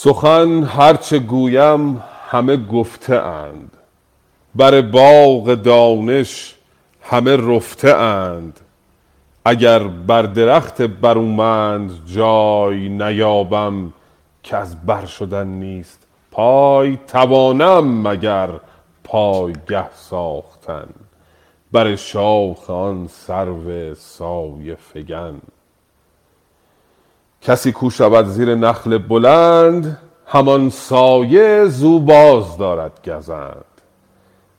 سخن هرچه گویم همه گفته اند. بر باغ دانش همه رفته اند. اگر بر درخت برومند جای نیابم کز بر شدن نیست پای توانم مگر پایگه ساختن. بر شاخ آن سرو سایه فگن. کسی کو شود زیر نخل بلند همان سایه زو باز دارد گزند.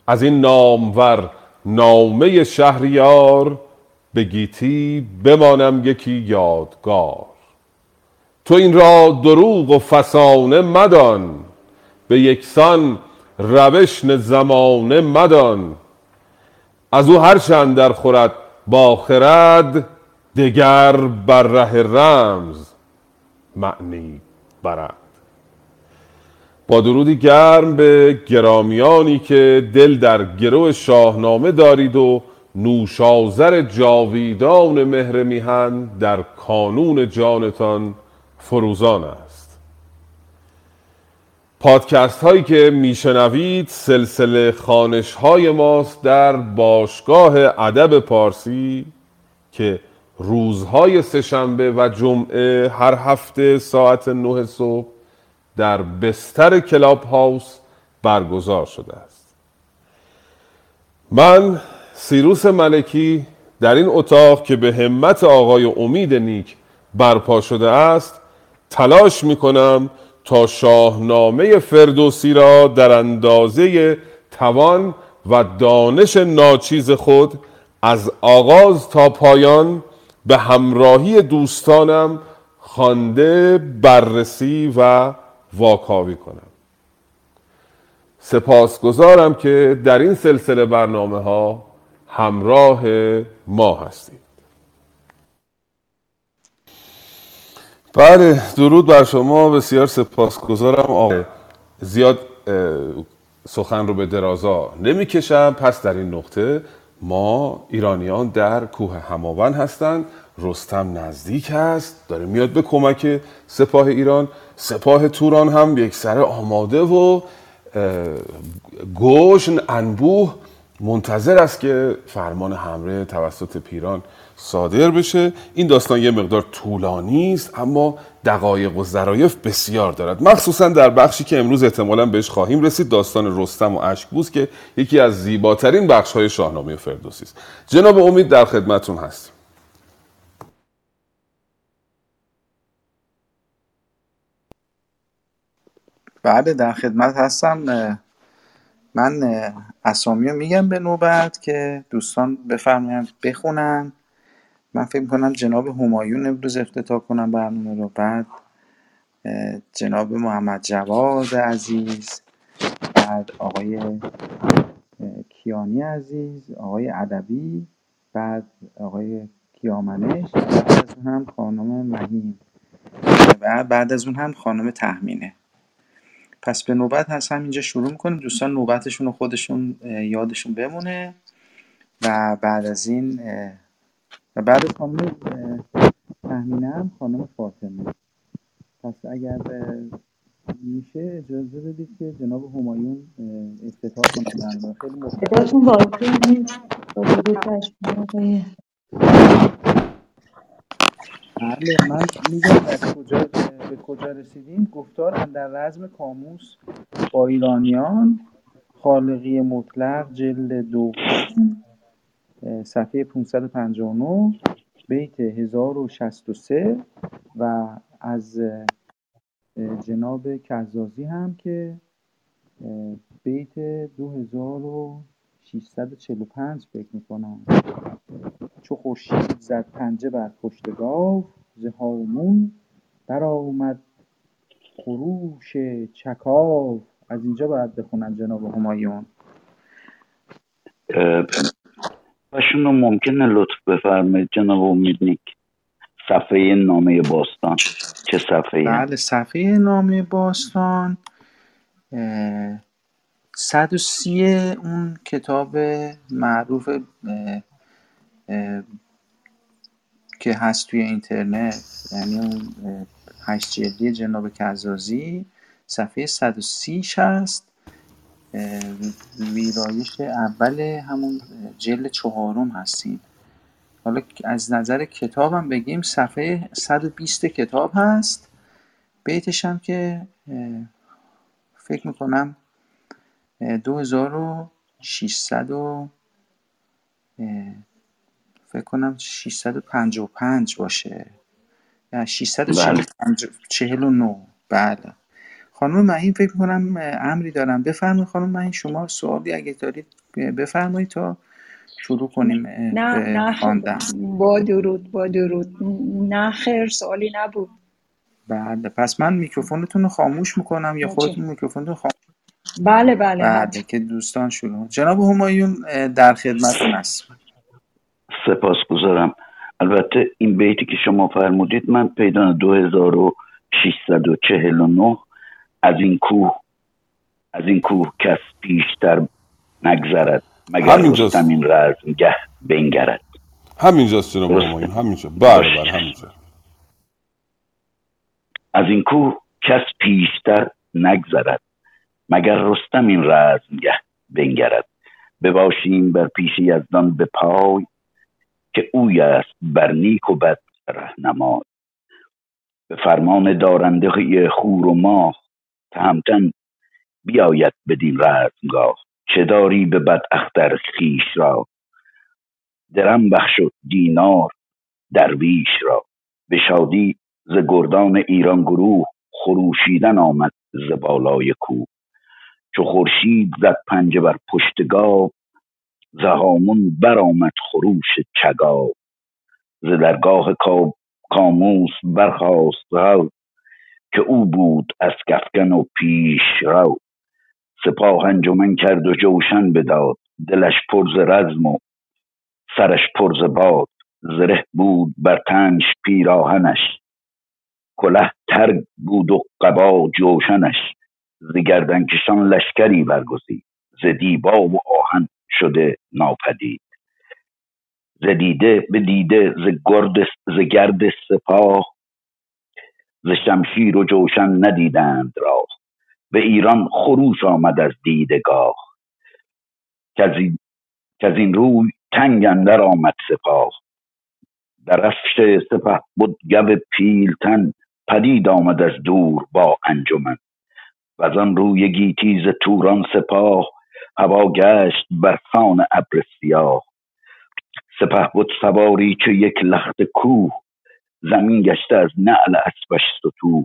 از این نامور نامه شهریار به گیتی بمانم یکی یادگار. تو این را دروغ و فسانه مدان به یکسان روش زمانه مدان. از او هر چه اندر خورد با خرد دگر بر ره رمز. معنی برد. با درودی گرم به گرامیانی که دل در گرو شاهنامه دارید و نوشازر جاویدان مهر میهن در کانون جانتان فروزان است. پادکست هایی که میشنوید سلسله خانش های ماست در باشگاه ادب پارسی که روزهای سهشنبه و جمعه هر هفته ساعت نه صبح در بستر کلاب هاوس برگزار شده است. من سیروس ملکی در این اتاق که به همت آقای امید نیک برپا شده است تلاش می کنم تا شاهنامه فردوسی را در اندازه توان و دانش ناچیز خود از آغاز تا پایان به همراهی دوستانم خوانده بررسی و واکاوی کنم. سپاسگزارم که در این سلسله برنامه ها همراه ما هستید. بله درود بر شما. بسیار سپاسگزارم. آقا زیاد سخن رو به درازا نمی‌کشم. پس در این نقطه ما ایرانیان در کوه هماون هستند. رستم نزدیک هست داره میاد به کمک سپاه ایران. سپاه توران هم یک سر آماده و گوشن انبوه منتظر است که فرمان حمله توسط پیران صادر بشه. این داستان یه مقدار طولانی است اما دقایق و ظرایف بسیار دارد. مخصوصا در بخشی که امروز احتمالا بهش خواهیم رسید داستان رستم و اشکبوز که یکی از زیباترین بخش های شاهنامه فردوسی است. جناب امید در خدمتون هستیم. بله در خدمت هستم. من اسامی میگم به نوبت که دوستان بفرمایند بخونن. من فکر کنم جناب همایون امروز افتتاح کنم برنامه رو. بعد جناب محمد جواد عزیز بعد آقای کیانی عزیز آقای ادبی بعد آقای کیامنش بعد از اون هم خانم مهین و بعد از اون هم خانم تحمینه پس به نوبت هست همینجا شروع می‌کنیم. دوستان نوبتشون رو خودشون یادشون بمونه. و بعد از این و بعد خانم تحمینه هم خانم فاطمه. پس اگر میشه اجازه بدید که جناب همایون افتتاح کنند خیلی بله من میگم از کجا به کجا رسیدیم. گفتار در رزم کاموس با ایرانیان خالقی مطلق جلد دو. صفحه 559 بیت 1063 و از جناب کزازی هم که بیت 2645 فکر می‌کنم. چو خورشید زد پنجه بر پشت گاو ز هامون برآمد خروش چکاو. از اینجا باید بخونن جناب همایون. باشون رو ممکنه لطف بفرمایید جناب امیدنیک صفحه نامه باستان. چه صفحه بله صفحه نامه باستان. صد و سی اون کتاب معروف که هست توی اینترنت. یعنی اون هشت جلدی جناب کزازی. صفحه 130 هست ویرایش اول همون جلد چهارم هستیم. حالا از نظر کتابم بگیم صفحه 120 کتاب هست. بیتش هم که فکر می‌کنم 2600 و فکر کنم 655 باشه. یا 649 بله. خانم مهین فکر کنم امری دارم. بفرمایید خانم مهین شما سوالی اگه دارید بفرمایید تا شروع کنیم نه نه با درود با درود. نه خیر سوالی نبود. بله پس من میکروفونتون رو خاموش می‌کنم یا خودتون میکروفونتون خاموش بله بله بله که دوستان شروع جناب همایون در خدمتتون هستم. سپاس گذارم البته این بیتی که شما فرمودید من پیدا 2649 از این کوه از این کوه کس پیشتر نگذرد مگر رستم این رزمگه بنگرد. همینجاست جناب همایون همینجا. بله بله همینجا. از این کوه کس پیشتر نگذرد مگر رستم این رزمگه بنگرد. بباشیم بر پیش یزدان به پای که اوی است بر نیک و بد رهنمای. به فرمان دارنده خور و ماه تهمتن بیاید بدین رزمگاه. چه داری به بد اختر خیش را؟ درم بخش و دینار درویش را. به شادی ز گردان ایران گروه خروشیدن آمد ز بالای کوه. چو خورشید زد پنجه بر پشت گاو زهامون برآمد خروش چگاو. ز درگاه کاموس برخاست که او بود از کفگن و پیش رو. سپاه انجمن کرد و جوشن بداد. دلش پر ز رزم و سرش پر ز باد. زره بود بر تنش پیراهنش. کله تر بود و قبا جوشنش. ز کشان لشکری برگزید. ز دیبا و آهن شده ناپدید. ز دیده به دیده ز گرد سپاه ز شمشیر و جوشن ندیدند راه. به ایران خروش آمد از دیدگاه. که از این روی تنگ اندر آمد سپاه. درفش سپه بود گو پیلتن پدید آمد از دور با انجمن. و از آن روی گیتی ز توران سپاه هوا گشت بر سان ابر سیاه. سپه بود سواری چه یک لخت کوه زمین گشته از نعل اسبش ستوه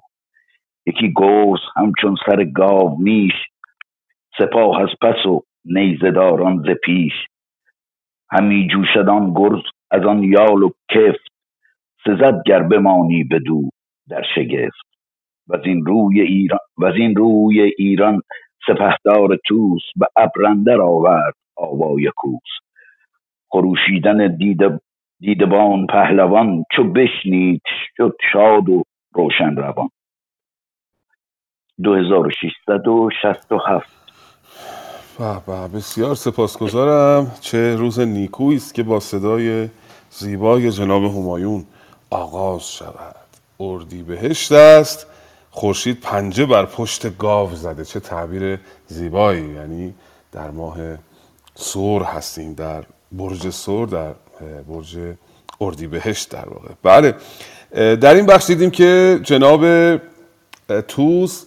یکی گوز همچون سر گاو میش سپاه از پس و نیزداران ز پیش. همی جوشدان گرز از آن یال و کفت سزد گر بمانی بدو در شگفت. و این روی ایران و این روی ایران سپهدار توس به ابرندر آورد آوای کوس. خروشیدن دیده دیدبان پهلوان چو بشنید شد شاد و روشن روان. 2667 به بسیار سپاسگزارم. چه روز نیکویی است که با صدای زیبای جناب همایون آغاز شود. اردی بهشت است. خورشید پنجه بر پشت گاو زده. چه تعبیر زیبایی. یعنی در ماه سور هستیم در برج سور در برج اردی بهشت در واقع. بله در این بخش دیدیم که جناب توس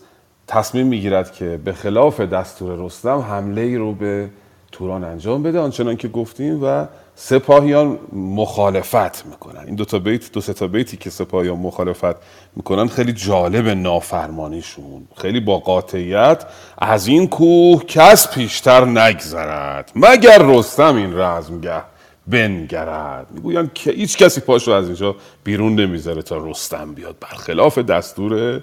تصمیم می‌گیرد که به خلاف دستور رستم حمله ای رو به توران انجام بده آنچنان که گفتیم و سپاهیان مخالفت می‌کنن. این دو تا بیت دو تا بیتی که سپاهیان مخالفت می‌کنن خیلی جالب نافرمانیشون. خیلی با قاطعیت از این کوه کس پیشتر نگذرد. مگر رستم این رزمگه؟ بنگرد. می‌گوین که هیچ کسی پاشو از اینجا بیرون نمی‌ذاره تا رستم بیاد برخلاف دستور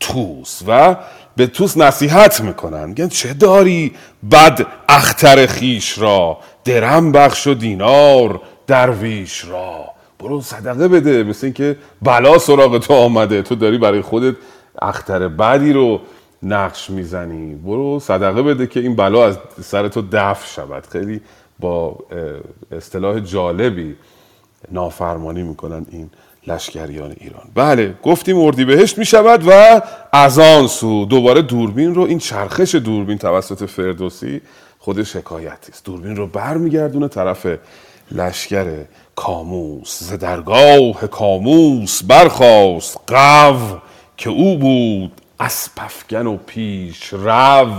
توس و به توس نصیحت می‌کنن میگن چه داری بد اختر خیش را درم بخش و دینار درویش را. برو صدقه بده مثل اینکه بلا سراغ تو آمده. تو داری برای خودت اختر بدی رو نقش می‌زنی. برو صدقه بده که این بلا از سر تو دفع شود. خیلی با اصطلاح جالبی نافرمانی می‌کنن این لشکریان ایران. بله گفتیم اردی بهشت می شود و از آن سو. دوباره دوربین رو این چرخش دوربین توسط فردوسی خودش حکایتی است. دوربین رو برمیگردونه طرف لشکر کاموس. ز درگاه کاموس برخواست قو که او بود اسپفگن و پیش رو.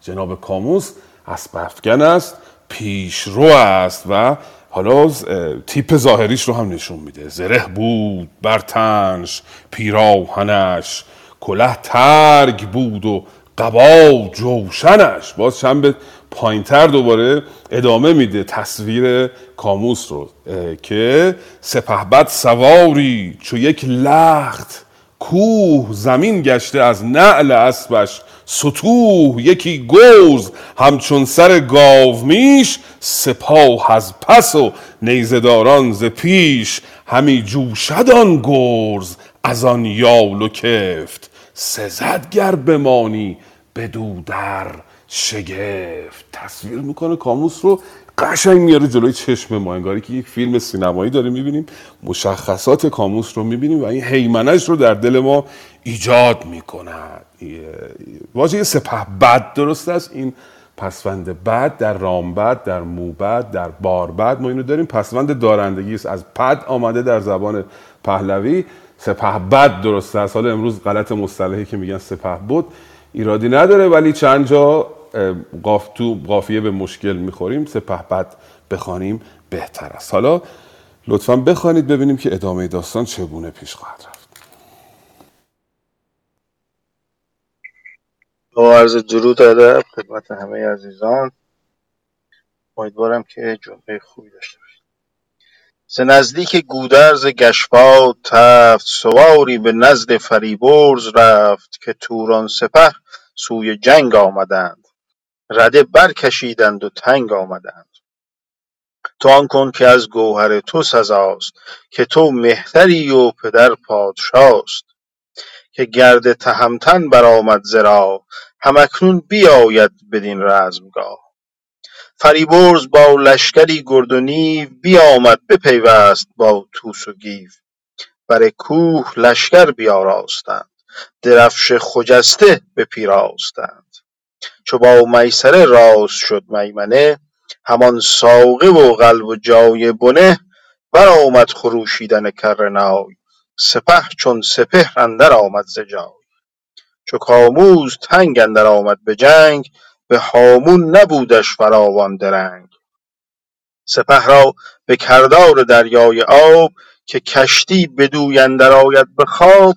جناب کاموس اسپفگن است پیش رو است و حالا تیپ ظاهریش رو هم نشون میده. زره بود بر تنش پیراهنش کله ترگ بود و قبا جوشنش. باز چند پایینتر دوباره ادامه میده تصویر کاموس رو که سپهبد سواری چو یک لخت کوه زمین گشته از نعل اسبش سطوح یکی گوز همچون سر گاو میش سپاه از پس و نیزداران ز پیش. همی جوشدان گرز از آن یال و کفت. سزد گر بمانی بدو در شگفت. تصویر می‌کنه کاموس رو قشنگ میاره جلوی چشم ما انگاری که یک فیلم سینمایی داره می‌بینیم مشخصات کاموس رو می‌بینیم و این حیمنش رو در دل ما ایجاد می‌کند. واژه سپه بد درست است. این پسوند بد در رامبد در موبد در باربد ما اینو داریم. پسوند دارندگی است. از پد آمده در زبان پهلوی. سپه بد درست است. حالا امروز غلط مصطلحی که میگن سپه بود ایرادی نداره ولی چند جا قاف تو قافیه به مشکل می‌خوریم سپه بد بخوانیم بهتر است. حالا لطفا بخوانید ببینیم که ادامه داستان چگونه پیش خواهد رفت. با عرض درود ادب خدمت همه عزیزان. امیدوارم که جمعه خوبی داشته باشید. ز نزدیک گودرز گشباد تفت سواری به نزد فریبرز رفت که توران سپه سوی جنگ آمدند. رده برکشیدند و تنگ آمدند. تو آن کن که از گوهر تو سزاست که تو مهتری و پدر پادشاست. که گرد تهمتن برآمد ز راه هم اکنون بیاید بدین رزمگاه. فریبرز با لشکری گرد و نیو بیامد بپیوست با طوس و گیو. بر کوه لشکر بیاراستند درفش خجسته بپیراستند. چو با میسره راست شد میمنه همان ساقه و قلب و جای بنه برآمد خروشیدن کره نای. سپه چون سپهر اندر آمد ز جای. چو کاموس تنگ اندر آمد به جنگ به هامون نبودش فراوان درنگ. سپه را به کردار دریای آب که کشتی بدوی اندر آید به خواب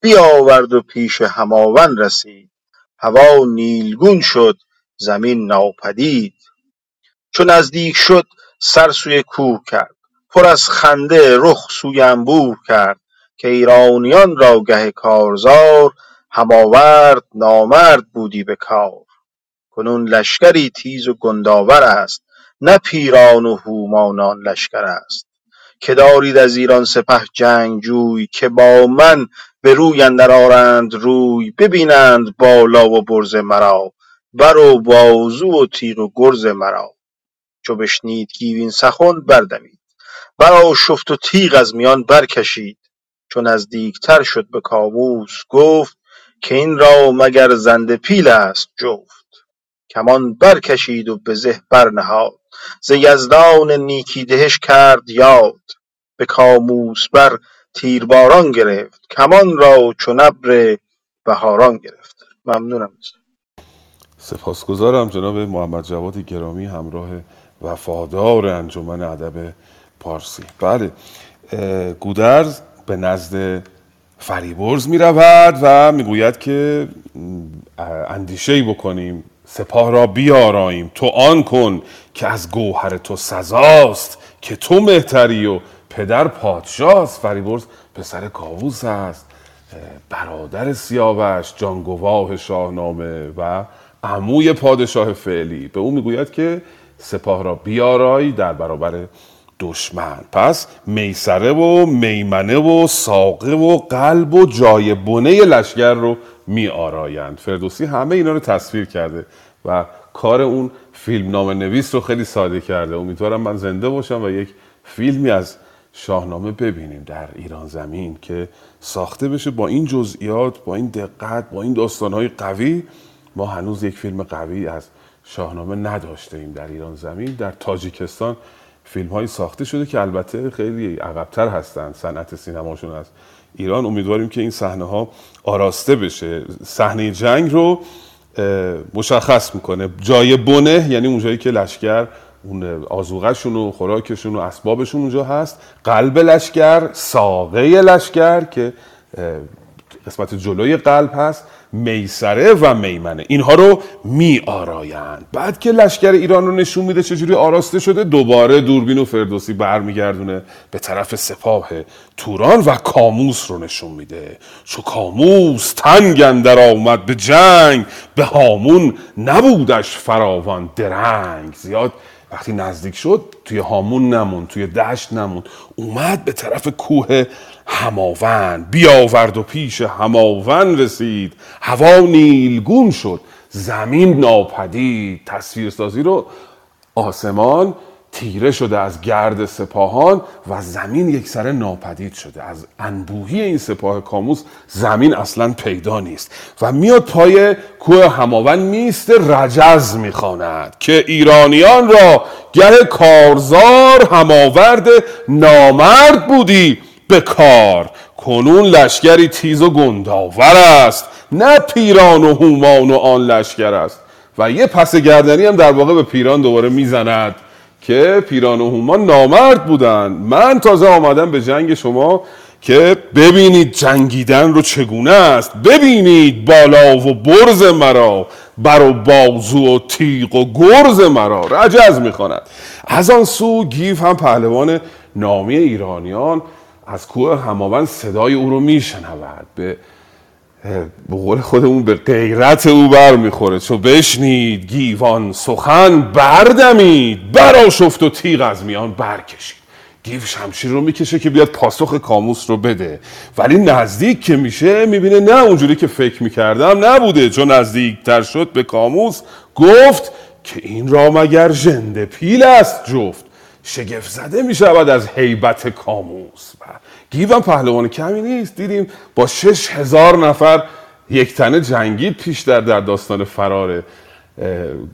بیاورد و پیش هماون رسید. هوا نیلگون شد زمین ناپدید. چو نزدیک شد سر سوی کوه کرد پر از خنده رخ سوی انبوه کرد که ایرانیان را گه کارزار هماورد نامرد بودی به کار. کنون لشکری تیز و گندآور است نه پیران و هومانان لشکر است. که دارید از ایران سپه جنگجوی که با من به روی اندر آرند روی ببینند بالا و برز مرا بر و بازو و تیغ و گرز مرا. چو بشنید گیو این سخن بردمید برآشفت و تیغ از میان برکشید. چو نزدیکتر شد به کاووس گفت که این را مگر زنده پیل است جفت. کمان برکشید و به زه برنهاد. ز یزدان نیکی دهش کرد یاد به کاموس بر تیرباران گرفت کمان را چون ابر بهاران گرفت. ممنونم سپاسگزارم جناب محمد جواد گرامی همراه وفادار انجمن ادب پارسی. بله گودرز به نزد فریبرز می رود و می‌گوید که اندیشه ای بکنیم سپاه را بیاراییم. تو آن کن که از گوهر تو سزاست که تو مهتری و پدر پادشاست. فریبرز پسر کاووس است برادر سیاوش جانگواه شاهنامه و عموی پادشاه فعلی. به او می‌گوید که سپاه را بیارایی در برابر دشمن. پس میسره و میمنه و ساقه و قلب و جای بنه لشگر رو می آرایند فردوسی همه اینا رو تصویر کرده. و کار اون فیلم نام نویس رو خیلی ساده کرده. امیدوارم من زنده باشم و یک فیلمی از شاهنامه ببینیم در ایران زمین که ساخته بشه با این جزئیات با این دقت با این داستانهای قوی. ما هنوز یک فیلم قوی از شاهنامه نداشته ایم در ایران زمین. در تاجیکستان فیلم های ساخته شده که البته خیلی عقبتر هستن صنعت سینماشون از ایران. امیدواریم که این صحنه ها آراسته بشه. صحنه جنگ رو مشخص می‌کنه. جای بنه یعنی اونجایی که لشکر اون آزوغشون و خوراکشون و اسبابشون اونجا هست. قلب لشکر ساقه لشکر که قسمت جلوی قلب هست. میسره و میمنه. اینها رو می آرایند بعد که لشکر ایران رو نشون میده چجوری آراسته شده دوباره دوربین و فردوسی برمیگردونه به طرف سپاه توران و کاموس رو نشون میده. چو کاموس تنگ در آمد به جنگ به هامون نبودش فراوان درنگ. زیاد وقتی نزدیک شد توی هامون نمون توی دشت نمون اومد به طرف کوه هماون بیاورد و پیش هماون رسید. هوا نیلگون شد زمین ناپدید. تصویرسازی رو آسمان تیره شده از گرد سپاهان و زمین یک سره ناپدید شده. از انبوهی این سپاه کاموس زمین اصلا پیدا نیست. و میاد پای کوه هماون میست رجز می‌خواند که ایرانیان را گه کارزار هماورد نامرد بودی. به کار. کنون لشکری تیز و گنداور است. نه پیران و هومان و آن لشکر است. و یه پس گردنی هم در واقع به پیران دوباره می‌زند که پیران و هومان نامرد بودن. من تازه آمدم به جنگ شما که ببینید جنگیدن رو چگونه است. ببینید بالا و برز مرا بر و بازو و تیغ و گرز مرا. رجز می‌خواند. از آن سو گیف هم پهلوان نامی ایرانیان از کوه هماوند صدای او رو میشنود. به به قول خودمون به غیرت او بر می‌خوره. چو بشنید گیوان سخن بردمید. براشفت و تیغ از میان برکشید. گیو شمشیر رو می‌کشه که بیاد پاسخ کاموس رو بده. ولی نزدیک که میشه می‌بینه نه اونجوری که فکر می‌کردم نبوده. چون نزدیکتر شد به کاموس گفت که این را مگر ژنده پیل است جفت. شگفت زده می‌شود از حیبت کاموس. و گیوم پهلوان کمی نیست. دیدیم با شش هزار نفر یک تنه جنگید پیش در در داستان فرار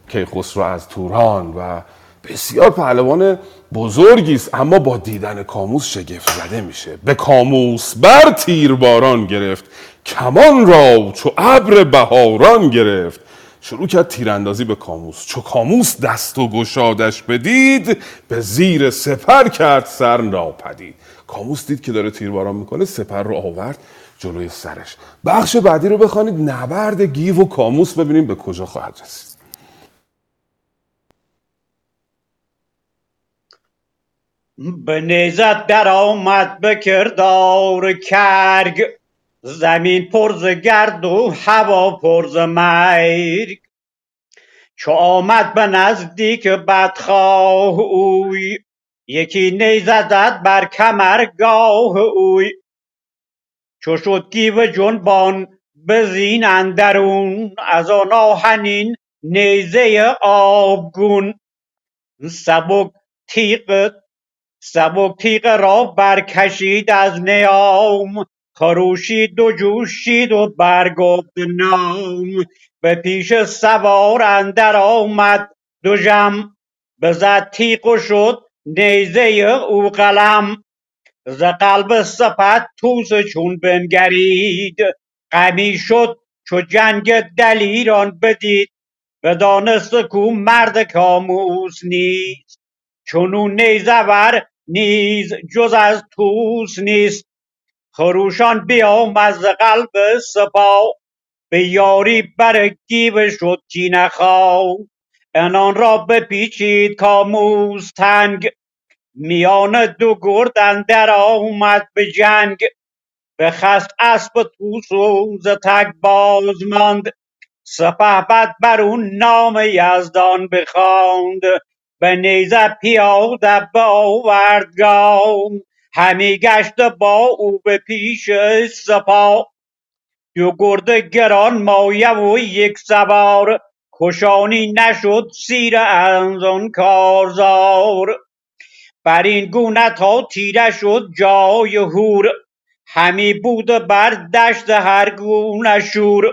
کیخسرو از توران. و بسیار پهلوان بزرگی است. اما با دیدن کاموس شگفت زده میشه. به کاموس بر تیر باران گرفت. کمان را چو ابر بهاران گرفت. شروع کرد تیراندازی به کاموس. چو کاموس دست و گشادش بدید به زیر سپر کرد سر ناپدید. کاموس دید که داره تیرباران می‌کنه سپر رو آورد جلوی سرش. بخش بعدی رو بخوانید نبرد گیو و کاموس. ببینیم به کجا خواهد رسید. به نیزت در آمد به کردار کرگ. زمین پرز گرد و هوا پرز مرگ. چو آمد به نزدیک بدخواه اوی یکی نیزدد بر کمرگاه اوی. چو شد گیو جنبان به زین اندرون از آن آهنین نیزه آبگون. سبک تیغ سبک تیغ را برکشید از نیام. خروشید و جوشید و برگفت نام. به پیش سوار اندر آمد. دو جم بزد تیغ و شد نیزه او قلم. ز قلب سپد توس چون بنگرید. غمی شد چو جنگ دلیران بدید. بدانست کو مرد کاموس نیست. چونون نیزور نیز جز از توس نیست. خروشان بیامد ز قلب سپاه به یاری بر گیو شد خواه انان را بپیچید کاموس تنگ میان دو گرد اندر آمد به جنگ. بخست اسب توس و تک باز ماند سپهبد بر او نام یزدان بخواند. به نیزه پیاده آورد گام همی گشت با او به پیش سپاه دو گرد گران مایه و یک سوار کشانی نشد سیر از آن کارزار. بر این گونه تا تیره شد جای هور همی بود بر دشت هر گونه شور.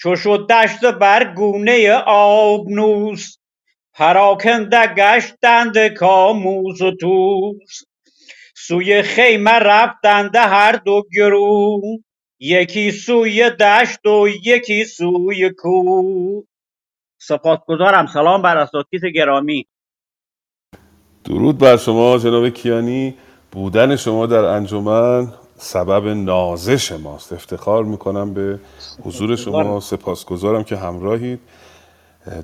چو شد دشت بر گونه آبنوس پراکنده گشتند کاموس و توس سوی خیمه رفتند هر دو گروه یکی سوی دشت و یکی سوی کوه سپاسگزارم. سلام بر اساتید گرامی. درود بر شما جناب کیانی. بودن شما در انجمن سبب نازش ماست. افتخار می‌کنم به حضور شما. سپاسگزارم که همراهید.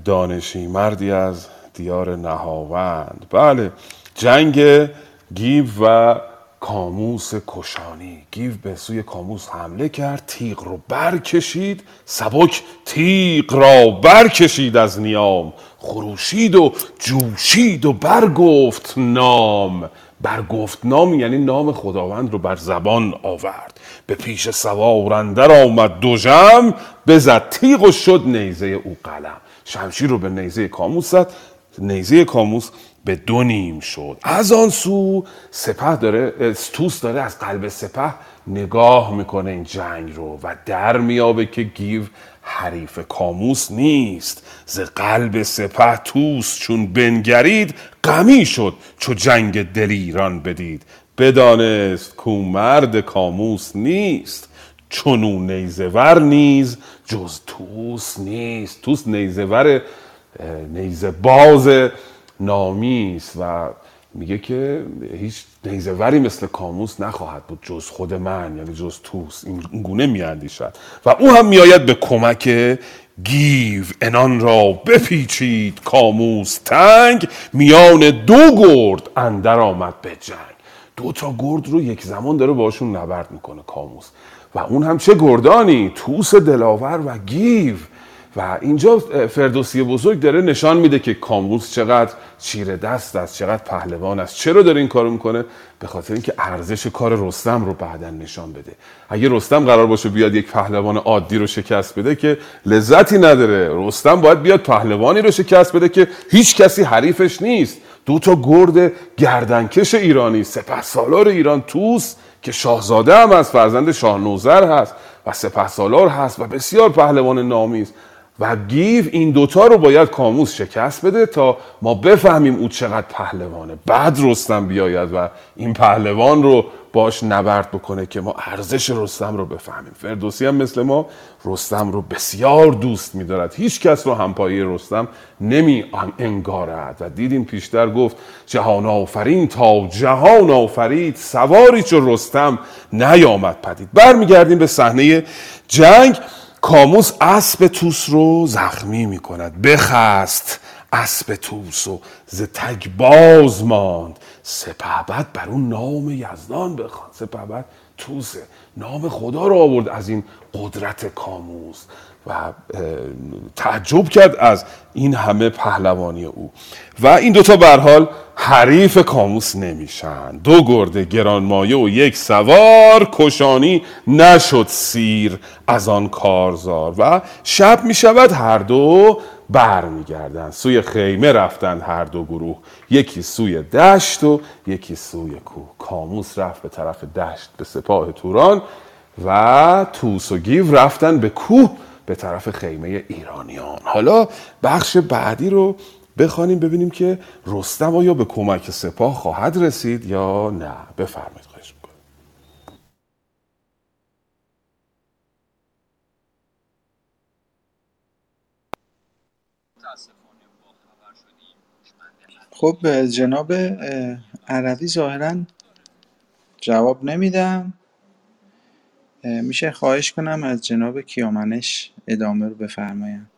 دانشی مردی از دیار نهاوند. بله جنگ گیو و کاموس کشانی. گیو به سوی کاموس حمله کرد تیغ رو برکشید سبک تیغ را برکشید از نیام. خروشید و جوشید و برگفت نام. برگفت نام یعنی نام خداوند رو بر زبان آورد. به پیش سوار اندر آمد دو جم بزد تیغ و شد نیزه او قلم. شمشیر رو به نیزه کاموس زد. نیزه کاموس به دو نیم شد. از آن سو سپه داره استوس داره از قلب سپه نگاه می‌کنه این جنگ رو و در میابه که گیو حریف کاموس نیست. ز قلب سپه توس چون بنگرید غمی شد چو جنگ دلیران بدید. بدانست کو مرد کاموس نیست. چونو نیزور نیز جز توس نیست. توس نیزور نیزه باز نامی است و میگه که هیچ نیزوری مثل کاموس نخواهد بود جز خود من یعنی جز توس این گونه میاندیشد. و او هم میآید به کمک گیو انان را بپیچید. کاموس تنگ میان دو گرد اندر آمد به جنگ. دو تا گرد رو یک زمان داره باشون نبرد می‌کنه کاموس. و اون هم چه گردانی؟ توس دلاور و گیو. و اینجا فردوسی بزرگ داره نشان میده که کاموس چقدر چیره دست است چقدر پهلوان است. چرا داره این کارو می‌کنه؟ به خاطر اینکه ارزش کار رستم رو بعدا نشان بده. اگه رستم قرار باشه بیاد یک پهلوان عادی رو شکست بده که لذتی نداره. رستم باید بیاد پهلوانی رو شکست بده که هیچ کسی حریفش نیست. دو تا گرد گردنکش ایرانی سپه سالار ایران توس که شاهزاده هم از فرزند شاه نوذر هست و سپه سالار هست و بسیار پهلوان نامی است. و گیو این دوتا رو باید کاموس شکست بده تا ما بفهمیم او چقدر پهلوانه. بعد رستم بیاید و این پهلوان رو باش نبرد بکنه که ما ارزش رستم رو بفهمیم. فردوسی هم مثل ما رستم رو بسیار دوست میدارد. هیچ کس رو همپایی رستم نمی انگارد. و دیدیم پیشتر گفت جهان آفرین تا جهان آفرید سواری چو رستم نیامد پدید. برمیگردیم به صحنه جنگ. کاموس اسب توس رو زخمی می کند بخست اسب توس و ز تگ باز ماند. سپهبد بر اون نام یزدان بخوان سپهبد توسه. نام خدا رو آورد از این قدرت کاموس و تعجب کرد از این همه پهلوانی او. و این دوتا به حال حریف کاموس نمیشن. دو گرده گرانمایه و یک سوار کشانی نشد سیر از آن کارزار. و شب می شود هر دو بر. سوی خیمه رفتند هر دو گروه. یکی سوی دشت و یکی سوی کوه. کاموس رفت به طرف دشت به سپاه توران و توس و گیو رفتن به کوه به طرف خیمه ایرانیان. حالا بخش بعدی رو بخوانیم ببینیم که رستم آیا به کمک سپاه خواهد رسید یا نه. بفرمایید خواهش می‌کنم. خب جناب عربی ظاهرا جواب نمیدم. میشه خواهش کنم از جناب کیامنش ادامه رو بفرمایم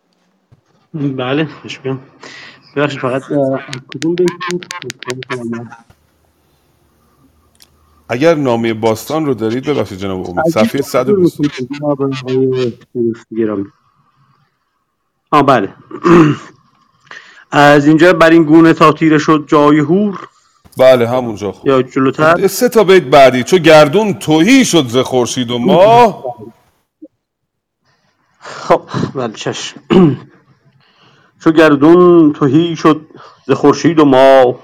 بله خوشبیم ببخشید فقط کدوم اگر نامه باستان رو دارید ببخشید جناب امید. صفحه 120 آه بله. از اینجا بر این گونه تا تیره شد جای هور بله همونجا خوب. یا جلوتر؟ سه تا بیت بعدی. چو گردون توهی شد ز خورشید و ماه. خب بله چشم چو گردون توهی شد ز خورشید و ماه.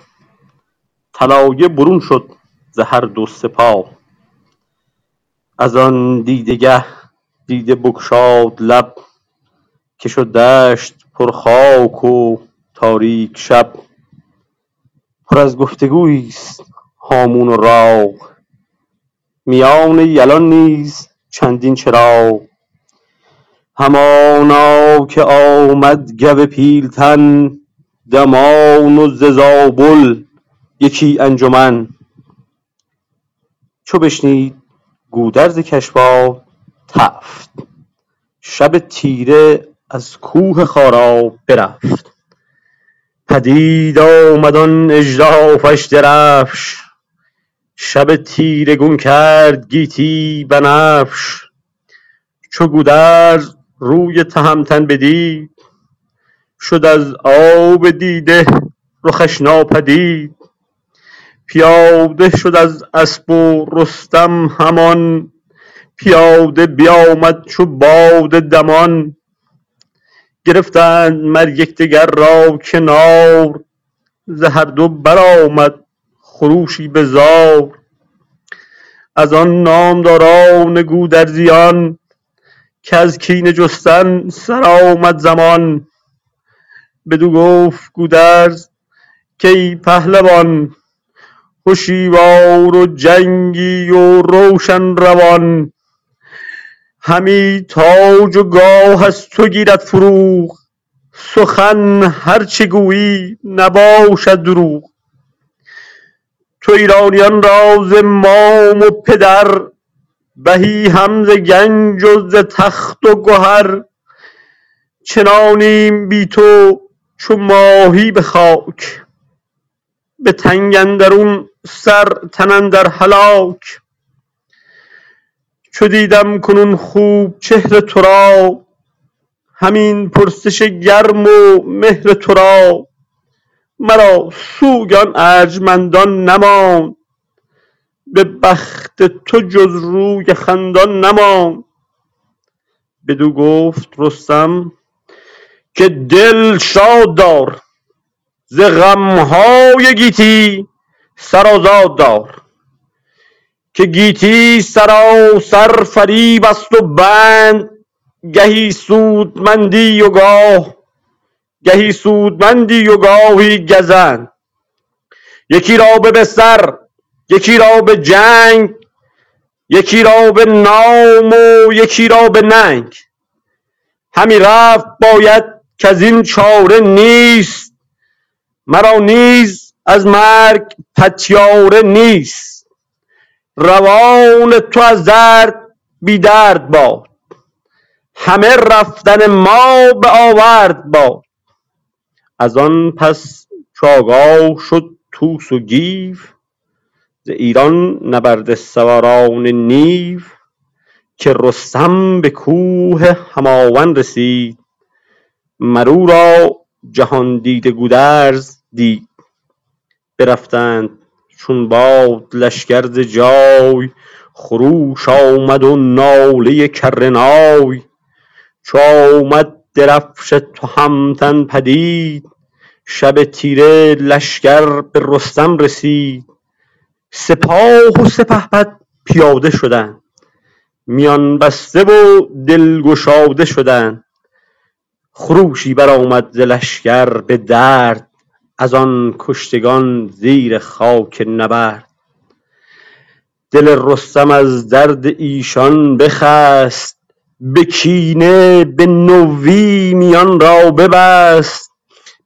طلایه برون شد ز هر دو سپاه. از آن دیدگه دیده بگشاد لب که شد دشت پر خاک و تاریک شب. پر از گفتگویی است هامون و راغ. میان یلان نیز چندین چراغ. همانا که آمد گو پیلتن دمان و ز زابل یکی انجمن. چو بشنید گودرز کشواد تفت شب تیره از کوه خارا برفت. پدید آمد آن اژدها درفش شب تیره گون کرد گیتی بنفش. چو گودرز روی تهمتن بدید. شد از آب دیده رخش ناپدید. پیاده شد از اسپ و رستم همان. پیاده بیامد چو باد دمان. گرفتند مر یکدیگر را کنار. ز هر دو برآمد خروشی به زار. از آن نامداران گودرزیان کز کینه جستن سرآمد زمان. بدو گفت گودرز کای پهلوان هشیوار و جنگی و روشن روان. همی تاج و گاه از تو گیرد فروغ سخن هر چه گویی نباشد دروغ. تو ایرانیان را ز مام و پدر بهی هم گنج و ز تخت و گهر چنانیم بی تو چو ماهی به خاک. به تنگ اندرون سر تن اندر هلاک. چو دیدم کنون خوب چهر ترا همین پرسش گرم و مهر ترا مرا سوی آن ارجمندان نماند به بخت تو جز روی خندان نماند. بدو گفت رستم که دل شاد دار ز غمهای گیتی سر آزاد دار. که گیتی سراسر فریب است و بند گهی سودمندی و گاه گهی سودمندی و گاهی گزند. یکی را به بستر یکی را به جنگ یکی را به نام و یکی را به ننگ. همی رفت باید کزین چاره نیست مرا نیز از مرگ پتیاره نیست. روان تو از درد بی درد باد همه رفتن ما به آورد باد. از آن پس چو آگاه شد طوس و گیو ز ایران نبرد سواران نیو که رستم به کوه هماون رسید. مر او را جهاندیده گودرز دید. برفتند چون باد لشکر ز جای خروش آمد و ناله کره نای. چو آمد درفش تهمتن پدید شب تیره لشکر به رستم رسید. سپاه و سپهبد پیاده شدند. میان بسته و دل گشاده شدند. خروشی برآمد ز لشکر به درد از آن کشتگان زیر خاک نبرد. دل رستم از درد ایشان بخست به کینه به نوی میان را ببست.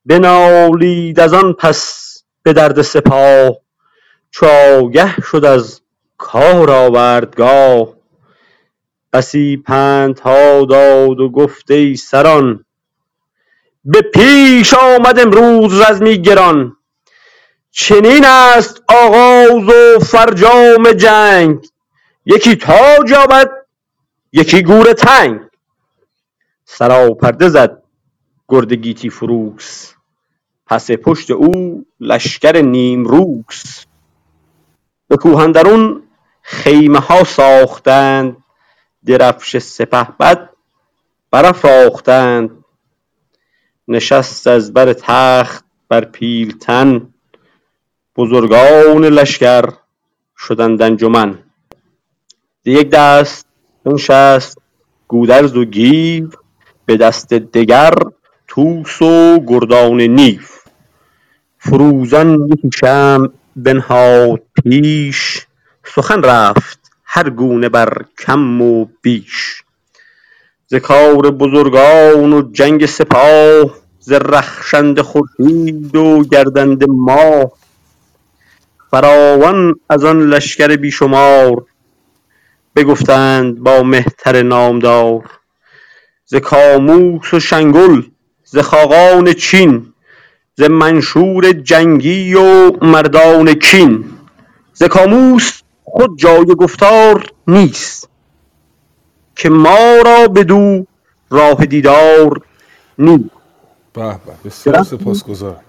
بنالید از آن پس به درد سپاه. چو شد از کار آوردگاه. بسی پندها داد و گفت ای سران به پیش آمد امروز رزمی گران. چنین است آغاز و فرجام جنگ. یکی تاج یابد یکی گور تنگ. سراپرده زد گرد گیتی فروکس پس پشت او لشکر نیمروکس. به کوه اندرون خیمه ها ساختند درفش سپهبد برافراختند. نشست از بر تخت بر پیلتن بزرگان لشکر شدند انجمن. ز یک دست بنشست گودرز و گیو به دست دگر طوس و گردان نیو. فروزان یکی شمع بنهاد پیش. سخن رفت هر گونه بر کم و بیش. ز کار بزرگان و جنگ سپاه ز رخشنده خورشید و گردنده ماه. فراوان از آن لشکر بی شمار بگفتند با مهتر نامدار. ز کاموس و شنگل ز خاقان چین ز منشور جنگی و مردان کین. ز کاموس خود جای گفتار نیست که ما را بدو راه دیدار نیست به به بسیار سپاسگزارم.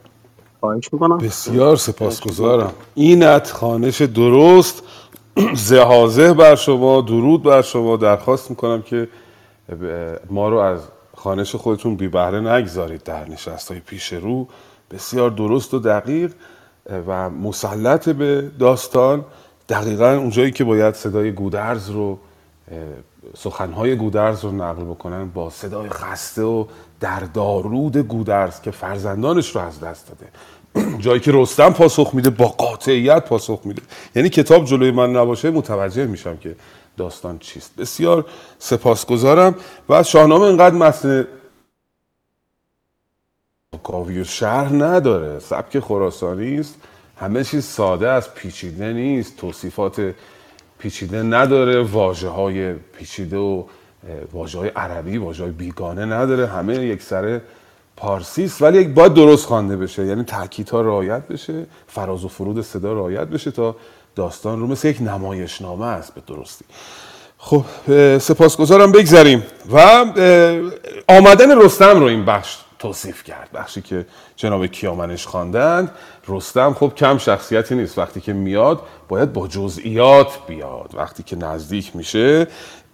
خواهش می‌کنم. بسیار سپاسگزارم. اینت خانش درست. زهازه بر شما درود بر شما. درخواست می‌کنم که ما رو از خانش خودتون بی بهره نگذارید در نشست های پیش رو. بسیار درست و دقیق و مسلط به داستان. دقیقا اونجایی که باید صدای گودرز رو سخنهای گودرز رو نقل بکنن با صدای خسته و در دارود گودرز که فرزندانش رو از دست داده. جایی که رستم پاسخ میده با قاطعیت پاسخ میده. یعنی کتاب جلوی من نباشه متوجه میشم که داستان چیست. بسیار سپاسگزارم و شاهنامه اینقدر متن کاوی و شهر نداره. سبک خراسانی است. همه چیز ساده از پیچیده نیست. توصیفات پیچیده نداره. واجه های پیچیده و واجه های عربی واجه های بیگانه نداره. همه یک سره پارسی است ولی باید درست خوانده بشه. یعنی ها رعایت بشه. فراز و فرود صدا رعایت بشه تا داستان رو مثل یک نمایشنامه است به درستی. خب سپاسگزارم. بگذریم. و آمدن رستم رو این بخش توصیف کرد. بخشی که جناب کیامنش خواندند رستم خب کم شخصیتی نیست. وقتی که میاد باید با جزئیات بیاد. وقتی که نزدیک میشه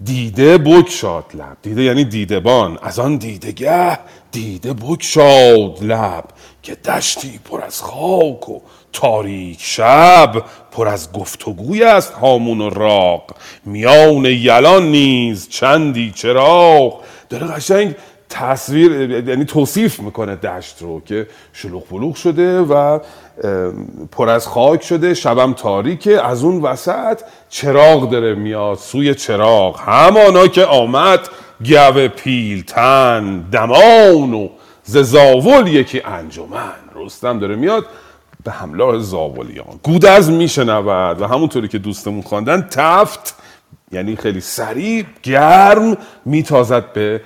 دیده بکشاد لب. دیده یعنی دیدبان. از آن دیدگه دیده بکشاد لب. که دشتی پر از خاک و تاریک شب پر از گفتگوی است هامون و راق. میان یلان نیز چندی چراغ. داره قشنگ تصویر یعنی توصیف می‌کنه دشت رو که شلوغ بلوغ شده و پر از خاک شده شبم تاریکه از اون وسط چراغ داره میاد سوی چراغ. همانا که آمد گو پیلتن دمان و زاول یکی انجمن. رستم داره میاد به همراه زاولیان. گودرز میشنود و همونطوری که دوستمون خواندن تفت یعنی خیلی سریع گرم میتازد به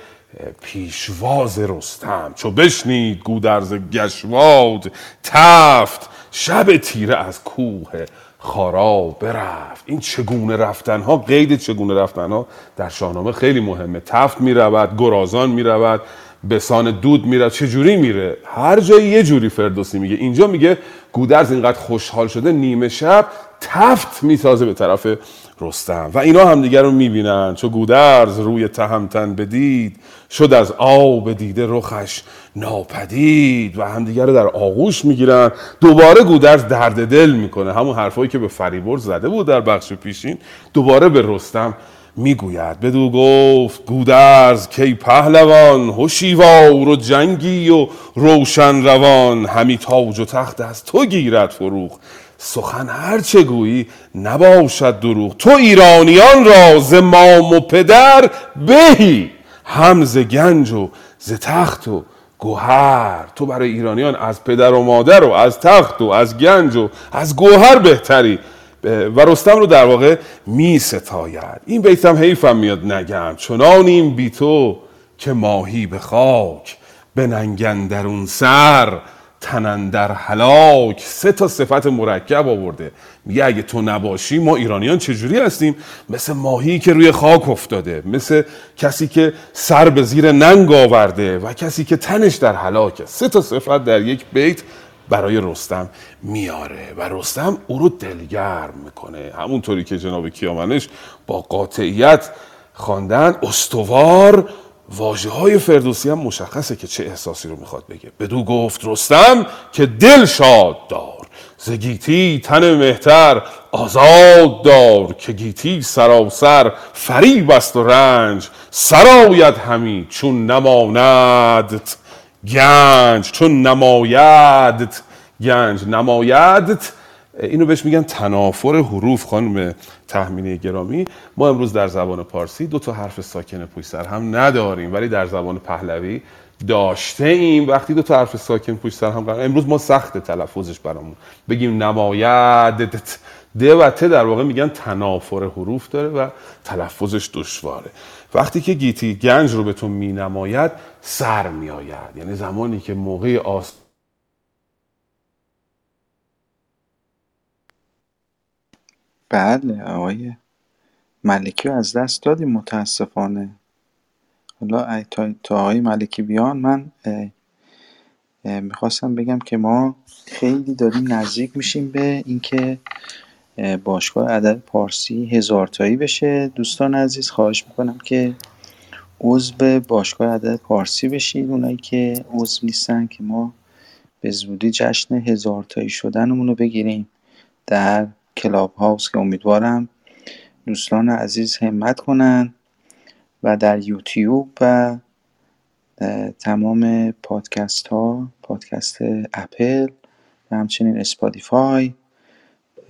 پیشواز رستم چو بشنید گودرز گشواد. تفت شب تیره از کوه خارا برفت. این چگونه رفتن ها قید چگونه رفتن ها در شاهنامه خیلی مهمه. تفت می‌رود گرازان می‌رود بسان دود میره چجوری میره؟ هر جایی یه جوری فردوسی میگه. اینجا میگه گودرز اینقدر خوشحال شده نیمه شب تفت میتازه به طرف رستم و اینا همدیگر رو می‌بینن. چو گودرز روی تهمتن بدید شد از آب دیده رخش ناپدید و همدیگر رو در آغوش می‌گیرن. دوباره گودرز درد دل می‌کنه. همون حرفایی که به فریبرز زده بود در بخش پیشین دوباره به رستم می‌گوید. بدو گفت گودرز کی پهلوان هوشیوار و جنگی و روشن روان همی تاج و تخت از تو گیرد فروغ. سخن هر چه گویی نباشد دروغ. تو ایرانیان را ز مام و پدر بهی هم ز گنج و ز تخت و گوهر. تو برای ایرانیان از پدر و مادر و از تخت و از گنج و از گوهر بهتری. و رستم رو در واقع می ستاید این بیتم حیفم میاد نگم. چنانیم بی تو که ماهی به خاک در اون سر. تنن در حلاک سه تا صفت مرکب آورده. میگه اگه تو نباشی ما ایرانیان چجوری هستیم؟ مثل ماهی که روی خاک افتاده مثل کسی که سر به زیر ننگ آورده و کسی که تنش در حلاکه سه تا صفت در یک بیت برای رستم میاره و رستم او رو دلگرم می‌کنه. همونطوری که جناب کیامنش با قاطعیت خواندن استوار واجه های فردوسی هم مشخصه که چه احساسی رو می‌خواد بگه. بدو گفت رستم که دل شاد دار ز گیتی تن مهتر آزاد دار که گیتی سراسر فریب است و رنج سرایت همی چون نماندت گنج چون نمایدت گنج نمایدت اینو بهش میگن تنافر حروف خانم تحمینه گرامی. ما امروز در زبان پارسی دو تا حرف ساکن پشت سر هم نداریم ولی در زبان پهلوی داشته ایم وقتی دو تا حرف ساکن پشت سر هم قرار امروز ما سخت تلفظش برامون. بگیم نماید. د و ت در واقع میگن تنافر حروف داره و تلفظش دشواره. وقتی که گیتی گنج رو به تو می نماید سر می آید یعنی زمانی که موقع آس بله آقای ملکی رو از دست دادیم متاسفانه. حالا تا, تا آقای ملکی بیان من می‌خواستم بگم که ما خیلی داریم نزدیک میشیم به اینکه باشگاه ادب پارسی هزارتایی بشه. دوستان عزیز خواهش می‌کنم که عضو باشگاه ادب پارسی بشید اونایی که عضو نیستن که ما به زودی جشن هزارتایی شدنمون رو بگیریم در Clubhouse که امیدوارم دوستان عزیز همت کنن و در یوتیوب و تمام پادکست ها پادکست اپل و همچنین Spotify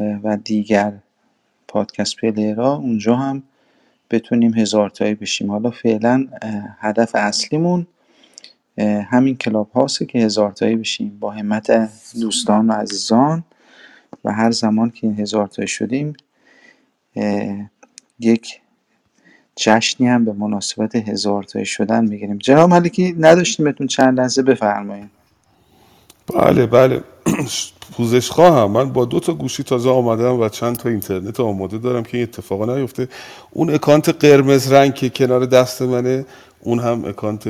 و دیگر podcast player ها اونجا هم بتونیم هزار تایی بشیم. حالا فعلا هدف اصلیمون همین Clubhouse ه که هزار تایی بشیم. با همت دوستان و عزیزان و هر زمان که هزار تایی شدیم یک جشنی هم به مناسبت هزار تایی شدن می‌گیریم. جناب ملکی نداشتیمتون چند لحظه بفرمایید. بله بله. پوزش خواهم. من با دو تا گوشی تازه آمدم و چند تا اینترنت آماده دارم که این اتفاقا نیفته. اون اکانت قرمز رنگ که کنار دست منه اون هم اکانت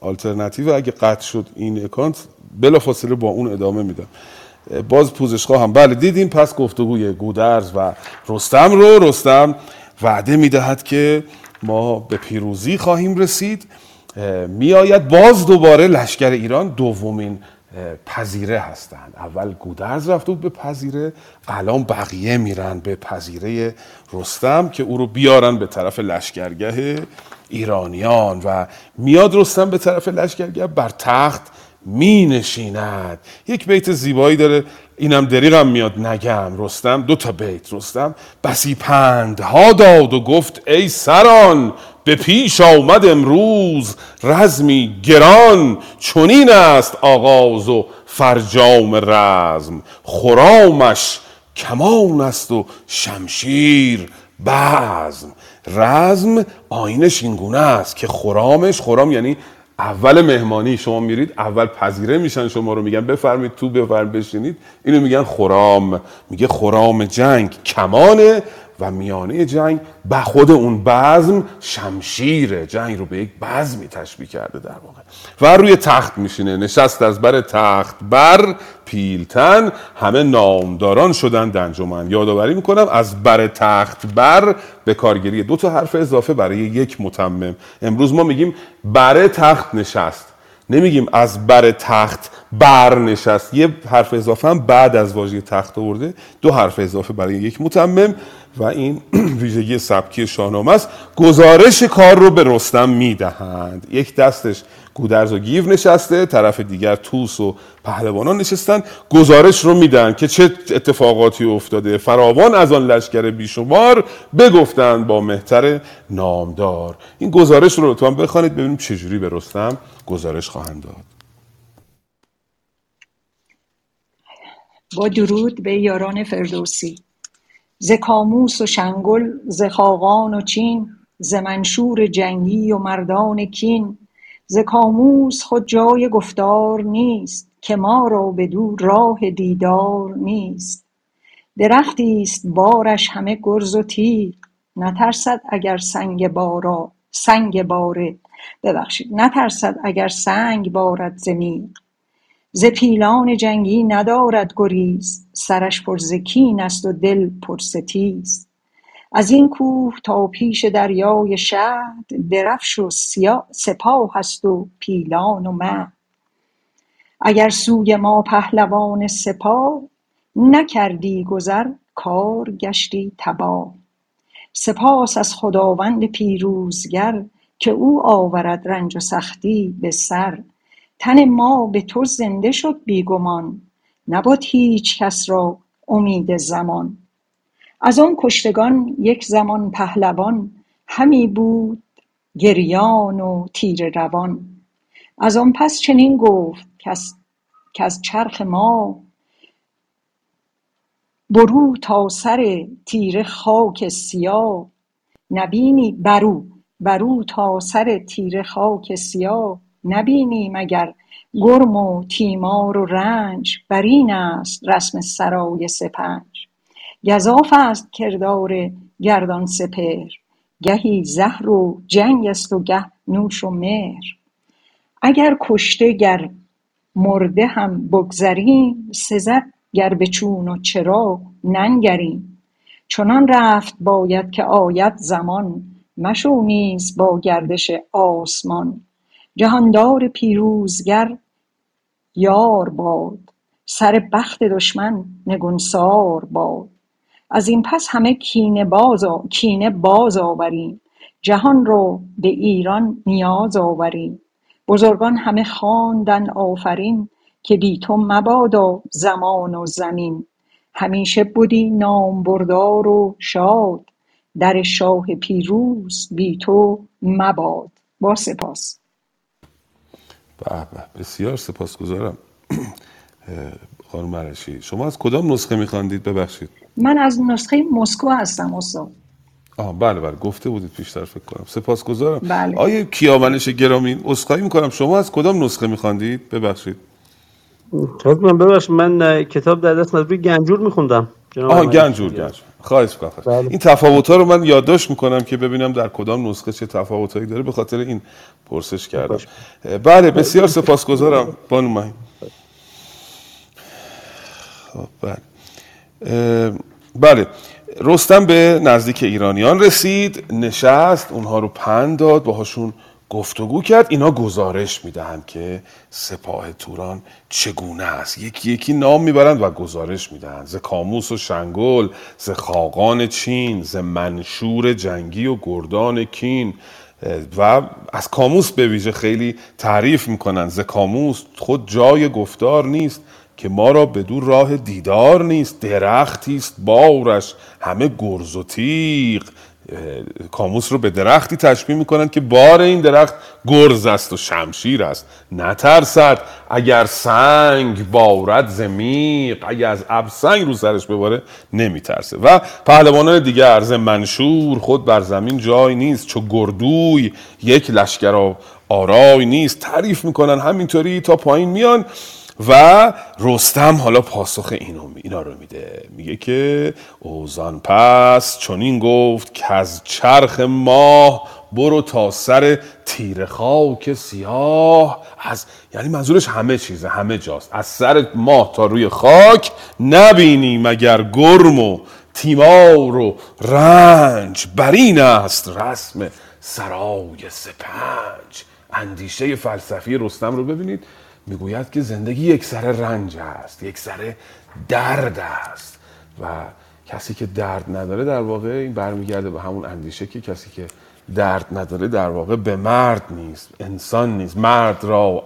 آلترناتیو. اگه قطع شد این اکانت بلا فاصله با اون ادامه میدم. باز پوزش خواهم بله دیدیم. پس گفتگوی گودرز و رستم رو رستم وعده می‌دهد که ما به پیروزی خواهیم رسید. میآید باز دوباره لشکر ایران دومین پذیره هستند. اول گودرز رفت بود به پذیره الان بقیه میرن به پذیره رستم که او رو بیارن به طرف لشکرگه ایرانیان و میاد رستم به طرف لشکرگه بر تخت می نشیند یک بیت زیبایی داره. اینم دریغم میاد. نگم. رستم. دو تا بیت. رستم. بسی پندها داد و گفت ای سران به پیش آمد امروز. رزمی گران. چنین است آغاز و فرجام رزم. خرامش کمان است و شمشیر بزم. رزم آینش این گونه است که خرامش خرام یعنی اول مهمانی شما میرید اول پذیره میشن شما رو میگن بفرمید تو بفرمید بشینید. اینو میگن خرام. میگه خرام جنگ. کمانه. و میانه جنگ به خود اون بزم شمشیره جنگ رو به یک بزمی تشبیه کرده در واقع. و روی تخت میشینه نشست از بر تخت بر پیلتن همه نامداران شدن دنجمن. یادآوری می‌کنم از بر تخت بر به کارگیری دو تا حرف اضافه برای یک متمم. امروز ما میگیم بر تخت نشست. نمیگیم از بر تخت بر نشست. یه حرف اضافه هم بعد از واژه تخت آورده. دو حرف اضافه برای یک متمم و این ویژگی سبکی شاهنامه است. گزارش کار رو به رستم می‌دهند. یک دستش گودرز و گیو نشسته طرف دیگر توس و پهلوانان نشستن. گزارش رو میدن که چه اتفاقاتی افتاده. فراوان از آن لشکر بیشمار بگفتند با مهتر نامدار. این گزارش رو لطفا بخوانید ببینیم چجوری به رستم گزارش خواهند داد. با درود به یاران فردوسی. ز کاموس و شنگل ز خاقان و چین ز منشور جنگی و مردان کین. ز کاموس خود جای گفتار نیست که ما را بدو راه دیدار نیست. درختی است بارش همه گرز و تیغ. نترسد اگر سنگ بارا سنگ باره ببخشید نترسد اگر سنگ بارد ز ز پیلان جنگی ندارد گریز سرش پر ز کین است و دل پر ستیز. از این کوه تا پیش دریای شهد درفش و سپاه است و پیلان و مهد اگر سوی ما پهلوان سپاه نکردی گذر کار گشتی تباه. سپاس از خداوند پیروزگر که او آورد رنج و سختی به سر. تن ما به تو زنده شد بیگمان نبد هیچ کس را امید زمان. از آن کشتگان یک زمان پهلوان همی بود گریان و تیره روان. از آن پس چنین گفت کز چرخ ما برو تا سر تیره خاک سیاه. نبینی برو برو تا سر تیره خاک سیاه نبینی مگر گرم و تیمار و رنج بر این است رسم سرای سپنج. گزاف است کردار گردان سپهر گهی زهر و جنگ است و گه نوش و مهر. اگر کشته گر مرده هم بگذریم سزد گر به چون و چرا ننگریم. چنان رفت باید که آید زمان مشو نیز با گردش آسمان. جهاندار پیروزگر یار باد. سر بخت دشمن نگونسار باد. ازین پس همه کینه باز آوریم. جهان را به ایران نیاز آوریم. بزرگان همه خواندند آفرین که بی تو مبادا زمان و زمین. همیشه بدی نامبردار و شاد. در شاه پیروز بی تو مباد. با سپاس. به به بسیار سپاسگزارم. خانم مرشی شما از کدام نسخه میخواندید؟ ببخشید. من از نسخه مسکو هستم استاد. آه بله بله. گفته بودید پیشتر فکر کنم. سپاسگزارم. بله. آیه کیامنش گرامی عذرخواهی می‌کنم. شما از کدام نسخه میخواندید؟ ببخشید. ببخش من اه، کتاب در دست از روی گنجور میخوندم. آقای گنجور. گنجور. خواهش می‌کنم بله. این تفاوت ها رو من یادداشت می‌کنم که ببینم در کدام نسخه چه تفاوت هایی داره به خاطر این پرسش کردم. بله بسیار سپاسگزارم. بانو مهین خب، بله. بله. رستم به نزدیک ایرانیان رسید نشست اونها رو پند داد باهاشون گفتگو کرد. اینا گزارش می‌دهند که سپاه توران چگونه است. یکی یکی نام می‌برند و گزارش می‌دهند. ز کاموس و شنگل ز خاقان چین ز منشور جنگی و گردان کین و از کاموس به ویژه خیلی تعریف می‌کنن ز کاموس خود جای گفتار نیست که ما را بدو راه دیدار نیست. درختی است بارش همه گرز و تیغ. کاموس رو به درختی تشبیه می‌کنن که بار این درخت گرز است و شمشیر است. نترسد اگر سنگ بارد زمیق اگر از اب سنگ رو سرش بباره نمیترسه. و پهلوانان دیگر ز منشور خود بر زمین جای نیست چو گردوی یک لشکر آرای نیست. تعریف می‌کنن همینطوری تا پایین میان. و رستم حالا پاسخ اینو اینا رو میده. میگه که اوزان پس چنین گفت که از چرخ ماه برو تا سر تیر خاک سیاه. از یعنی منظورش همه چیزه همه جاست. از سر ماه تا روی خاک نبینی مگر گرم و تیمار و رنج. بر این است رسم سرای سپنج. اندیشه فلسفی رستم رو ببینید. می‌گوید که زندگی یک سر رنج است یک سر درد است. و کسی که درد نداره در واقع این برمیگرده به همون اندیشه که کسی که درد نداره در واقع به مرد نیست انسان نیست. مرد را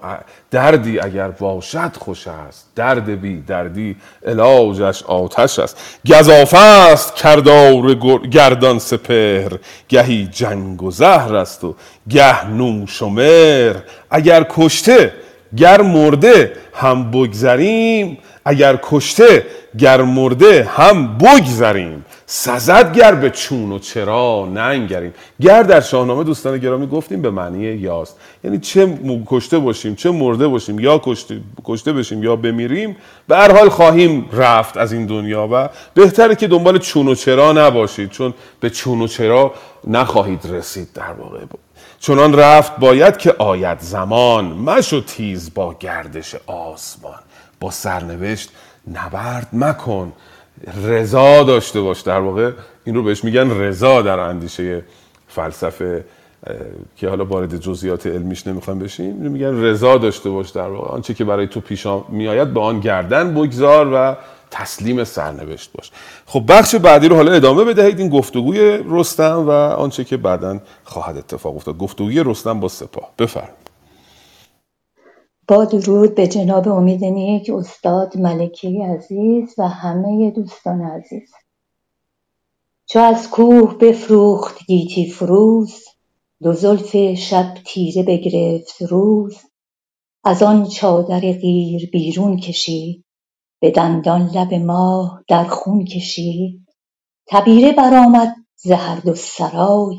دردی اگر باشد خوش است. درد بی دردی علاجش آتش است. گزافه است کردار گر- گردان سپهر. گهی جنگ و زهر است و گه نوش و مهر اگر کشته گر مرده هم بگذریم اگر کشته گر مرده هم بگذریم. سزد گر به چون و چرا ننگریم. گر در شاهنامه دوستان گرامی گفتیم به معنی یاست. یعنی چه م- کشته باشیم چه مرده باشیم یا کشته, کشته بشیم یا بمیریم به هر حال خواهیم رفت از این دنیا و بهتره که دنبال چون و چرا نباشید. چون به چون و چرا نخواهید رسید در واقع. چنان رفت باید که آید زمان مشو تیز با گردش آسمان. با سرنوشت نبرد مکن رضا داشته باش. در واقع این رو بهش میگن رضا در اندیشه فلسفه که حالا وارد جزئیات علمیش نمی‌خوام بشیم. میگن رضا داشته باش در واقع. آنچه که برای تو پیش میآید به آن گردن بگذار و تسلیم سرنوشت باش. خب بخش بعدی رو حالا ادامه بدهید. این گفتگوی رستم و آنچه که بعدا خواهد اتفاق افتاد. گفتگوی رستم با سپاه. بفرم با درود به جناب امید نیک استاد ملکی عزیز و همه دوستان عزیز. چو از کوه بفروخت گیتی فروز دو زلف شب تیره بگرفت روز. از آن چادر قیر بیرون کشید به دندان لب ماه در خون کشید. تبیره برآمد ز هر دو سرای.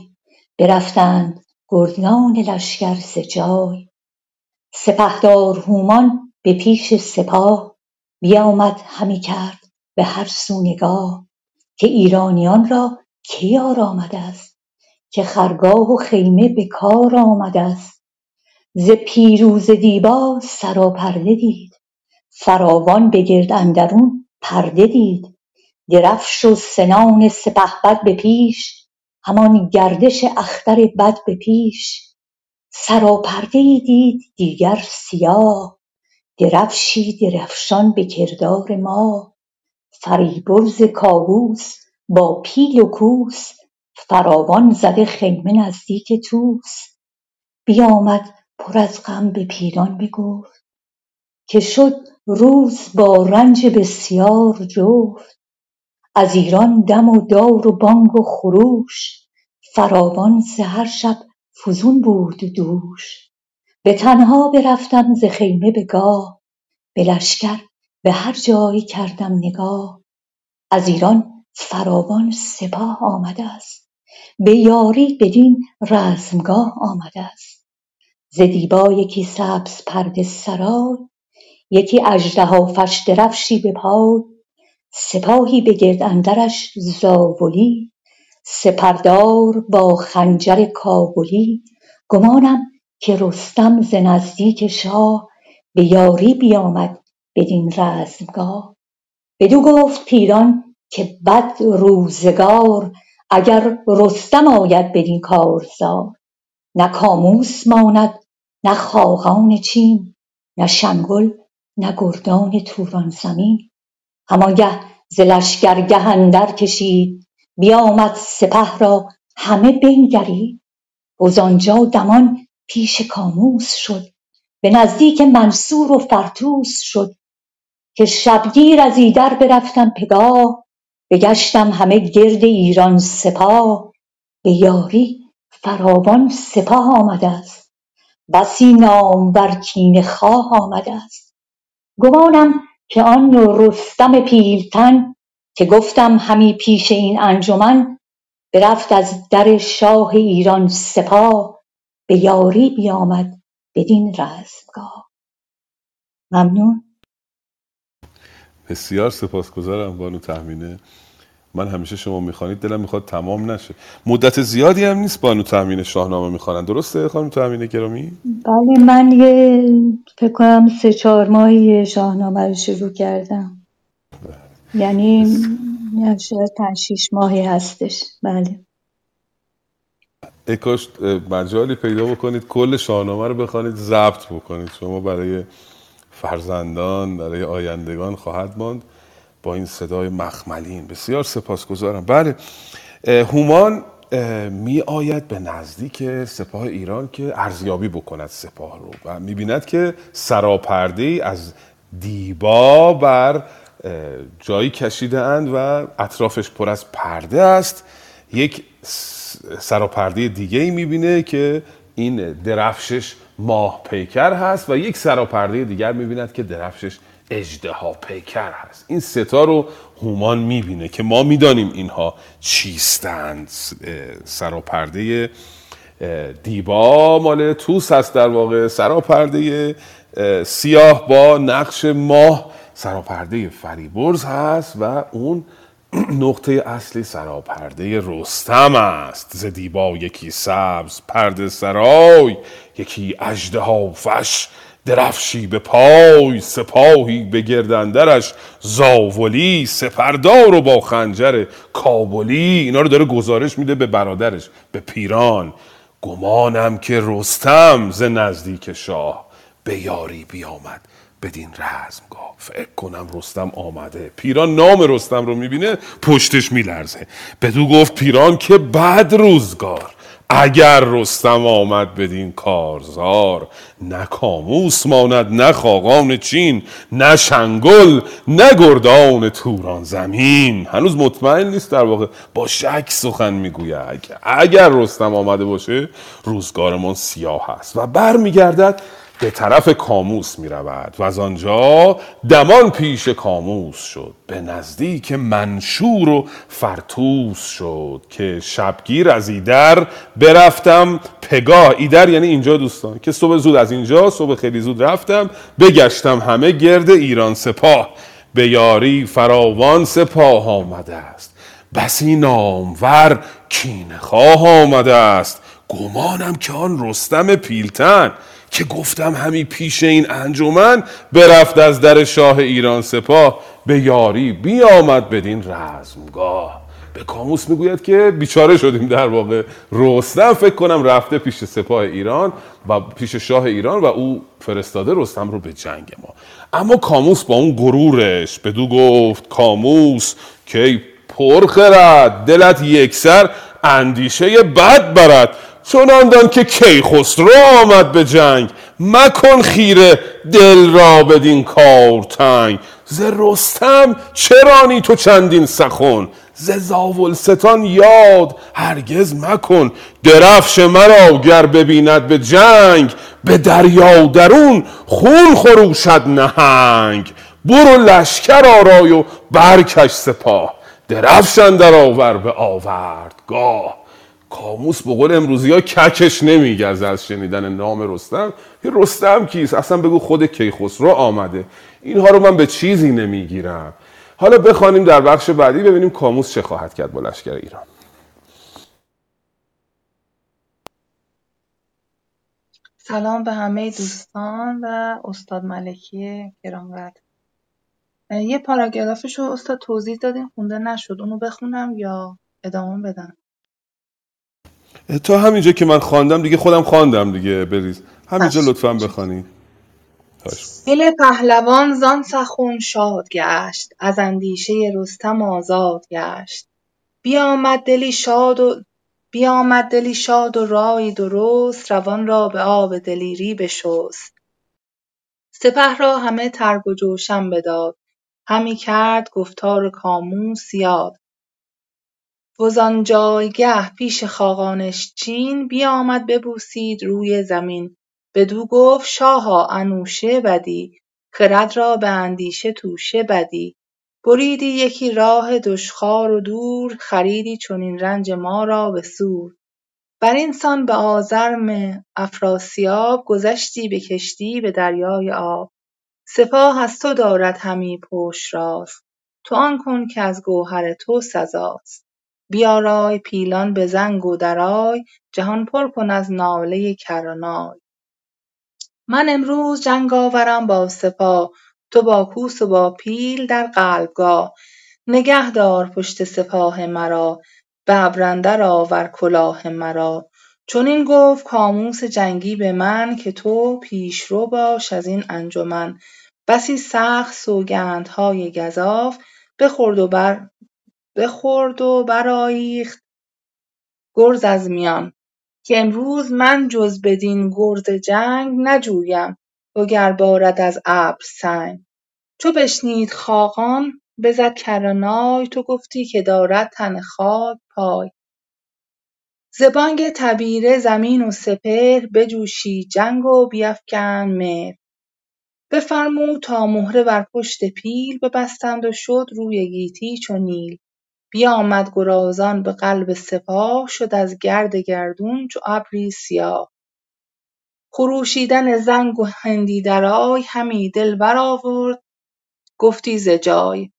برفتند گردان لشکر ز جای. سپهدار هومان به پیش سپاه بیامد همی کرد به هر سو نگاه. که ایرانیان را یار آمدست که خرگاه و خیمه به کار آمدست ز پیروزه دیبا سراپرده دید. فراوان به گرد اندرون پرده دید. درفش و سنان سپهبد به پیش همان گردش اختر بد به پیش. سراپرده ای دید دیگر سیاه. درفشی درفشان به کردار ماه فریبرز کاووس با پیل و کوس فراوان زده خیمه نزدیک طوس. بیامد پر از غم به پیران بگفت. که شد روز با رنج بسیار جفت. از ایران دم و دار و بانگ و خروش. فراوان ز هر شب فزون بود دوش. به تنها برفتم ز خیمه به گاه. به لشکر به هر جای کردم نگاه. از ایران فراوان سپاه آمدست به یاری بدین رزمگاه آمدست ز دیبا یکی سبز پرده سرای یکی اژدهافش درفشی به پای سپاهی به گرد اندرش زاولی سپردار با خنجر کابلی. گمانم که رستم ز نزدیک شاه به یاری بیامد بدین رزمگاه. بدو گفت پیران که بد روزگار اگر رستم آید بدین کارزار. نه کاموس ماند نه خاقان چین نه شنگل نه گردان توران زمین. همانگه ز لشکرگه اندر کشید. بیامد سپه را همه بنگرید. وز آنجا دمان پیش کاموس شد. به نزدیک منصور و فرتوس شد. که شبگیر از ایدر برفتم پگاه. بگشتم همه گرد ایران سپاه. به یاری فراوان سپاه آمدست بسی نامور کینه خواه آمدست گمانم که آن رستم پیلتن که گفتم همی پیش این انجمن برفت از در شاه ایران سپاه به یاری بیامد بدین رزمگاه ممنون. بسیار سپاسگزارم بانو تهمینه من همیشه شما می‌خوانید دلم می‌خواد تمام نشه. مدت زیادی هم نیست بانو تهمینه شاهنامه می‌خوانن. درسته خانم تهمینه گرامی؟ بله من یه فکر کنم سه چهار ماهی شاهنامه رو شروع کردم. یعنی یعنی شاید پنج شیش ماهی هستش. بله. ای کاش مجالی پیدا بکنید کل شاهنامه رو بخوانید ضبط بکنید. شما برای فرزندان برای آیندگان خواهد ماند. با این صدای مخملین. بسیار سپاسگزارم. بله هومان می آید به نزدیک سپاه ایران که ارزیابی بکند سپاه رو و می بیند که سراپرده از دیبا بر جایی کشیده اند و اطرافش پر از پرده است. یک سراپرده دیگه ای می‌بینه که این درفشش ماه پیکر هست و یک سراپرده دیگر می‌بیند که درفشش اجدها پیکر هست. این ستا رو هومان می‌بینه که ما می‌دانیم اینها چیستند. سراپرده دیبا مال توس هست در واقع. سراپرده سیاه با نقش ماه. سراپرده فریبرز هست و اون نقطه اصلی سراپرده رستم است. ز دیبا یکی سبز پرده سرای یکی اژدها فش. درفشی به پای سپاهی به گردندرش زاولی سپردار و با خنجر کابلی اینا رو داره گزارش میده به برادرش به پیران. گمانم که رستم ز نزدیک شاه به یاری بیامد بدین رزمگاه. فکر کنم رستم آمده. پیران نام رستم رو می‌بینه پشتش میلرزه. بدو گفت پیران که بد روزگار. اگر رستم آمد بدین کارزار نه کاموس ماند نه خاقان چین نه شنگل نه گردان توران زمین. هنوز مطمئن نیست در واقع. با شک سخن می‌گوید. اگر رستم آمده باشه روزگارمان سیاه است و برمیگردد به طرف کاموس می رود و از آنجا دمان پیش کاموس شد به نزدیک منشور و فرتوس شد که شبگیر از ایدر برفتم پگاه. ایدر یعنی اینجا دوستان که صبح زود از اینجا صبح خیلی زود رفتم بگشتم همه گرد ایران سپاه. به یاری فراوان سپاه آمده است. بسی نامور کین خواه آمده است. گمانم که آن رستم پیلتن. که گفتم همی پیش این انجمن برفت از در شاه ایران سپاه به یاری بیامد بدین رزمگاه. به کاموس می‌گوید که بیچاره شدیم در واقع. رستم فکر کنم رفته پیش سپاه ایران و پیش شاه ایران و او فرستاده رستم رو به جنگ ما. اما کاموس با اون غرورش بدو گفت کاموس که پرخرد دلت یکسر اندیشه بد برد. چنان دان که کیخسرو آمد به جنگ مکن خیره دل را بدین کار تنگ. ز رستم چرانی تو چندین سخن؟ ز زاولستان یاد هرگز مکن. درفش مرا گر ببیند به جنگ به دریا درون خون خروشد نهنگ. برو لشکر آرای و برکش سپاه. درفش اندر آور به آوردگاه. کاموس به قول امروزی ها ککش نمیگرز از شنیدن نام رستم. یه رستم کیست؟ اصلا بگو خود کیخسرو آمده. اینها رو من به چیزی نمی‌گیرم. حالا بخوانیم در بخش بعدی ببینیم کاموس چه خواهد کرد با لشکر ایران. سلام به همه دوستان و استاد ملکی گرانقدر. یه پاراگرافش رو استاد توضیح دادین خونده نشد. اونو بخونم یا ادامه بدم؟ تا همینجا که من خواندم دیگه خودم خواندم دیگه بریز. همینجا. لطفا بخوانید دل پهلوان زان سخن شاد گشت از اندیشه رستم آزاد گشت. بیامد دلی شاد و بیامد دلی شاد و رای درست روان را به آب دلیری بشست سپه را همه ترگ و جوشن بداد. همی کرد گفتار کاموس یاد. وزان جایگه پیش خاقانش چین بیامد ببوسید روی زمین. بدو گفت شاها انوشه بدی خرد را به اندیشه توشه بدی. بریدی یکی راه دشخوار و دور خریدی چنین رنج ما را به سور. برین سان به آزرم افراسیاب گذشتی به کشتی به دریای آب. سپاه از تو دارد همی پشت راست تو آن کن که از گوهر تو سزاست. بیارای پیلان به زنگ و درای جهان پر کن از ناله کر و نای من امروز جنگ آورم با سپاه تو با کوس و با پیل در قلبگاه. نگه دار پشت سپاه مرا به ابر اندر آور کلاه مرا. چنین گفت کاموس جنگی به من که تو پیشرو باش از این انجمن. بسی سخت سوگندهای گزاف بخورد و بر بخورد و برآیخت. گرز از میان. که امروز من جز بدین گرز جنگ نجویم وگر بارد از ابر سنگ. چو بشنید خاقان بزد کر و نای تو گفتی که دارد تن خاک پای. ز بانگ تبیره زمین و سپهر بجوشید جنگ و بیفگند مهر. بفرمود تا مهره بر پشت پیل ببستند و شد روی گیتی چو نیل. بیامد گرازان به قلب سپاه شد از گرد گردون چو ابری سیاه. خروشیدن زنگ و هندی درای همی دل برآورد گفتی ز جای.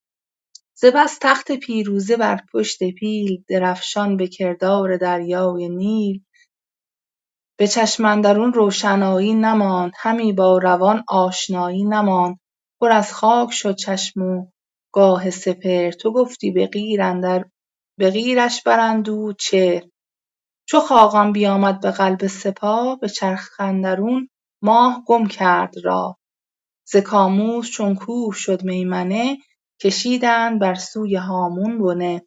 ز بس تخت پیروزه بر پشت پیل درفشان به کردار دریای نیل. به چشم اندرون روشنایی نماند همی با روان آشنایی نماند. پر از خاک شد چشم و گاه سپهر تو گفتی به قیر اندر به قیرش براندود چهر. چو خاقان بیامد به قلب سپاه به چرخ اندرون ماه گم کرد راه ز کاموس چون کوه شد میمنه کشیدند بر سوی هامون بنه.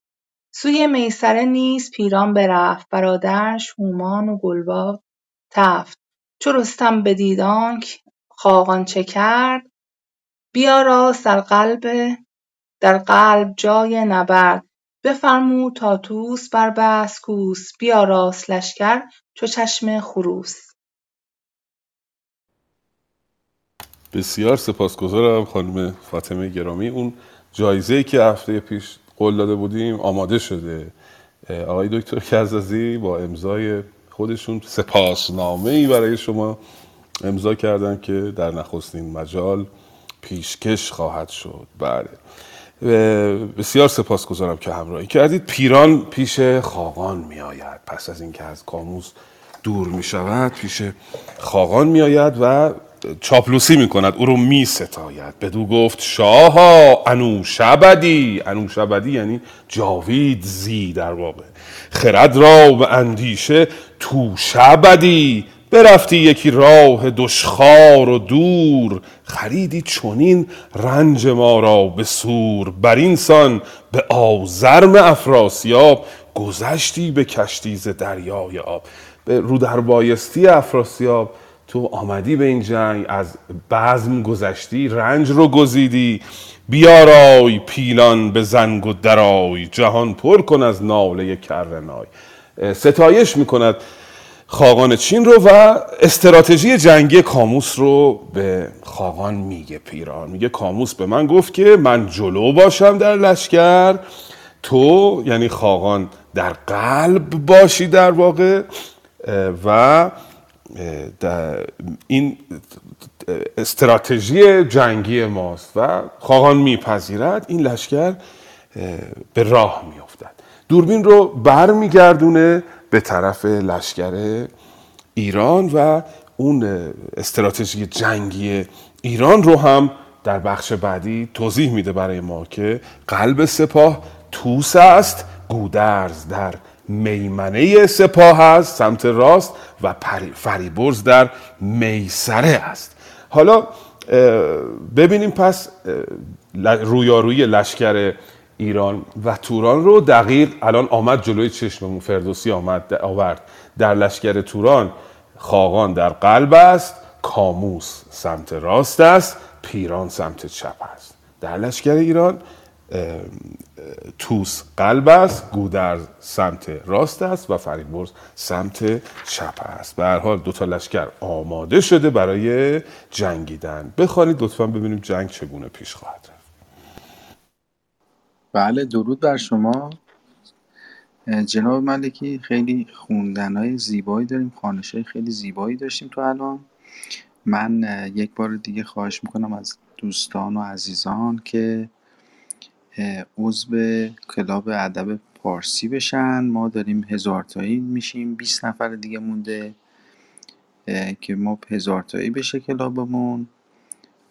سوی میسره نیز پیران برفت برادرش هومان و گلباد تفت. چو رستم بدید آنک خاقان چه کرد؟ بیاراست در قلب در قلب جای نبرد. بفرمود تا طوس بربست کوس. بیاراست لشکر چو چشم خروس. بسیار سپاسگزارم خانم فاطمه گرامی. اون جایزه که هفته پیش قول داده بودیم آماده شده. آقای دکتر کزازی با امضای خودشون سپاسنامه ای برای شما امضا کردن که در نخستین مجال پیشکش خواهد شد. بله. بسیار سپاسگزارم که همراهی کردید. پیران پیش خاقان می آید پس از اینکه از کاموس دور می شود پیش خاقان می آید و چاپلوسی می کند او رو می ستاید بدو گفت شاها انو شبدی انو شبدی یعنی جاوید زی در واقع. خرد را به اندیشه تو شبدی. برفتی یکی راه دشخار و دور. خریدی چنین رنج ما را به سور. بر اینسان به آزرم افراسیاب گذشتی به کشتی ز دریای آب. به رو در بایستی افراسیاب تو آمدی به این جنگ از بزم گذشتی رنج رو گزیدی. بیارای پیلان به زنگ و درای جهان پر کن از ناله کرنای. ستایش می‌کند خاقان چین رو و استراتژی جنگی کاموس رو به خاقان میگه پیران. میگه کاموس به من گفت که من جلو باشم در لشکر. تو یعنی خاقان در قلب باشی در واقع و این استراتژی جنگی ماست و خاقان میپذیرد این لشکر به راه میافتد. دوربین رو برمیگردونه طرف لشکر ایران و اون استراتژی جنگی ایران رو هم در بخش بعدی توضیح میده برای ما که قلب سپاه توس است گودرز در میمنه سپاه است سمت راست و فریبرز در میسره است. حالا ببینیم پس رویاروی لشکر ایران و توران رو دقیق الان آمد جلوی چشممون. فردوسی آمد آورد. در لشکر توران خاقان در قلب است کاموس سمت راست است پیران سمت چپ است. در لشکر ایران توس قلب است گودرز سمت راست است و فریبرز سمت چپ است. به هر حال دو تا لشکر آماده شده برای جنگیدن. بخوانید لطفا ببینیم جنگ چگونه پیش خواهد رفت. بله درود بر شما. جناب ملکی خیلی خوندن های زیبایی داریم خانش های خیلی زیبایی داشتیم تو الان. من یک بار دیگه خواهش می‌کنم از دوستان و عزیزان که عضو کلاب ادب پارسی بشن. ما داریم هزار تایی میشیم 20 نفر دیگه مونده که ما هزار تایی بشه کلابمون.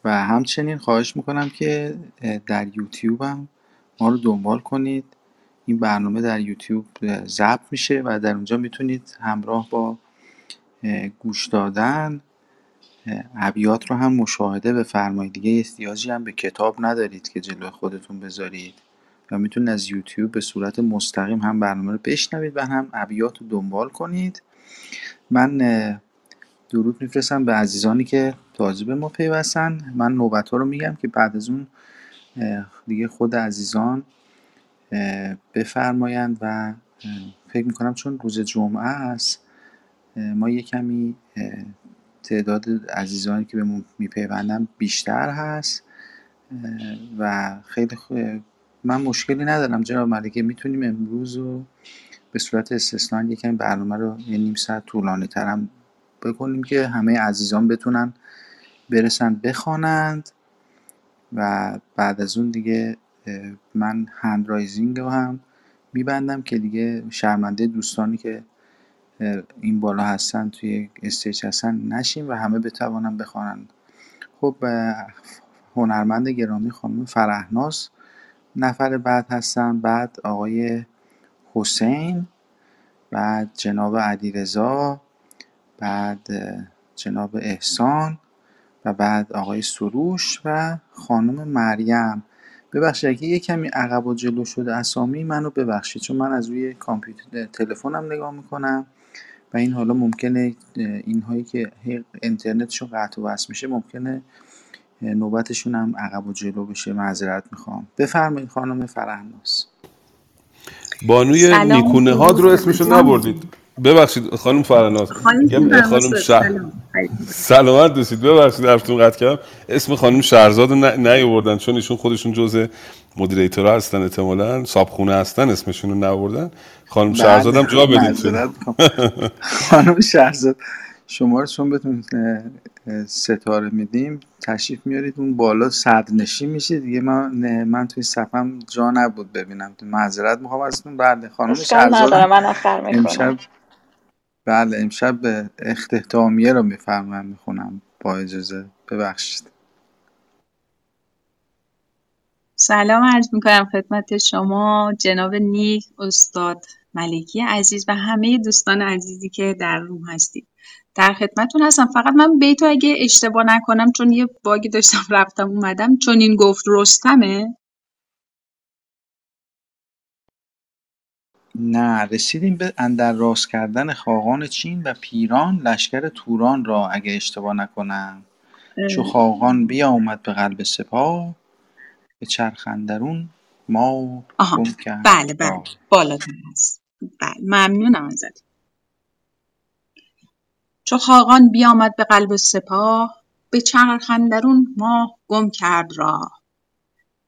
و همچنین خواهش می‌کنم که در یوتیوب هم ما رو دنبال کنید. این برنامه در یوتیوب ضبط میشه و در اونجا می‌تونید همراه با گوش دادن ابیات رو هم مشاهده بفرمایید. دیگه احتیاجی هم به کتاب ندارید که جلو خودتون بذارید. و می‌تونید از یوتیوب به صورت مستقیم هم برنامه رو بشنوید و هم ابیات رو دنبال کنید. من درود میفرستم به عزیزانی که تازه به ما پیوستن. من نوبت ها رو میگم که بعد از اون دیگه خود عزیزان بفرمایند و فکر می‌کنم چون روز جمعه است ما یه کمی تعداد عزیزانی که به میپیوندن بیشتر هست و خیلی من مشکلی ندارم جناب ملکه می‌تونیم امروز رو به صورت استثنا یکم برنامه رو یه نیم ساعت طولانی ترم بکنیم که همه عزیزان بتونن برسن بخوانند. و بعد از اون دیگه من hand raising رو هم میبندم که دیگه شرمنده دوستانی که این بالا هستن توی stage هستن نشیم و همه بتوانن بخوانند. خب هنرمند گرامی خانم فرهناز نفر بعد هستن. بعد آقای حسین بعد جناب علیرضا بعد جناب احسان و بعد آقای سروش و خانم مریم. ببخشید اگه یه کمی عقب و جلو شده اسامی منو ببخشید چون من از روی کامپیوتر تلفنم نگاه می‌کنم و این حالا ممکنه اینهایی که اینترنتشون قطع و وصل میشه ممکنه نوبتشون هم عقب و جلو بشه معذرت می‌خوام. بفرمایید خانم فرهناز بانوی نیکونه هاد رو اسمشو نبردید. ببخشید خانم فرناز. خانم شهر سلامت دوستید ببخشید حرفتون قطع کردم. اسم خانم شهرزاد رو نیاوردن چون ایشون خودشون جزء مدیریتورا هستن احتمالاً. صابخونه هستن اسمشون رو نبردن خانم شهرزاد هم جا بدید خانم شهرزاد. شما رو چون بهتون ستاره میدیم تشریف میارید اون بالا صدرنشی میشه. دیگه من من توی صفم جا نبود ببینم. معذرت می‌خوام ازتون. بعد خانم شهرزاد امشب بله امشب به اختتامیه رو میفرمم می‌خونم با اجازه. ببخشید. سلام عرض می‌کنم خدمت شما جناب نیک استاد ملکی عزیز و همه دوستان عزیزی که در روم هستید. در خدمتتون هستم. فقط من بیتو اگه اشتباه نکنم چون یه باگی داشتم رفتم اومدم چون این گفت رستمه. نه رسیدیم به اندر راست کردن خاقان چین و پیران لشکر توران را اگه اشتباه نکنم. چو خاقان بیامد به قلب سپاه به چرخ اندرون ما گم کرد. بله بله. بالا هست. بله ممنونم ازت. چو خاقان بیامد به قلب سپاه به چرخ اندرون ماه گم کرد راه.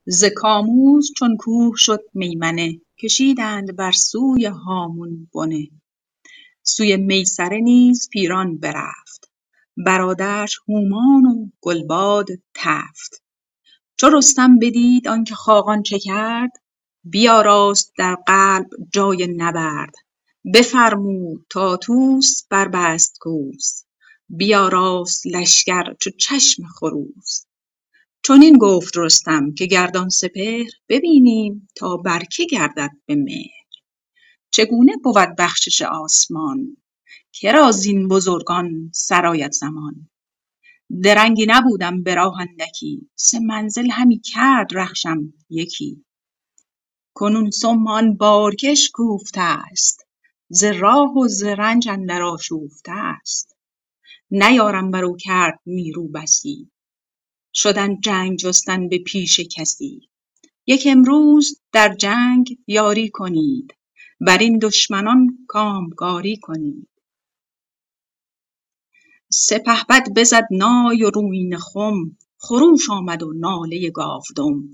ز کاموز چون کوه شد میمنه. کشیدند بر سوی هامون بنه. سوی میسره نیز پیران برفت. برادرش هومان و گلباد تفت. چو رستم بدید آنکه خاقان چه کرد بیاراست در قلب جای نبرد. بفرمود تا طوس بربست کوس. بیاراست لشکر چو چشم خروس. چنین گفت رستم که گردان سپهر ببینیم تا بر که گردد به مهر. چگونه بود بخشش آسمان؟ کرا زین بزرگان سرآید زمان؟ درنگی نبودم به راه اندکی سه منزل همی کرد رخشم یکی. کنون سم آن بارکش کوفته است ز راه و ز رنج اندر آشوفته است. نیارم بر او کرد میرو بسی شدن جنگ جستن به پیش کسی. یک امروز در جنگ یاری کنید. بر این دشمنان کامگاری کنید. سپهبد بزد نای و رویینه خم خروش آمد و ناله گاودم.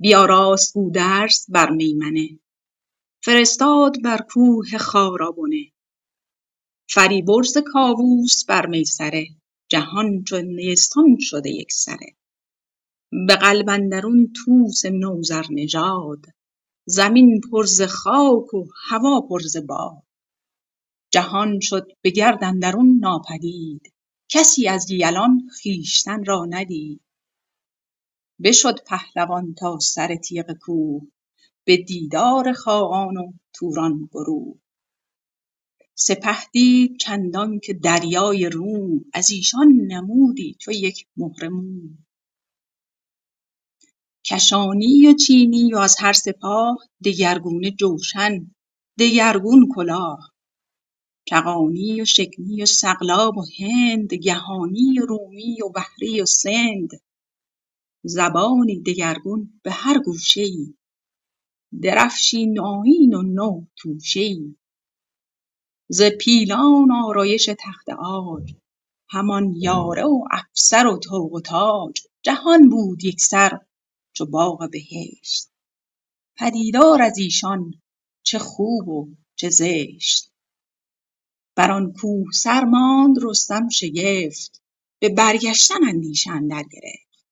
بیاراست گودرز بر میمنه. فرستاد بر کوه خارابنه فریبرز کاووس بر میسره. جهان چون نیستان شده یکسره به قلب اندرون طوس نوذرنژاد زمین پر ز خاک و هوا پر ز باد. جهان شد به گرد اندرون ناپدید کسی از یلان خویشتن را ندید. بشد پهلوان تا سر تیغ کوه به دیدار خاقان و توران گروه سپه دید چندان که دریای روم از ایشان نمودی چو یک مهره موم کشانی و چینی و از هر سپاه دگرگونه جوشن دگرگون کلاه. چغانی و شکنی و سقلاب و هند گهانی و رومی و بحری و سند. زبانی دگرگون به هر گوشه ای درفشی نوآیین و نو توشه ای ز پیلان آرایش تخت عاج همان یاره و افسر و طوق و تاج جهان بود یکسر چو باغ بهشت. پدیدار از ایشان چه خوب و چه زشت. بر آن کوه سر ماند رستم شگفت به برگشتن اندیشه اندر گرفت.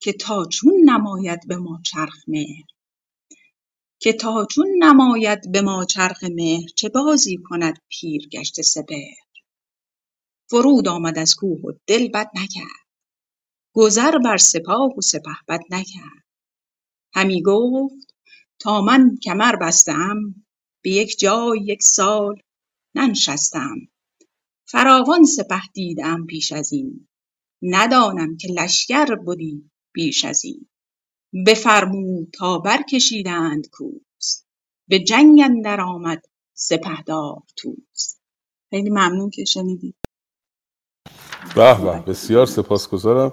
که تا چون نماید به ما چرخ مهر که تا چون نماید به ما چرخ مهر چه بازی کند پیرگشته سپهر؟ فرود آمد از کوه و دل بد نکرد. گذر بر سپاه و سپهبد نکرد. همی گفت تا من کمر بسته ام به یک جای یک سال ننشسته ام فراوان سپه دیدم پیش از این. ندانم که لشکر بدی بیش از این. بفرمود تا برکشیدند کوس. به جنگ اندر آمد سپهدار توس خیلی ممنون که شنیدید. به به بسیار سپاسگزارم.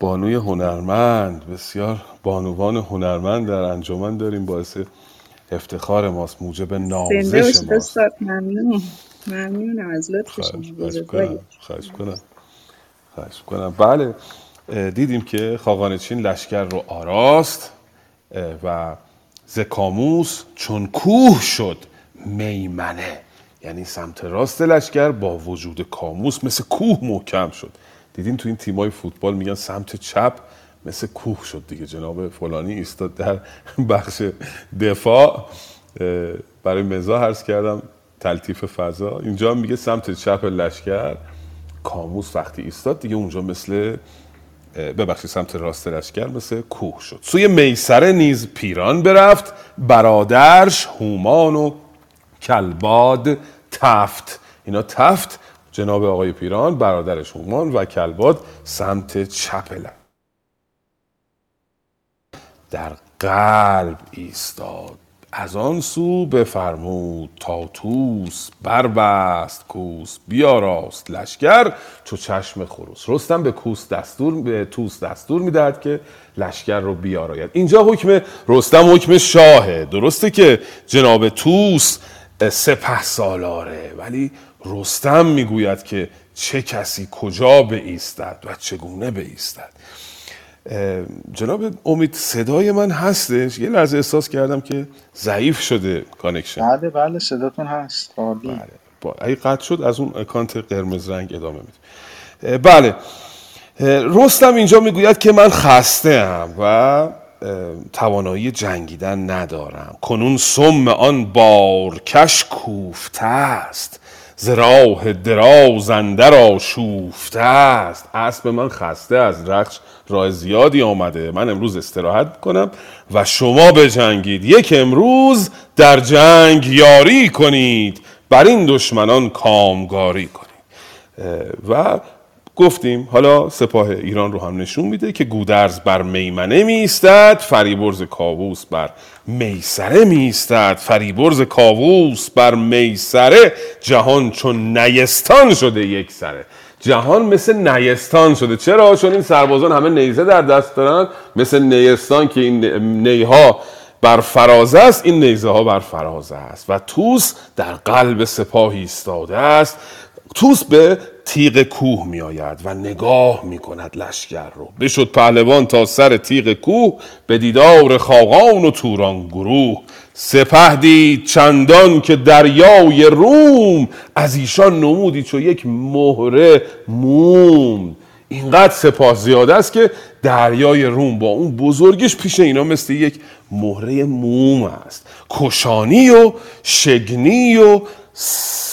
بانوی هنرمند بسیار بانوان هنرمند در انجمن داریم باعث افتخار ماست موجب نازش ماست. ممنون. ممنونم از لطف شما خواهش کنم خواهش کنم. بله. دیدیم که خاقان چین لشکر رو آراست و ز کاموس چون کوه شد میمنه. یعنی سمت راست لشکر با وجود کاموس مثل کوه محکم شد. دیدین تو این تیمای فوتبال میگن سمت چپ مثل کوه شد دیگه. جناب فلانی ایستاد در بخش دفاع. برای مزاح عرض کردم تلطیف فضا. اینجا میگه سمت چپ لشکر کاموس وقتی ایستاد دیگه اونجا مثل ببخشید سمت راست لشکر مثل کوه شد. سوی میسره نیز پیران برفت برادرش هومان و کلباد تفت. اینا تفت جناب آقای پیران برادرش هومان و کلباد سمت چپ لشکر در قلب ایستاد. از آن سو بفرمود تا توس بربست کوس بیاراست لشکر چو چشم خروس. رستم به کوس دستور به توس دستور می‌دهد که لشکر رو بیاراید. اینجا حکم رستم حکم شاهه. درسته که جناب توس سپه سالاره ولی رستم می‌گوید که چه کسی کجا بایستد و چگونه بایستد. جناب امید صدای من هستش؟ یه لحظه احساس کردم که ضعیف شده connection. بله بله صداتون هست. عالی. بله یا اگه قطع شد از اون account قرمز رنگ ادامه میدیم بله. رستم اینجا می‌گوید که من خسته ام و توانایی جنگیدن ندارم. کنون سم آن بارکش کوفته است. ز راه دراز اندر آشوفته است. اسب من خسته از رخش راه زیادی آمده. من امروز استراحت کنم و شما بجنگید. یک امروز در جنگ یاری کنید. بر این دشمنان کامگاری کنید. و گفتیم حالا سپاه ایران رو هم نشون میده که گودرز بر میمنه میستد فریبرز کاووس بر میسره میستد. فریبرز کاووس بر میسره. جهان چون نیستان شده یک سره. جهان مثل نیستان شده. چرا؟ چون این سربازان همه نیزه در دست دارن. مثل نیستان که این نیها بر فرازه است این نیزه ها بر فرازه است. و توس در قلب سپاه ایستاده است. توس به تیغ کوه می آید و نگاه می کند لشکر رو بشد پهلوان تا سر تیغ کوه به دیدار خاقان و توران گروه. سپه دید چندان که دریای روم از ایشان نمودی چو یک مهره موم. اینقدر سپاه زیاده است که دریای روم با اون بزرگش پیش اینا مثل یک مهره موم است. کشانی و شگنی و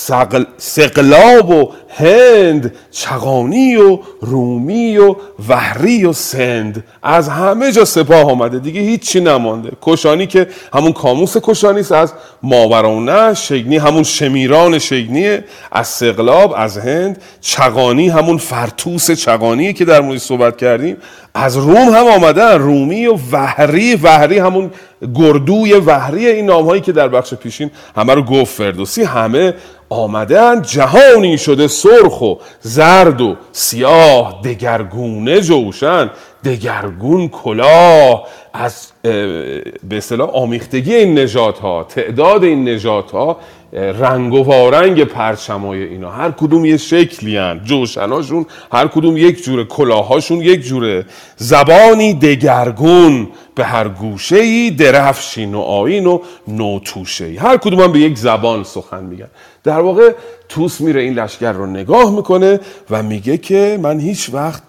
سقل... سقلاب و هند چغانی و رومی و وحری و سند. از همه جا سپاه آمده. دیگه هیچی نمانده. کشانی که همون کاموس کشانی است. از ماورانه شگنی همون شمیران شگنی از سقلاب از هند. چغانی همون فرتوس چغانی که در مورد صحبت کردیم. از روم هم آمدن رومی و وحری وحری همون گردوی وحری این نام هایی که در بخش پیشین همه رو گفت فردوسی. همه آمدن. جهانی شده. سرخ و زرد و سیاه دگرگونه جوشن دگرگون کلاه. از به اصطلاح آمیختگی این نژادها ها تعداد این نژادها ها رنگ و وارنگ پرچمای اینا. هر کدوم یه شکلی هن. جوشناشون هر کدوم یک جوره. کلاهاشون یک جوره. زبانی دگرگون به هر گوشه ای درفشین و آین و نوتوشه هر کدوم هم به یک زبان سخن میگن. در واقع توس میره این لشکر رو نگاه می‌کنه و میگه که من هیچ وقت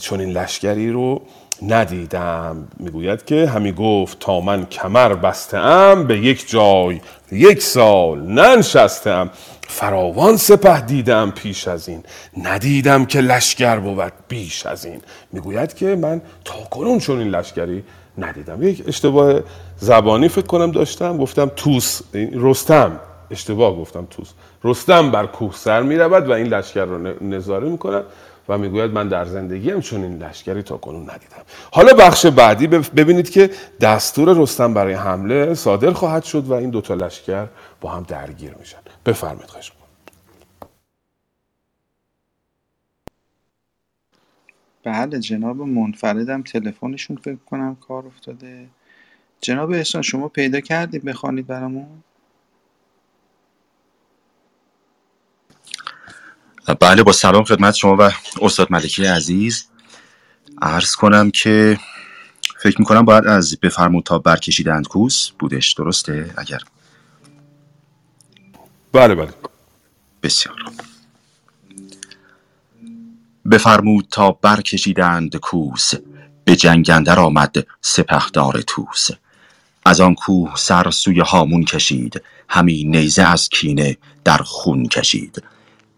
چون این لشکری رو ندیدم. می‌گوید که همی گفت تا من کمر بستم به یک جای یک سال ننشستم فراوان سپه دیدم پیش از این. ندیدم که لشکر بود بیش از این. می‌گوید که من تا کنون چون این لشکری ندیدم. یک اشتباه زبانی فکر کنم داشتم. گفتم توس رستم. اشتباه گفتم توس. رستم بر کوه سر می رود و این لشکر رو نظاره می کند و می‌گوید من در زندگیم چون این لشکری تا کنون ندیدم. حالا بخش بعدی ببینید که دستور رستم برای حمله صادر خواهد شد و این دوتا لشکر با هم درگیر میشن. بفرمایید خواهش بله جناب منفردم تلفنشون فکر کنم کار افتاده. جناب احسان شما پیدا کردید بخوانید برامون؟ بله با سلام خدمت شما و استاد ملکی عزیز. عرض کنم که فکر می‌کنم باید از بفرمود تا برکشیدند کوس بودش درسته؟ اگر بله بله. بسیار بفرمود تا برکشیدند کوس به جنگندر آمد سپهدار توس از آن کوه سر سوی هامون کشید. همی نیزه از کینه در خون کشید.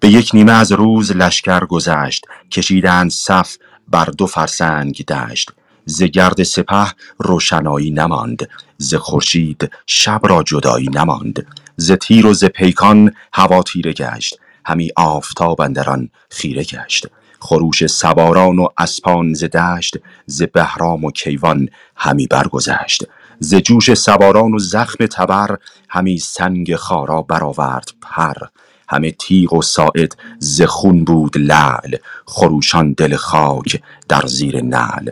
به یک نیمه از روز لشکر گذشت. کشیدند صف بر دو فرسنگ دشت. ز گرد سپه روشنایی نماند. ز خورشید شب را جدایی نماند. ز تیر و ز پیکان هوا تیره گشت. همی آفتاب اندران خیره گشت. خروش سواران و اسپان ز دشت. ز بهرام و کیوان همی برگذشت. ز جوش سواران و زخم تبر همی سنگ خارا برآورد پر. همه تیغ و ساعد ز خون بود لعل خروشان دل خاک در زیر نعل.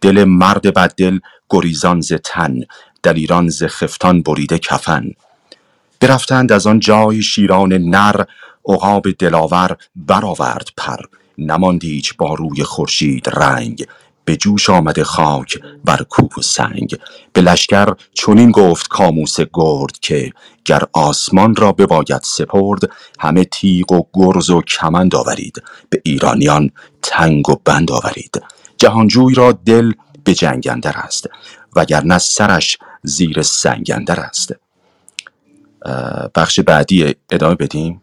دل مرد بددل گریزان ز تن دلیران ز خفتان بریده کفن. برفتند از آن جای شیران نر عقاب دلاور برآورد پر. نماند با روی خورشید رنگ. به جوش آمده خاک بر کوه و سنگ. به لشکر چنین گفت کاموس گرد که گر آسمان را بباید سپرد همه تیغ و گرز و کمند آورید. به ایرانیان تنگ و بند آورید. جهانجوی را دل به جنگندر است وگرنه سرش زیر سنگندر است. بخش بعدی ادامه بدیم.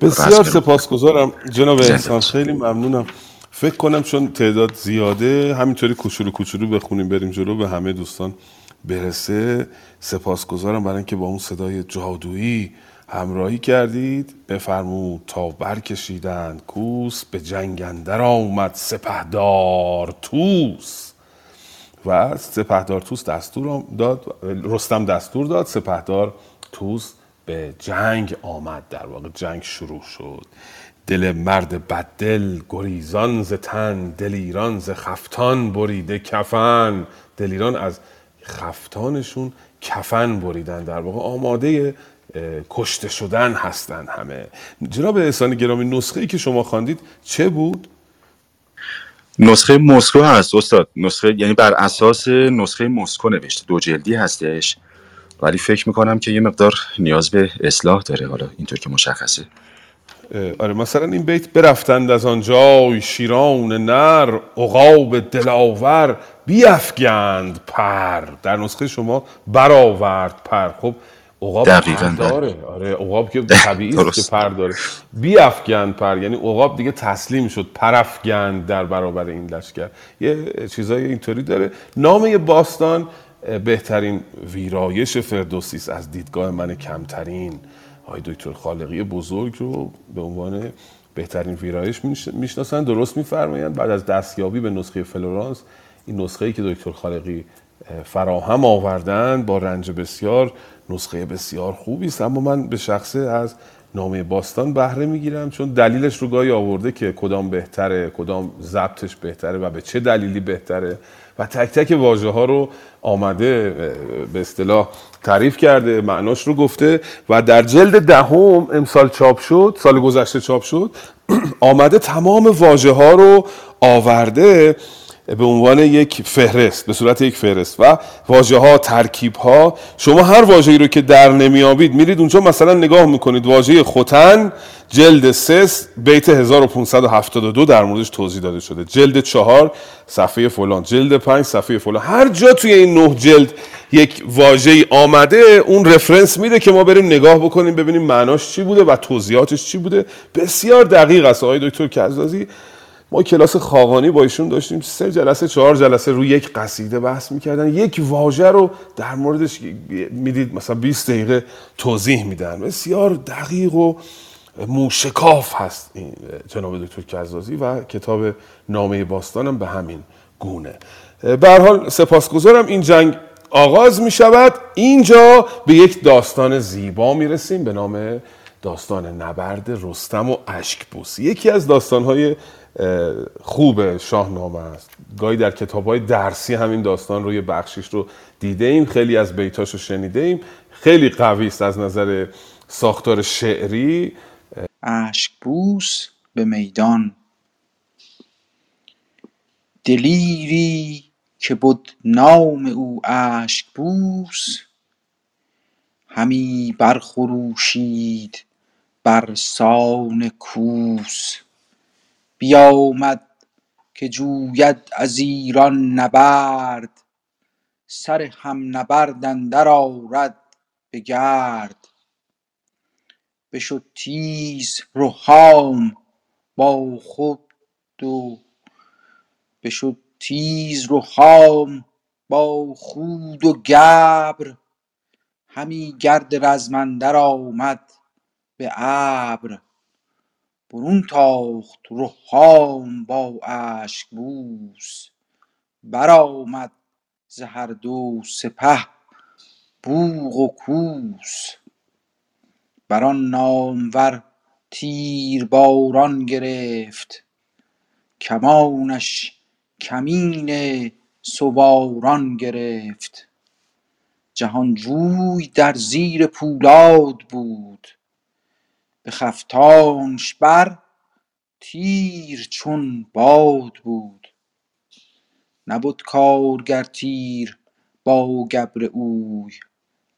بسیار سپاسگزارم جناب احسان خیلی ممنونم. فکر کنم چون تعداد زیاده همینطوری کوچولو کوچولو بخونیم بریم جلو به همه دوستان برسه. سپاسگزارم برای اینکه با اون صدای جادویی همراهی کردید. بفرمود تا برکشیدند کوس به جنگندر آمد سپهدار توس و سپهدار توس دستور داد رستم دستور داد سپهدار توس به جنگ آمد. در واقع جنگ شروع شد. دل مرد بددل گریزان ز تن دلیران ز خفتان بریده کفن. دلیران از خفتانشون کفن بریدن. در واقع آماده کشته شدن هستن همه. جناب احسان گرامی نسخه ای که شما خواندید چه بود؟ نسخه مسکو هست استاد. نسخه یعنی بر اساس نسخه مسکو نوشته. دو جلدی هستش. ولی فکر می‌کنم که یه مقدار نیاز به اصلاح داره. حالا اینطور که مشخصه. آره مثلا این بیت برفتند از آنجای شیران نر عقاب دلاور بیافگند پر. در نسخه شما برآورد پر. خب عقاب پر داره. آره عقاب که طبیعی است که پر داره. بیافگند پر. یعنی عقاب دیگه تسلیم شد پرافگند در برابر این لشکر. یه چیزای اینطوری داره. نام باستان بهترین ویرایش فردوسی از دیدگاه من کمترین. آقای دکتر خالقی بزرگ رو به عنوان بهترین ویرایش می‌شناسن درست میفرمایند. بعد از دستیابی به نسخه فلورانس این نسخه ای که دکتر خالقی فراهم آوردن با رنج بسیار نسخه بسیار خوبی است. اما من به شخصه از نامه باستان بهره می‌گیرم چون دلیلش رو گاهی آورده که کدام بهتره کدام ضبطش بهتره و به چه دلیلی بهتره و تک تک واژه ها رو آمده به اصطلاح تعریف کرده معناش رو گفته و در جلد دهم ده امسال چاپ شد سال گذشته چاپ شد آمده تمام واژه ها رو آورده. به عنوان یک فهرست به صورت یک فهرست. و واژه ها ترکیب ها شما هر واژه‌ای رو که در نمیابید میرید اونجا مثلا نگاه می‌کنید. واژه خوتن جلد 3 بیت 1572 در موردش توضیح داده شده. جلد 4 صفحه فلان. جلد 5 صفحه فلان. هر جا توی این نه جلد یک واژه آمده اون رفرنس میده که ما بریم نگاه بکنیم ببینیم معناش چی بوده و توضیحاتش چی بوده. بسیار دقیق است آقای دکتر کزازی. ما کلاس خاقانی با ایشون داشتیم سه جلسه چهار جلسه روی یک قصیده بحث می‌کردن. یک واژه رو در موردش می‌دید مثلا 20 دقیقه توضیح میدن. بسیار دقیق و موشکاف هست این جناب دکتر کرزازی و کتاب نامه باستانم به همین گونه. به حال سپاسگزارم. این جنگ آغاز می شود اینجا به یک داستان زیبا می رسیم به نام داستان نبرد رستم و اشکبوس یکی از داستانهای خوب شاهنامه است. گاهی در کتاب های درسی همین داستان رو یه بخشیش رو دیده ایم خیلی از بیتاش رو شنیده ایم خیلی قوی است از نظر ساختار شعری. اشکبوس به میدان. دلیری که بود نام او اشکبوس همی برخروشید بر سان کوس. بیامد که جوید از ایران نبرد سر هم نبرد اندر آرد به گرد. بشد تیز رهام با خود و بشد تیز با خود و گبر. همی گرد رزم اندر آمد به ابر. برون تاخت رهام با اشکبوس برآمد ز هر دو سپه بوق و کوس. بر آن نامور تیرباران گرفت. کمانش کمین سواران گرفت. جهانجوی در زیر پولاد بود. به خفتانش بر تیر چون باد بود. نبد کارگر تیر با گبر اوی.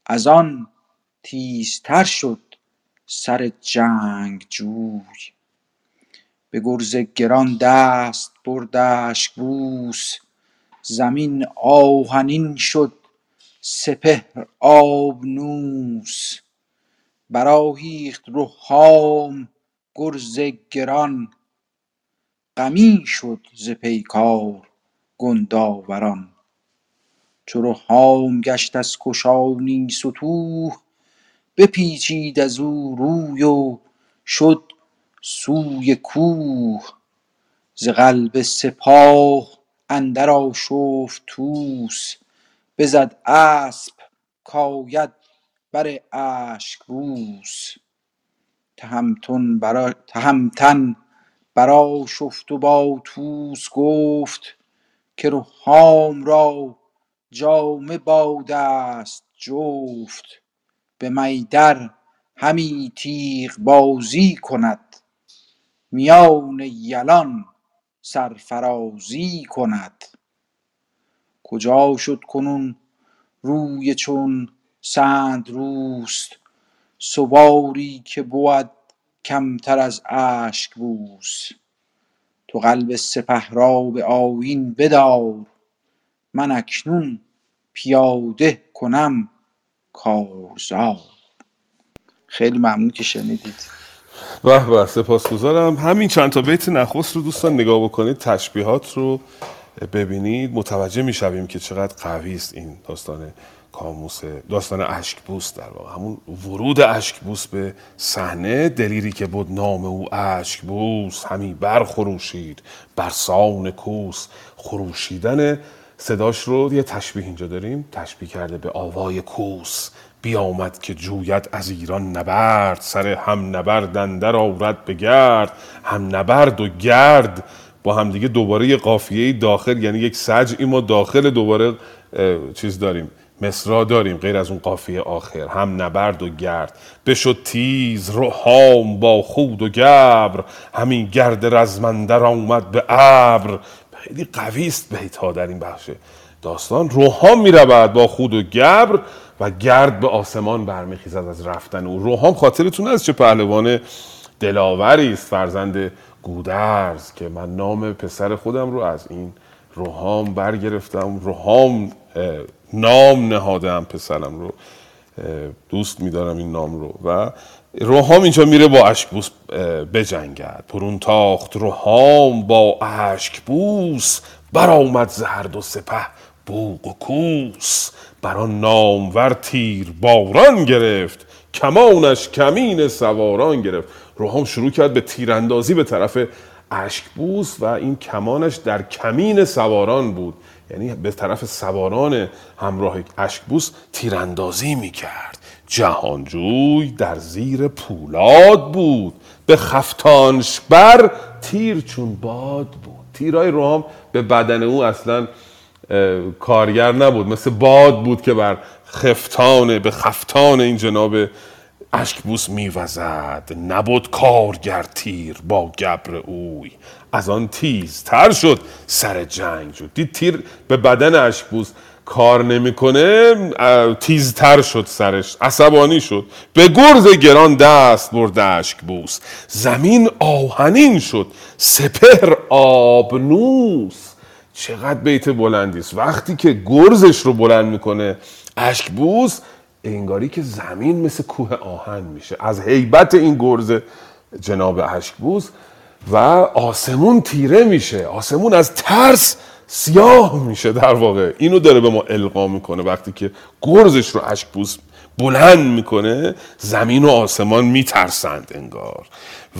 از آن تیزتر شد سر جنگجوی به گرز گران دست برد اشکبوس زمین آهنین شد سپهر آبنوس برآهیخت رهام گرز گران غمی شد ز پیکار گندآوران چو رهام گشت از کشانی ستوه بپیچید از او روی و شد سوی کوه. ز قلب سپاه اندر آشفت طوس بزد اسپ کآید بر اشکبوس تهمتن برآشفت و با طوس گفت که رهام را جامه بادست جفت. به میدر همی تیغ بازی کند. میان یلان سرفرازی کند. کجا شد کنون روی چون سندروست سواری که بود کمتر از اشکبوس تو قلب سپه را به آیین بدار من اکنون پیاده کنم کارزار. خیلی ممنون که شنیدید. به به سپاسگزارم. همین چند تا بیت نخست رو دوستان نگاه بکنید تشبیهات رو ببینید. متوجه می‌شویم که چقدر قوی است این داستان کاموس داستان اشکبوس در واقع. همون ورود اشکبوس به صحنه دلیری که بود نام او اشکبوس. همی برخروشید بر سان کوس. خروشیدن صداش رو یه تشبیه اینجا داریم. تشبیه کرده به آوای کوس. بیامد که جوید از ایران نبرد. سر هم نبرد اندر آورد به گرد. هم نبرد و گرد. با هم دیگه دوباره یه قافیه داخل یعنی یک سجعی ما داخل دوباره چیز داریم. مصرا داریم غیر از اون قافیه آخر. هم نبرد و گرد. بشد تیز روحام با خود و گبر. همین گرد رزمندر آمد به ابر. خیلی قوی است بیت ها در این بخش. داستان روحام می رود با خود و گبر و گرد به آسمان برمیخیزد از رفتن او. روحام خاطرتون از چه پهلوان دلاوری است؟ فرزند گودرز که من نام پسر خودم رو از این روحام برگرفتم. روحام نام نهادم پسرم رو دوست میدارم این نام رو. و روحام اینجا میره با اشکبوس بجنگد. پرون تاخت روحام با اشکبوس برآمد ز هر دو سپه بوق و کوس. بر آن نامور تیر باران گرفت. کمانش کمین سواران گرفت. روحام شروع کرد به تیراندازی به طرف اشکبوس و این کمانش در کمین سواران بود. یعنی به طرف سواران همراه اشکبوس تیراندازی می‌کرد. جهانجوی در زیر پولاد بود. به خفتانش بر تیر چون باد بود. تیرای روحام به بدن او اصلا کارگر نبود. مثل باد بود که بر خفتان به خفتان این جناب اشکبوس میوزد. نبود کارگر تیر با گبر اوی. از آن تیز تر شد سر جنگ شد. دید تیر به بدن اشکبوس کار نمی‌کنه تیزتر شد سرش عصبانی شد. به گرز گران دست برد اشکبوس. زمین آهنین شد سپهر آبنوس. چقدر بیت بلندی است. وقتی که گرزش رو بلند می‌کنه اشکبوس انگاری که زمین مثل کوه آهن میشه. از هیبت این گرز جناب اشکبوس و آسمون تیره میشه. آسمون از ترس سیاه میشه در واقع. اینو داره به ما القا می‌کنه. وقتی که گرزش رو اشکبوس بلند می‌کنه زمین و آسمان میترسند انگار.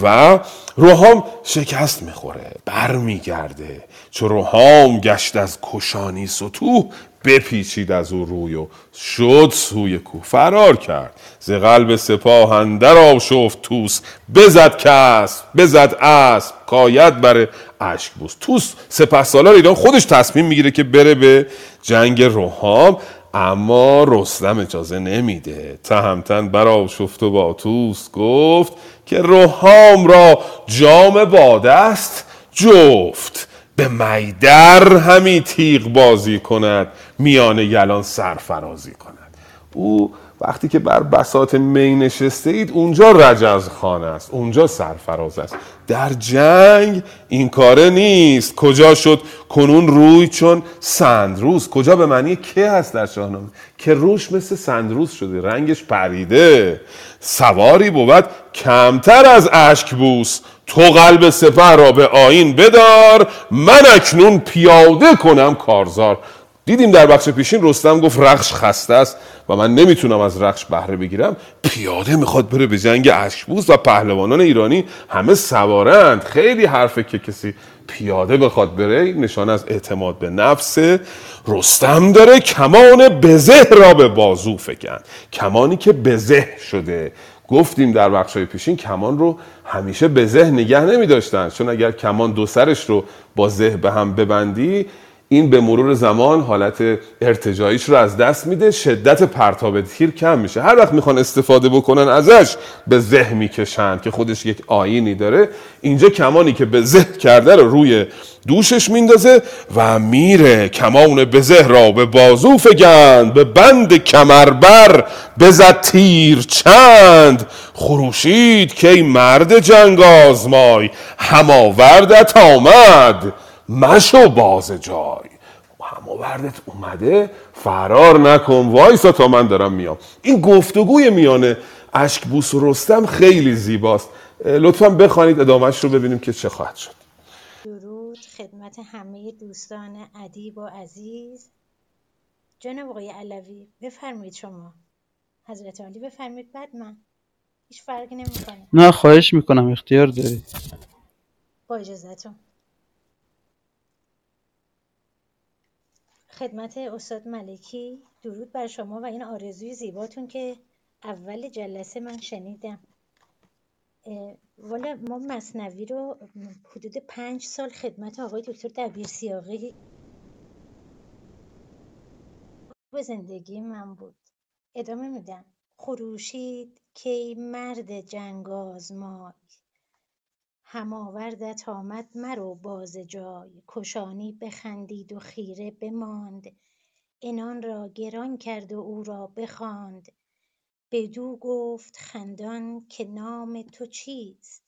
و روحام شکست می‌خوره بر میگرده چو روحام گشت از کشانی سطوح بپیچید از او روی و شد سوی کوه. فرار کرد. ز قلب سپاه اندر آشفت توس بزد کس بزد اسب. کاید بر اشک بوس. توس سپه سالار ایران خودش تصمیم می‌گیره که بره به جنگ روحام اما رستم اجازه نمیده. تهمتن برا شفت و با توس گفت که روحام را جام باده است جفت. به میدر همی تیغ بازی کند. میان یلان سرفرازی کند. او وقتی که بر بسات می نشسته اید اونجا رجز خانه است اونجا سرفراز است. در جنگ این کاره نیست. کجا شد کنون روی چون سندروز؟ کجا به معنی که هست در شاهنامه؟ که روش مثل سندروز شده رنگش پریده. سواری بود کمتر از اشک بوس. تو قلب سپه را به آین بدار. من اکنون پیاده کنم کارزار. دیدیم در بخش پیشین رستم گفت رخش خسته است و من نمی‌تونم از رخش بهره بگیرم. پیاده می‌خواد بره به جنگ اشکبوس و پهلوانان ایرانی. همه سوارند. خیلی حرفه که کسی پیاده بخواد بره. نشان از اعتماد به نفس. رستم داره کمان بزه را به بازو فکن کمانی که بزه شده. گفتیم در بخش پیشین کمان رو همیشه به ذهن نگه نمی داشتن چون اگر کمان دو سرش رو با ذهن به هم ببندی این به مرور زمان حالت ارتجاییش رو از دست میده شدت پرتاب تیر کم میشه. هر وقت می‌خوان استفاده بکنن ازش به ذهن می‌کشن که خودش یک آینی داره. اینجا کمانی که به ذهن کرده رو روی دوشش میندازه و میره کمان بزه را به بازو فگند به بند کمربر بزد تیر چند. خروشید که مرد جنگ آزمای هماوردت آمد. مشو باز جای. هماوردت اومده فرار نکن وایسا تا من دارم میام. این گفتگوی میانه اشکبوس و رستم خیلی زیباست. لطفا بخوانید ادامهش رو ببینیم که چه خواهد شد. درود خدمت همه دوستان ادیب و عزیز. جناب آقای علوی بفرمایید شما. حضرت علی بفرمایید. بعد من. هیچ فرقی نمی‌کنه. نه خواهش می‌کنم. اختیار داری با اجازتون خدمت استاد ملکی. درود بر شما و این آرزوی زیباتون که اول جلسه من شنیدم. والا ما مصنوی رو حدود پنج سال خدمت آقای دکتر دبیر سیاقی به زندگی من بود. ادامه میدم. خروشید کی مرد جنگ آزمای هماوردت آمد مرو باز جای. کشانی بخندید و خیره بماند. عنان را گران کرد و او را بخواند. بدو گفت خندان که نام تو چیست؟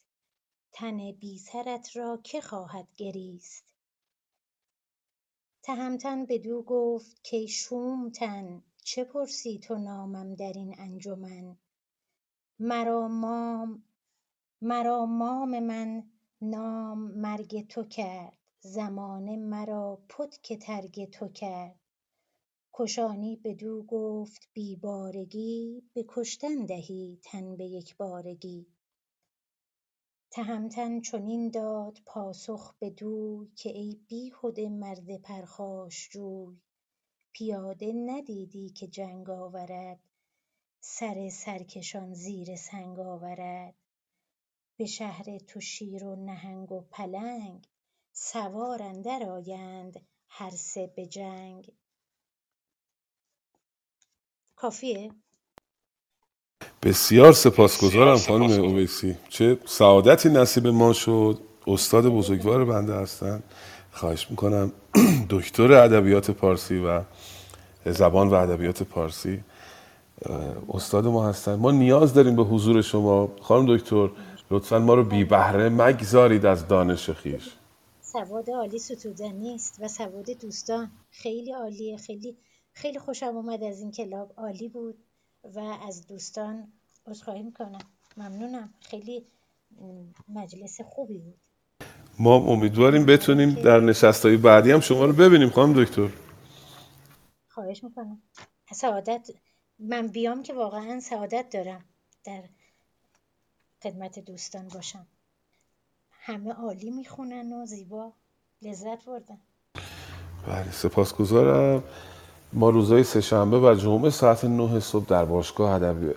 تن بی سرت را که خواهد گریست؟ تهمتن بدو گفت کای شوم تن چه پرسی تو نامم در این انجمن؟ مرا مام مرا مام من نام مرگ تو کرد زمانه مرا پتک ترگ تو کرد. کشانی بدو گفت بی بارگی به کشتن دهی تن به یک بارگی. تهمتن چنین داد پاسخ بدوی که ای بیهده مرد پرخاشجوی پیاده ندیدی که جنگ آورد سر سرکشان زیر سنگ آورد. به شهر تو شیر و نهنگ و پلنگ سوار اندر آیند هر سه به جنگ. کافیه؟ بسیار سپاسگزارم خانم اویسی. چه سعادتی نصیب ما شد. استاد بزرگوار بنده هستن. خواهش می‌کنم دکتر ادبیات پارسی و زبان و ادبیات پارسی استاد ما هستن. ما نیاز داریم به حضور شما. خانم دکتر لطفا ما رو بی بهره مگذارید از دانش خیش. سواد عالی ستودنی است و سواد دوستان خیلی عالیه. خیلی خیلی خوشم اومد از این کلاب. عالی بود و از دوستان عذرخواهی می‌کنم. ممنونم. خیلی مجلس خوبی بود. ما امیدواریم بتونیم در نشستهای بعدی هم شما رو ببینیم خانم دکتر. خواهش می‌کنم. سعادت من بیام که واقعا سعادت دارم در خدمت دوستان باشم. همه عالی می‌خونن و زیبا لذت بردن. بله سپاسگزارم. ما روزهای سهشنبه و جمعه ساعت 9 صبح در باشگاه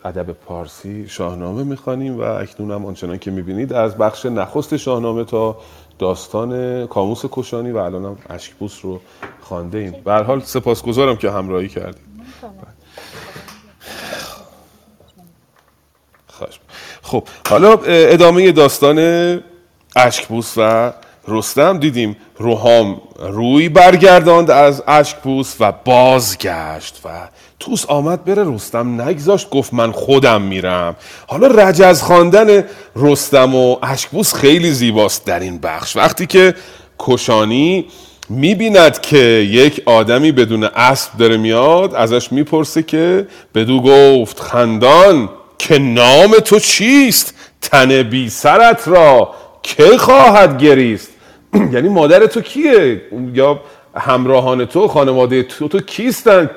ادب, پارسی شاهنامه می‌خوانیم و اکنون هم آنچنان که می‌بینید از بخش نخست شاهنامه تا داستان کاموس کشانی و الان هم اشکبوس رو خانده ایم حال سپاسگزارم که همراهی کردید خواهش خب حالا ادامه داستان اشکبوس و رستم. دیدیم روحام روی برگرداند از اشکبوس و بازگشت و توس آمد بره رستم. نگذاشت گفت من خودم میرم. حالا رجز خواندن رستم و اشکبوس خیلی زیباست در این بخش. وقتی که کشانی می‌بیند که یک آدمی بدون اسب داره میاد ازش می‌پرسه که بدو گفت خندان. که نام تو چیست؟ تن بی سرت را که خواهد گریست؟ یعنی مادر تو کیه؟ یا همراهان تو خانواده تو تو کیستن؟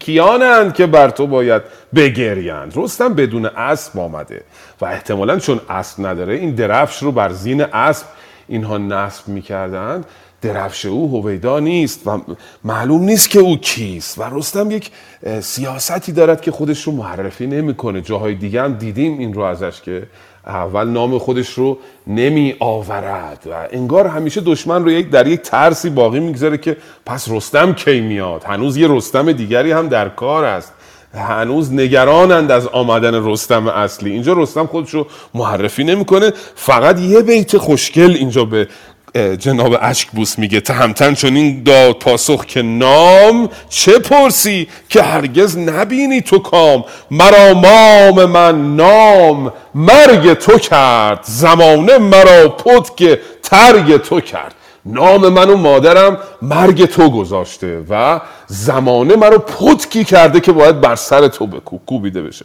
کیانند که بر تو باید بگریند؟ رستم بدون اسب آمده و احتمالا چون اسب نداره این درفش رو بر زین اسب اینها نصب می‌کردند. درفش او هویدا نیست و معلوم نیست که او کیست و رستم یک سیاستی دارد که خودش رو معرفی نمی‌کنه. جاهای دیگه هم دیدیم این رو ازش که اول نام خودش رو نمی آورد و انگار همیشه دشمن رو یک در یک ترسی باقی می‌گذاره که پس رستم کی میاد؟ هنوز یه رستم دیگری هم در کار است. هنوز نگرانند از آمدن رستم اصلی. اینجا رستم خودش رو معرفی نمی‌کنه. فقط یه بیت خوشگل اینجا به جناب اشکبوس میگه تهمتن چون این داد پاسخ که نام چه پرسی که هرگز نبینی تو کام؟ مرا مام من نام مرگ تو کرد زمانه مرا پد که ترگ تو کرد. نام من و مادرم مرگ تو گذاشته و زمانه مرا پتکی کرده که باید بر سر تو کوبیده بشه.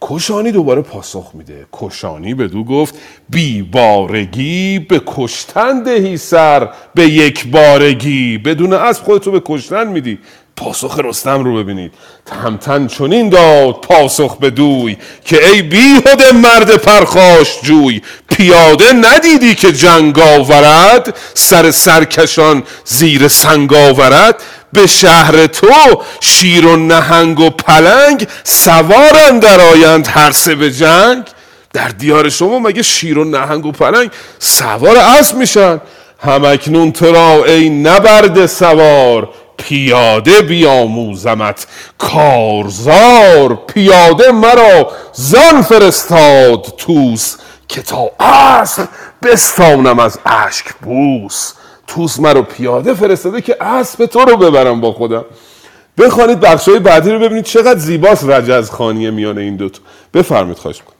کشانی دوباره پاسخ میده. کشانی به دو گفت بی بارگی به کشتن دهی سر به یک بارگی. بدون اسب خودتو به کشتن میدی. پاسخ رستم رو ببینید. تهمتن چنین داد پاسخ به دوی که ای بیهده مرد پرخاش جوی پیاده ندیدی که جنگ آورد سر سرکشان زیر سنگ آورد. به شهر تو شیر و نهنگ و پلنگ سوار در آیند هر سه به جنگ. در دیار شما مگه شیر و نهنگ و پلنگ سوار اسب میشن؟ همکنون تو را ای نبرد سوار پیاده بیاموزمت. کارزار پیاده مرا زان فرستاد توس که تا اسب بستانم از اشک بوس. توس مرا پیاده فرستاده که اسب تو رو ببرم با خودم. بخوانید بخش های بعدی رو ببینید چقدر زیباست رجز خانیه میانه این دوتا. بفرمید خواهش می‌کنم.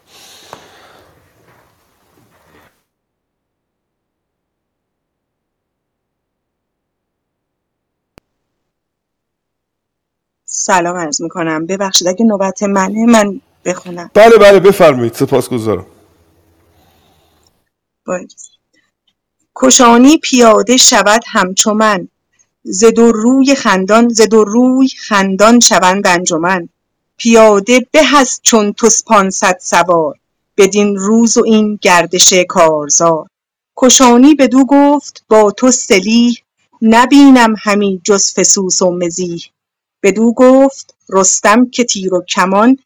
سلام عرض می‌کنم. ببخشید اگه نوبت منه من بخونم. بله بله بفرمایید. سپاسگزارم. کشانی پیاده شود همچو من. ز دو روی خندان ز دو روی خندان شوند انجمن. پیاده به از چون تو پانصد سوار. بدین روز و این گردش کارزار. کشانی بدو گفت با تو سلیح نبینم همی جز فسوس و مزیح. بدو گفت رستم که تیر و کمان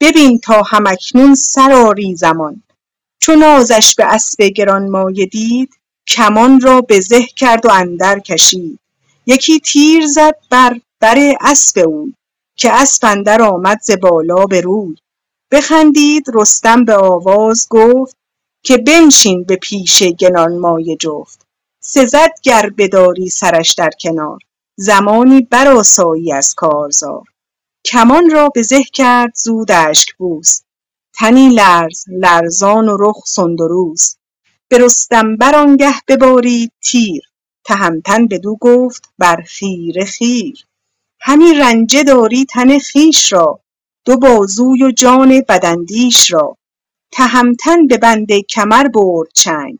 ببین تا هم اکنون سرآری زمان. چو نازش به اسب گرانمایه دید کمان را به زه کرد و اندر کشید. یکی تیر زد بر بر اسب اوی که اسپ اندر آمد ز بالا به روی. بخندید رستم به آواز گفت که بنشین به پیش گرانمایه جفت. سزد گر بداری سرش در کنار. زمانی برآسایی از کارزار. کمان را به زه کرد زود اشکبوس تنی لرز لرزان و رخ سندروس به رستم بر آنگه ببارید تیر. تهمتن بدو گفت بر خیره خیر. همی رنجه داری تن خویش را. دو بازوی و جان بداندیش را. تهمتن به بند کمر برد چنگ.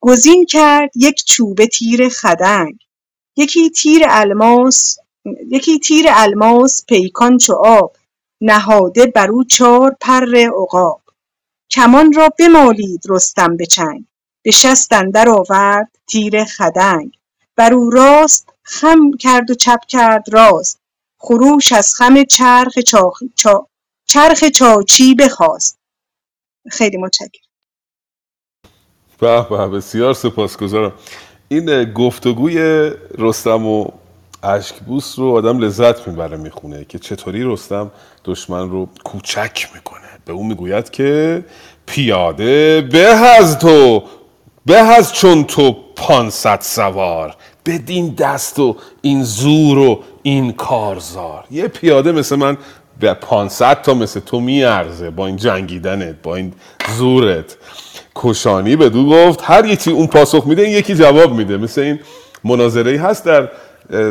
گزین کرد یک چوبه تیر خدنگ. یکی تیر الماس یکی تیر الماس پیکان چو آب نهاده بر او چار پر عقاب. کمان را بمالید رستم به چنگ به شست اندر آورد تیر خدنگ. بر او راست خم کرد و چپ کرد راست خروش از خم چرخ چاخ چا چرخ چاچی بخاست خیلی متشکرم. به به بسیار سپاسگزارم. این گفتگوی رستم و اشکبوس رو آدم لذت می‌بره می‌خونه که چطوری رستم دشمن رو کوچک می‌کنه. به اون می‌گوید که پیاده به از تو به از چون تو پانصد سوار. بدین دست و این زور و این کارزار. یه پیاده مثل من به 500 تا مثل تو میارزه با این جنگیدنت با این زورت. کشانی بدو گفت هر یکی اون پاسخ میده این یکی جواب میده. مثل این مناظره هست در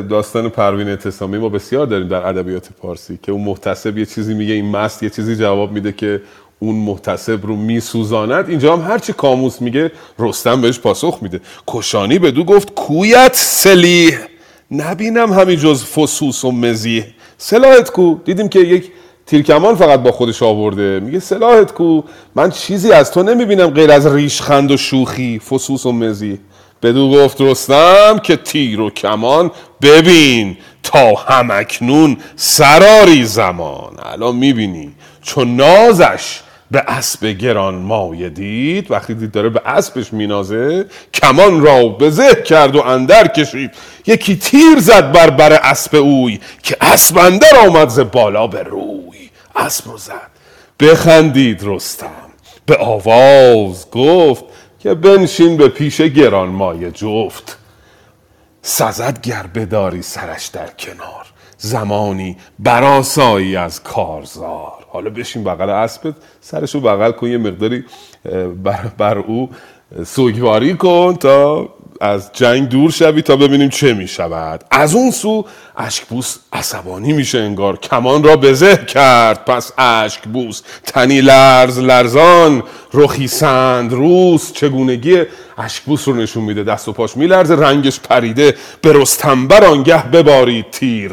داستان پروین اعتصامی ما بسیار داریم در ادبیات پارسی که اون محتسب یه چیزی میگه این مست یه چیزی جواب میده که اون محتسب رو میسوزاند. اینجا هم هرچی کاموس میگه رستم بهش پاسخ میده. کشانی بدو گفت کویت سلیح نبینم همین جز فسوس و مزیح. سلاحت کو؟ دیدیم که یک تیرکمان فقط با خودش آورده. میگه سلاحت کو. من چیزی از تو نمی‌بینم غیر از ریشخند و شوخی فسوس و مزی. بدو گفت رستم که تیر و کمان ببین تا همکنون سراری زمان. الان می‌بینی. چون نازش به اسب گران مایه دید. وقتی دید داره به اسبش مینازه کمان را به زه کرد و اندر کشید. یکی تیر زد بر بر اسب اوی که اسب اندر آمد ز بالا به روی. اسب زد بخندید رستم. به آواز گفت که بنشین به پیش گران مایه جفت. سزد گر بداری سرش در کنار. زمانی براسایی از کارزار. حالا بشین بغل اسبت سرشو بغل کن یه مقداری بر, بر او سوگواری کن تا از جنگ دور شوی تا ببینیم چه می شود از اون سو اشکبوس عصبانی میشه انگار. کمان را بزه کرد. پس اشکبوس تنی لرز لرزان. رخی سند روز چگونگی اشکبوس رو نشون میده. دست و پاش میلرزه. رنگش پریده. به رستنبر آنگه ببارید تیر.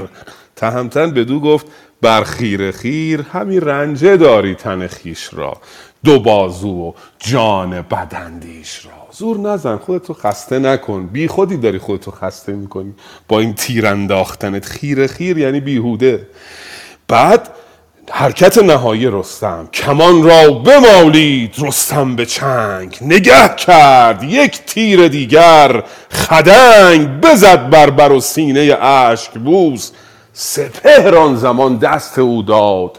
تهمتن بدو گفت بر خیر خیر همی رنجه داری تن خیش را. دو بازو و جان بدندیش را. زور نزن خودتو خسته نکن. بی خودی داری خودتو خسته می‌کنی. با این تیر انداختنت. خیر خیر یعنی بیهوده. بعد حرکت نهایی رستم. کمان را بمالید. رستم به چنگ. نگه کرد. یک تیر دیگر. خدنگ بزد بر بر و سینه اشک بوس. سپهر آن زمان دست او داد.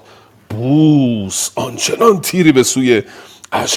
بوس. آنچنان تیری به سوی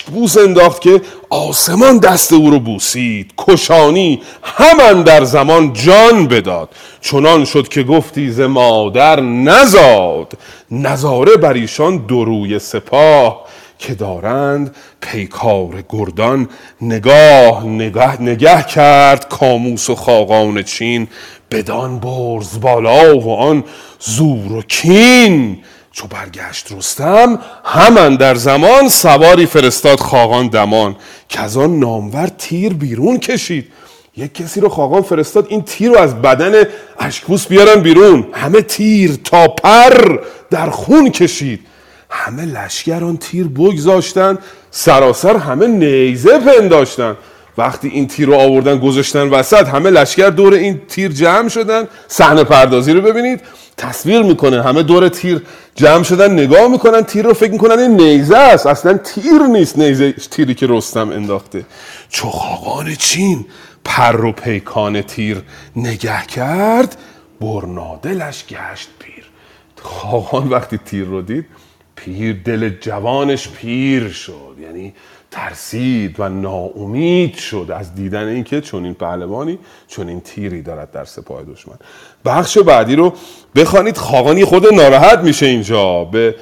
بوس انداخت که آسمان دست او رو بوسید. کشانی همان در زمان جان بداد. چنان شد که گفتی ز مادر نزاد. نظاره بر ایشان دروی سپاه که دارند پیکار گردان. نگاه نگه, نگه کرد کاموس و خاقان چین. بدان برز بالا و آن زور و کین. چو برگشت رستم همان در زمان سواری فرستاد خاقان دمان که از آن نامور تیر بیرون کشید. یک کسی رو خاقان فرستاد این تیر رو از بدن اشکوس بیارن بیرون. همه تیر تا پر در خون کشید. همه لشکر آن تیر بگذاشتن سراسر همه نیزه پنداشتن. وقتی این تیر رو آوردن گذاشتن وسط همه لشکر دور این تیر جمع شدن. صحنه پردازی رو ببینید. تصویر می‌کنه. همه دور تیر جمع شدن. نگاه می‌کنن. تیر رو فکر می‌کنن این نیزه است. اصلا تیر نیست نیزه تیری که رستم انداخته. چو خاقان چین پر و پیکان تیر نگه کرد. برنادلش گشت پیر. خاقان وقتی تیر رو دید پیر دل جوانش پیر شد. یعنی ترسید و ناامید شد از دیدن اینکه چون این پهلوانی چون این تیری دارد در سپاه دشمن. بخش بعدی رو بخوانید. خاقانی خود ناراحت میشه اینجا. به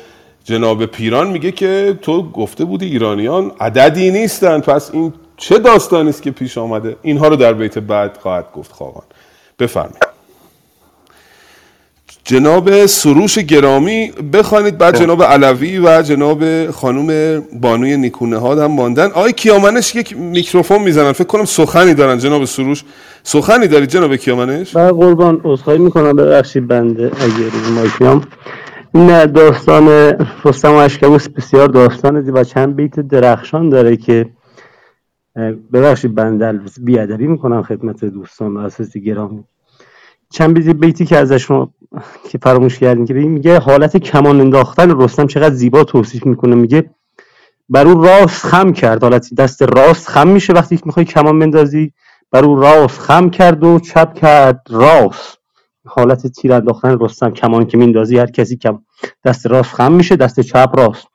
جناب پیران میگه که تو گفته بودی ایرانیان عددی نیستن. پس این چه داستانی است که پیش آمده؟ اینها رو در بیت بعد خواهد گفت خاقان. بفرمایید. جناب سروش گرامی بخوانید بعد جناب علوی و جناب خانم بانوی نیکونه ها هم ماندن. آقای کیامنش یک میکروفون می‌زنن. فکر کنم سخنی دارن جناب سروش. سخنی دارید جناب کیامنش؟ و قربان. عذرخواهی می‌کنم. ببخشید بنده اگه روی مایکیام این داستان رستم و اشکبوس بسیار داستان دی و چند بیت درخشان داره که ببخشید بنده البته بیادبی می‌کنم خدمت دوستان و اساسی گرامی. چند بیت بیتی که ازش رو که فراموش کردیم که میگه حالت کمان انداختن رستم چقدر زیبا توصیف می‌کنه. میگه بر او راست خم کرد. حالتی دست راست خم میشه وقتی که می‌خوای کمان بندازی. بر او راست خم کرد و چپ کرد راست. حالت تیر انداختن رستم کمان که میندازی هر کسی کم دست راست خم میشه دست چپ راست.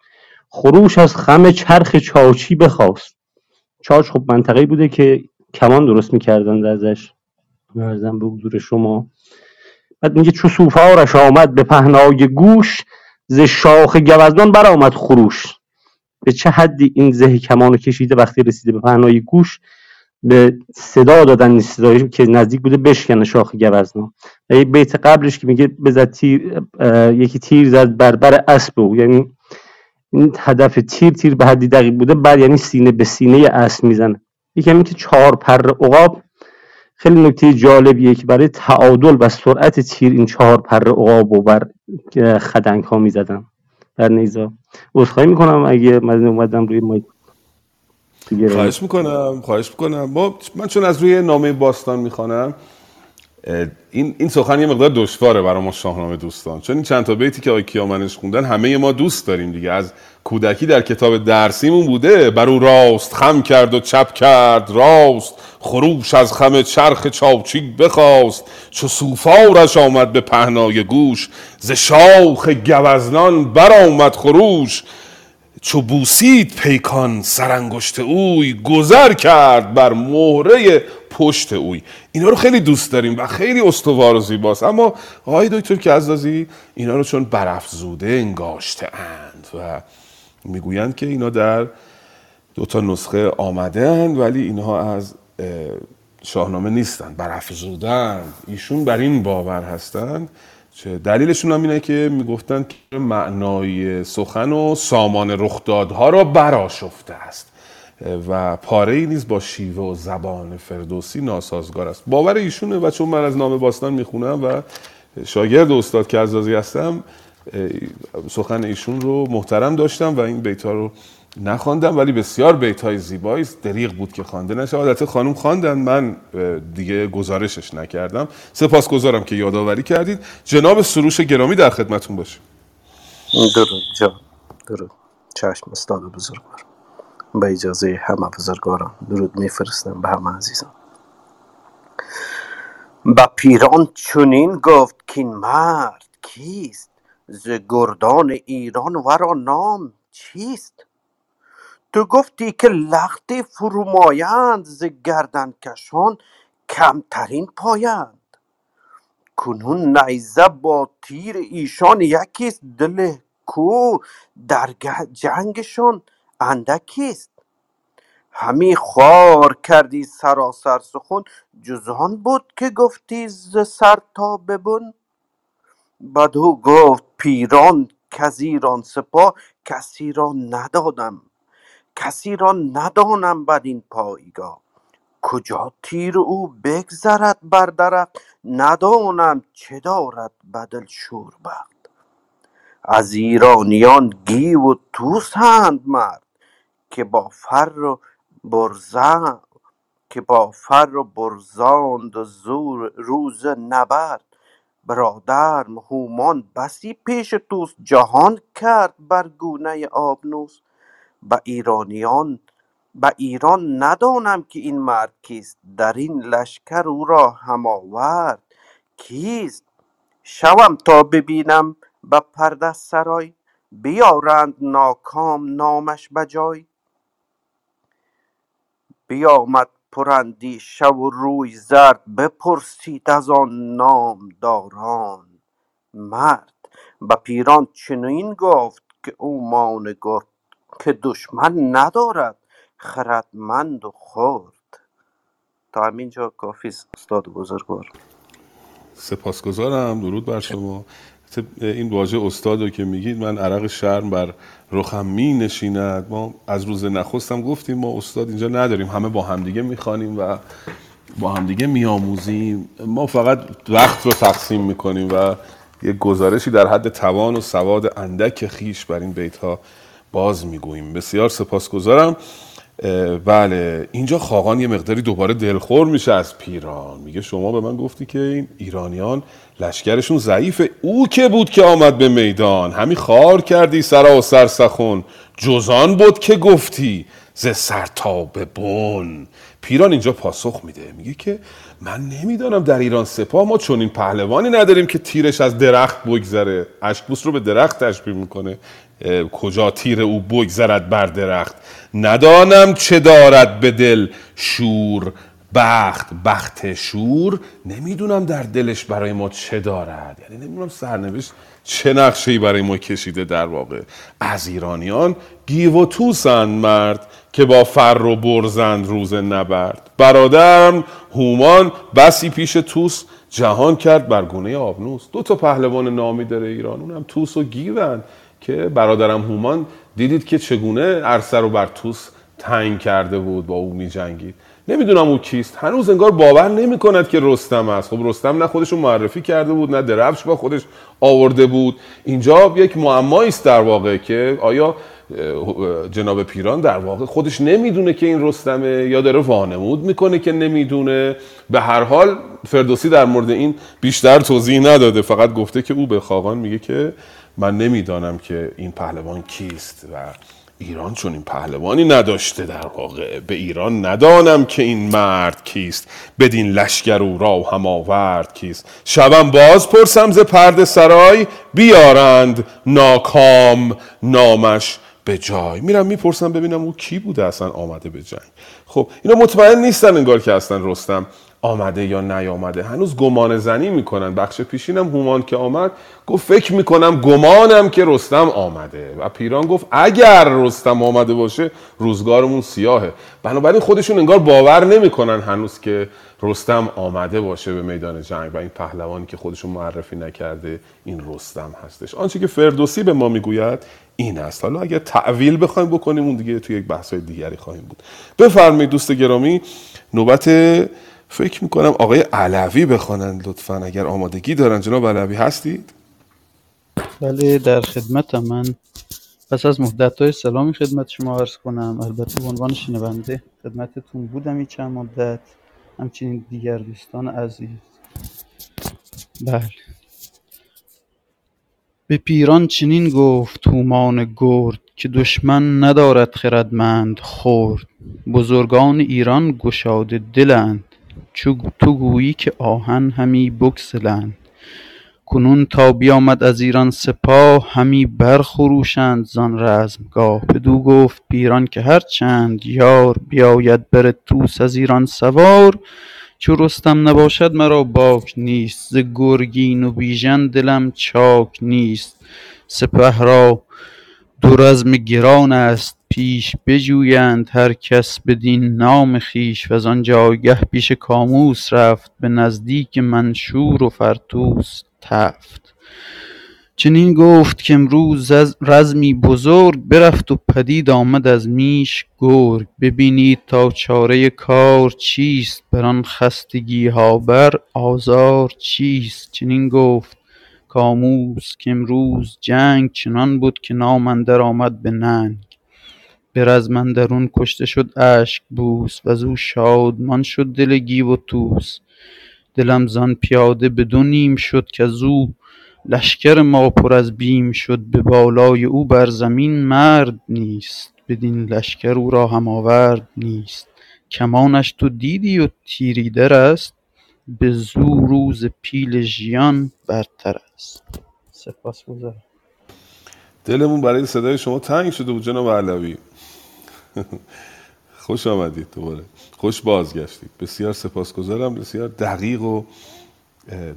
خروش از خم چرخ چاچی بخواست. چاچ خب منطقه بوده که کمان درست می‌کردن ازش. ارزم به حضور شما. بعد میگه چو سوفارش آمد به پهنای گوش ز شاخ گوزنان برآمد خروش. به چه حدی این زه کمانو کشیده وقتی رسیده به پهنای گوش؟ به صدا دادن صدایی که نزدیک بوده بشکنه شاخ گوزنا و یک بیت قبلش که میگه بزد تیر یکی تیر زد بر بر اسب او. یعنی این هدف تیر تیر به حدی دقیق بوده بر یعنی سینه به سینه اسب می‌زنه. یکی که چهار پر عقاب خیلی نکته جالبیه که برای تعادل و سرعت تیر این چهار پر عقاب و بر خدنگ ها می‌زدن. در نیزا. عذرخواهی می‌کنم اگه من اومدم روی مایک. خواهش می‌کنم خواهش می‌کنم. با من چون از روی نامه باستان می‌خوانم این این سخن یه مقدار دشواره برای ما شاهنامه دوستان. چون این چند تا بیتی که آقای کیامنش خوندن همه ما دوست داریم دیگه. از کودکی در کتاب درسیمون بوده بر او راست خم کرد و چپ کرد راست. خروش از خم چرخ چاوچیک بخواست چو سوفارش آمد به پهنای گوش. ز شاخ گوزنان برآمد خروش چو بوسید پیکان سرانگشت اوی گذر کرد بر مهره پشت اوی. اینا رو خیلی دوست داریم و خیلی استوار و زیباست. اما آقای دکتر که عزازی اینا رو چون برافزوده انگاشته اند و می‌گویند که اینا در دو تا نسخه آمدن ولی اینها از شاهنامه نیستن برافزودن ایشون بر این باور هستند چه دلیلشون هم اینه که می‌گفتن که معنای سخن و سامان رخدادها را براشفته است. و پاره ای نیز با شیوه و زبان فردوسی ناسازگار است. باور ایشونه و چون من از نام باستان می‌خونم و شاگرد استاد کزازی هستم سخن ایشون رو محترم داشتم و این بیت ها رو نخواندم ولی بسیار بیت های زیبایی دریغ بود که خوانده نشه. البته خانم خواندن من دیگه گزارشش نکردم. سپاسگزارم که یادآوری کردید. جناب سروش گرامی در خدمتون باشه درود جان. درود. چشم استاد بزرگوار. به اجازه همه بزرگواران درود میفرستم به همه عزیزان. با پیران چنین گفت که این مرد کیست؟ ز گردان ایران ورا نام چیست؟ تو گفتی که لختی فرومایند ز گردنکشان کمترین پایند. کنون نیزه با تیر ایشان یکیست دل کو در جنگشان اندکیست. همی خوار کردی سراسر سخن جز آن بود که گفتی ز سر تا به بن بدو گفت پیران کز ایران سپاه کسی را ندادم. کسی را ندانم بدین پایگاه. کجا تیر او بگذرد بر درخت؟ ندانم چه دارد بدل شوربخت. از ایرانیان گیو و طوسند مرد که با فر و که با فر و برزاند و زور روز نبرد. برادرم هومان بسی پیش طوس جهان کرد بر گونه آبنوس. به ایرانیان به ایران ندانم که این مرد کیست. در این لشکر او را هم آورد. کیست؟ شوم تا ببینم به پرده سرای. بیارند ناکام نامش به جای. بیامد پراندیشه و روی زرد بپرسید از آن نامداران مرد. به پیران چنین گفت که او مان گرد که دشمن ندارد خردمند و خرد. تا همینجا کافی است استاد بزرگوار. سپاسگزارم. درود بر شما. این واژه استاد رو که میگید من عرق شرم بر رخم می نشیند ما از روز نخستم گفتیم ما استاد اینجا نداریم. همه با همدیگه می‌خوانیم و با همدیگه میآموزیم. ما فقط وقت رو تقسیم می‌کنیم و یک گزارشی در حد توان و سواد اندک خیش بر این بیت ها باز می‌گوییم. بسیار سپاسگزارم. بله اینجا خاقان یه مقداری دوباره دلخور میشه از پیران. میگه شما به من گفتی که این ایرانیان لشکرشون ضعیفه او که بود که آمد به میدان. همی خار کردی سرا و سر سخن. جزان بود که گفتی ز سر تا به بن. پیران اینجا پاسخ میده. میگه که من نمی‌دانم در ایران سپاه ما چون این پهلوانی نداریم که تیرش از درخت بگذره. اشکبوس رو به درخت تشبیه می‌کنه. کجا تیر او بگذرد بر درخت؟ ندانم چه دارد به دل شور بخت. بخت شور؟ نمی‌دونم در دلش برای ما چه دارد. یعنی نمی‌دونم سرنوشت چه نقشه برای ما کشیده در واقع. از ایرانیان گیو و توسند مرد که با فر و برزند روز نبرد. برادرم هومان بسی پیش توس جهان کرد بر گونه آبنوس. دو تا پهلوان نامی داره ایران. اونم توس و گیون که برادرم هومان دیدید که چگونه عرصه رو بر توس تنگ کرده بود با او می جنگید نمی‌دونم او کیست. هنوز انگار باور نمی کند که رستم است. خب رستم نه خودش رو معرفی کرده بود نه درفش با خودش آورده بود. اینجا یک معمایی است در واقع که آیا جناب پیران در واقع خودش نمی‌دونه که این رستمه یا داره وانمود می‌کنه که نمی‌دونه. به هر حال فردوسی در مورد این بیشتر توضیح نداده. فقط گفته که او به خاقان میگه که من نمی‌دانم که این پهلوان کیست و ایران چون این پهلوانی نداشته در واقع. به ایران ندانم که این مرد کیست. بدین لشکر او را هم آورد کیست. شبم باز پرسم ز پرده سرای بیارند ناکام نامش به جای. میرم می‌پرسم ببینم او کی بوده اصلا آمده به جنگ. خب اینا مطمئن نیستن انگار که اصلا رستم. آمده یا نیامده. هنوز گمان زنی می‌کنن. بخش پیشینم هومان که آمد گفت فکر می‌کنم گمانم که رستم آمده. و پیران گفت اگر رستم آمده باشه روزگارمون سیاهه. بنابراین خودشون انگار باور نمی‌کنن هنوز که رستم آمده باشه به میدان جنگ. و این پهلوانی که خودشون معرفی نکرده این رستم هستش. آنچه که فردوسی به ما می‌گوید این است. حالا اگر تعویل بخوایم بکنیم اون دیگه توی یک بحث دیگری خواهیم بود. بفرمایید دوست گرامی نوبت فکر می‌کنم آقای علوی بخوانند لطفا اگر آمادگی دارن. جناب علوی هستید؟ بله در خدمتم من. پس از مدت های سلامی خدمت شما عرض کنم. البته به عنوان شنونده خدمتتون بودم این چند مدت. همچنین دیگر دوستان عزیز. بله. به پیران چنین گفت هومان گرد که دشمن ندارد خردمند خرد. بزرگان ایران گشاده دلند. تو گویی که آهن همی بگسلند. کنون تا بیامد از ایران سپاه همی برخروشند زان رزمگاه. بدو گفت پیران که هر چند یار بیاید بر طوس از ایران سوار. چو رستم نباشد مرا باک نیست ز گرگین و بیژن دلم چاک نیست. سپه را دو رزم گران است پیش بجویند هر کس بدین نام خویش وز جایگه پیش کاموس رفت به نزدیک منشور و فرطوس تفت. چنین گفت کامروز رزمی بزرگ برفت و پدید آمد از میش گرگ. ببینید تا چاره کار چیست بران خستگیها بر آزار چیست. چنین گفت کاموس کامروز جنگ چنان بد که نام اندر آمد به ننگ. به رزم اندرون کشته شد اشکبوس وزو شادمان شد دل گیو و طوس. دلم زان پیاده به دو نیم شد کزو لشکر ما پر از بیم شد به بالای او. بر زمین مرد نیست بدین لشکر او را هم آورد نیست. کمانش تو دیدی و تیر ایدرست بزو روز پیل ژیان برترست سپاسگزارم. دلمون برای صدای شما تنگ شده بود جناب علوی. خوش آمدید دوباره. خوش بازگشتید. بسیار سپاسگزارم. بسیار دقیق و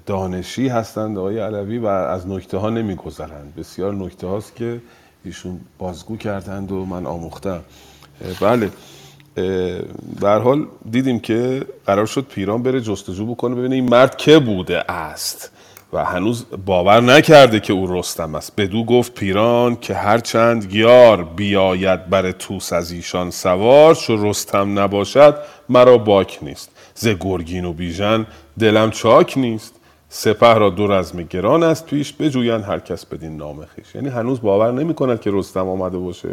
دانشی هستند آقای علوی و از نکته ها نمی گذرند بسیار نکته هاست که ایشون بازگو کردند و من آموختم. بله. هر حال دیدیم که قرار شد پیران بره جستجو بکنه. ببینه این مرد که بوده است. و هنوز باور نکرده که او رستم است. بدو گفت پیران که هرچند یار بیاید بر توس از ایشان سوار چو رستم نباشد مرا باک نیست. ز گرگین و بیژن دلم چاک نیست. سپه را دو رزم گران است پیش بجویند هر کس بدین نام خویش. یعنی هنوز باور نمی‌کند که رستم آمده باشه.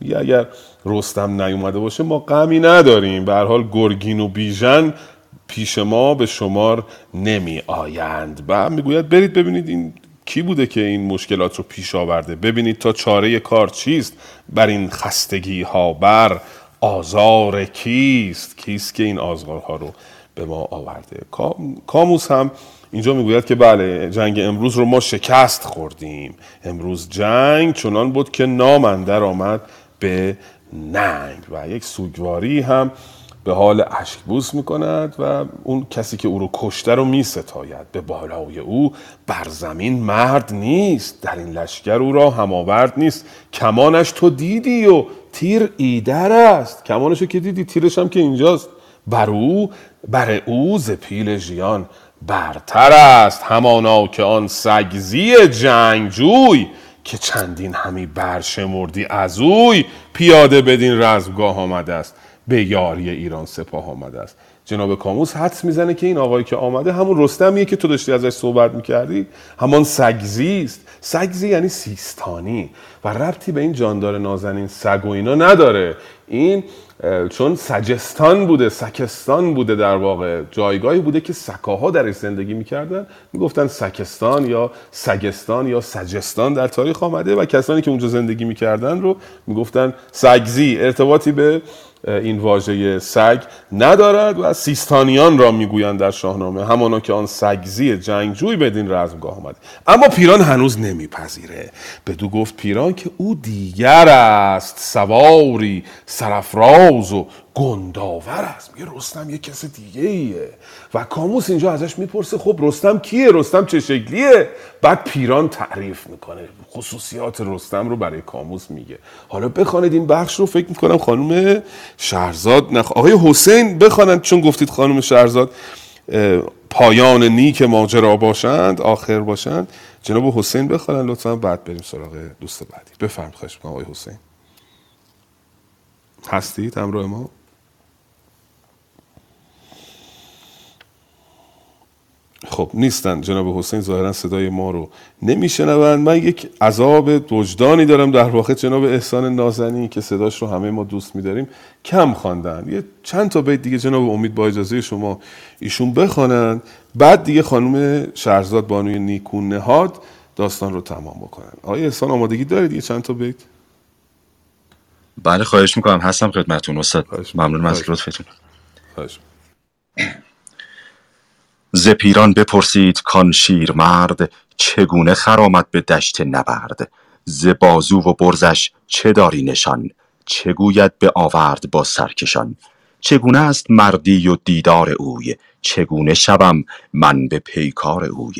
میگه اگر رستم نیومده باشه ما غمی نداریم. به هر حال گرگین و بیژن پیش ما به شمار نمی آیند. و می‌گوید برید ببینید این کی بوده که این مشکلات رو پیش آورده. ببینید تا چاره کار چیست؟ بر این خستگی ها بر آزار کیست؟ کیست که این آزارها رو به ما آورده؟ کاموس هم اینجا می‌گوید که بله جنگ امروز رو ما شکست خوردیم. امروز جنگ چنان بود که نام اندر آمد به ننگ. و یک سوگواری هم به حال اشکبوس می کند و اون کسی که او رو کشته رو می ستاید به بالای او بر زمین مرد نیست در این لشکر او را هماورد نیست. کمانش تو دیدی و تیر ایدر است. کمانش که دیدی تیرش هم که اینجاست. بر او بر او ز پیل ژیان برتر است. همانا که آن سگزی جنگجوی که چندین همی برشمردی از اوی. پیاده بدین رزمگاه آمده است. به یاری ایران سپاه آمده است. جناب کاموس حدس می‌زنه که این آقایی که آمده همون رستمیه که تو داشتی ازش صحبت می‌کردی. همان سگزی است. سگزی یعنی سیستانی. و ربطی به این جاندار نازنین سگ و اینا نداره. این چون سجستان بوده سکستان بوده در واقع. جایگاهی بوده که سکاها درش زندگی می‌کردن. می‌گفتن سکستان یا سگستان یا سجستان در تاریخ آمده و کسانی که اونجا زندگی می‌کردن رو می‌گفتن سگزی. ارتباطی به این واژه سگ ندارد و سیستانیان را می‌گویند در شاهنامه همانا که آن سگزی جنگجوی بدین رزمگاه آمد اما پیران هنوز نمیپذیره. بدو گفت پیران که او دیگر است سواری سرفراز و گنداور است. میگه رستم یه کس دیگه ایه و کاموس اینجا ازش می‌پرسه خب رستم کیه؟ رستم چه شکلیه؟ بعد پیران تعریف می‌کنه. خصوصیات رستم رو برای کاموس میگه. حالا بخوانید این بخش رو فکر می‌کنم خانم شهرزاد نخ... آقای حسین بخوانند چون گفتید خانم شهرزاد پایان نیک ماجرا باشند آخر باشند. جناب حسین بخوانند لطفا بعد بریم سراغ دوست بعدی. بفرمایید خواهش آقای حسین. هستید؟ همراه ما؟ خب نیستن. جناب حسین ظاهرا صدای ما رو نمیشنوند. من یک عذاب وجدانی دارم در واقع جناب احسان نازنی که صداش رو همه ما دوست میداریم. کم خواندن. یه چند تا بیت دیگه جناب امید با اجازه شما ایشون بخوانند. بعد دیگه خانم شهرزاد بانوی نیکون نهاد داستان رو تمام بکنن. آقای احسان آمادگی دارید یه چند تا بیت؟ بله خواهش می‌کنم. هستم خدمتتون استاد. ممنون از لطفتون. ز پیران بپرسید کان مرد چگونه خرامد به دشت نبرد؟ ز بازو و برزش چه داری نشان؟ چه گوید به آورد با سرکشان؟ چگونه است مردی و دیدار اوی؟ چگونه شوم من به پیکار اوی؟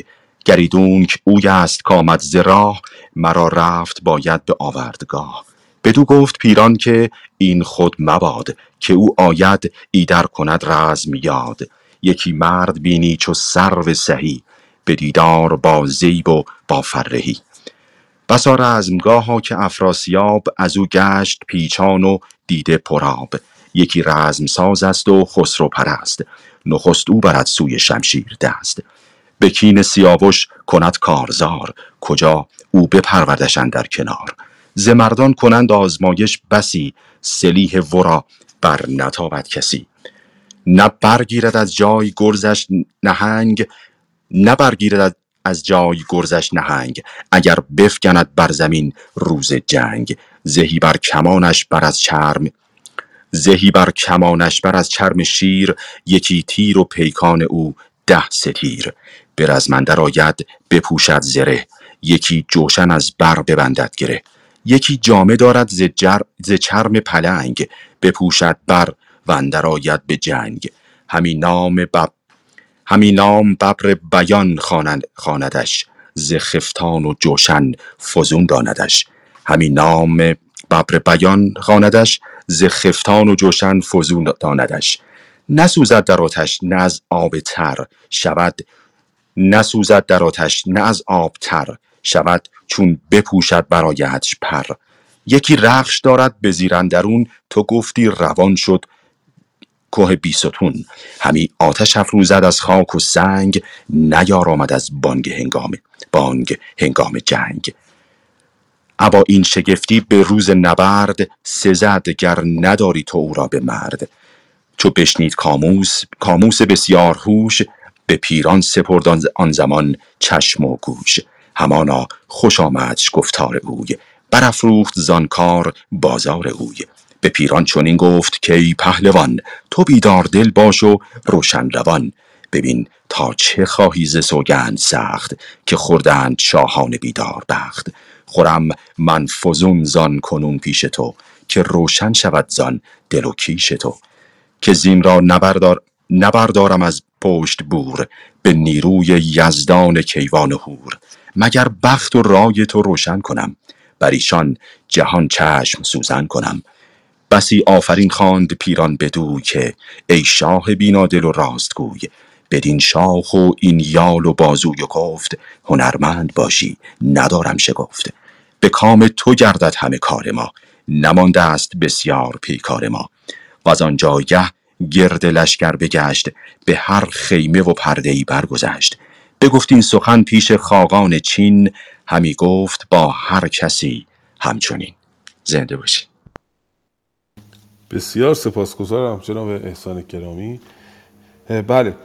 گریدونک اوی است کامد ز راه مرا رفت باید به آوردگاه. بدو گفت پیران که این خود مباد که او آید ایدر کند رزم یاد یکی مرد بینی چو سرو سهی به دیدار با زیب و با فرهی. بسا رزمگاها که افراسیاب از او گشت پیچان و دیده پرآب یکی رزمساز است و خسرو پرست. نخست او برد سوی شمشیر دست. به کین سیاوش کند کارزار. کجا او بپروردش در کنار. ز مردان کنند آزمایش بسی. سلیح ورا بر نتابد کسی. نه برگیرد از جای گرزش نهنگ نه برگیرد از- جای گرزش نهنگ. اگر بفگند بر زمین روز جنگ زهی بر کمانش بر از چرم زهی بر کمانش بر از چرم شیر یکی تیر و پیکان او ده ستیر. به رزمندر آید بپوشد زره یکی جوشن از بر ببندد گره یکی جامه دارد ز, جر... ز چرم پلنگ. بپوشد بر و اندر آید به جنگ. همی نام بب... همی نام ببر بیان خواندش. ز خفتان و جوشن فزون داندش. همی نام ببر بیان خواندش. ز خفتان و جوشن فزون داندش. نسوزد در آتش نه از آب تر شود. نسوزد در آتش نه از آب تر شود. چون بپوشد برایش پر. یکی رخش دارد به اندرون. تو گفتی روان شد. که بیستون. همی آتش افروزد از خاک و سنگ نیارامد از بانگ هنگام بانگ هنگام جنگ. ابا این شگفتی به روز نبرد سزد گر نداری تو او را به مرد. چو بشنید کاموس کاموس بسیار هوش به پیران سپرد آن زمان چشم و گوش. همانا خوش آمدش گفتار اوی برافروخت زان کار بازار اوی. به پیران چنین گفت که ای پهلوان تو بیدار دل باش و روشن روان. ببین تا چه خواهی ز سوگند سخت که خوردند شاهان بیدار بخت. خورم من فزون زان کنون پیش تو که روشن شود زان دل و کیش تو. که زین را نبردار نبردارم از پشت بور به نیروی یزدان کیوان هور مگر بخت و رای تو روشن کنم؟ بر ایشان جهان چشم سوزن کنم. بسی آفرین خواند پیران بدو که ای شاه بینادل و راستگوی بدین شاخ و این یال و بازوی و گفت هنرمند باشی ندارم شگفت. به کام تو گردد همه کار ما نمانده است بسیار پیکار ما. و از آن جایگه گرد لشکر بگشت به هر خیمه و پرده ای برگذشت. بگفت این سخن پیش خاقان چین همی گفت با هر کسی همچنین. زنده باشی بسیار سپاسگزارم جناب احسان کرامی. اه، بله.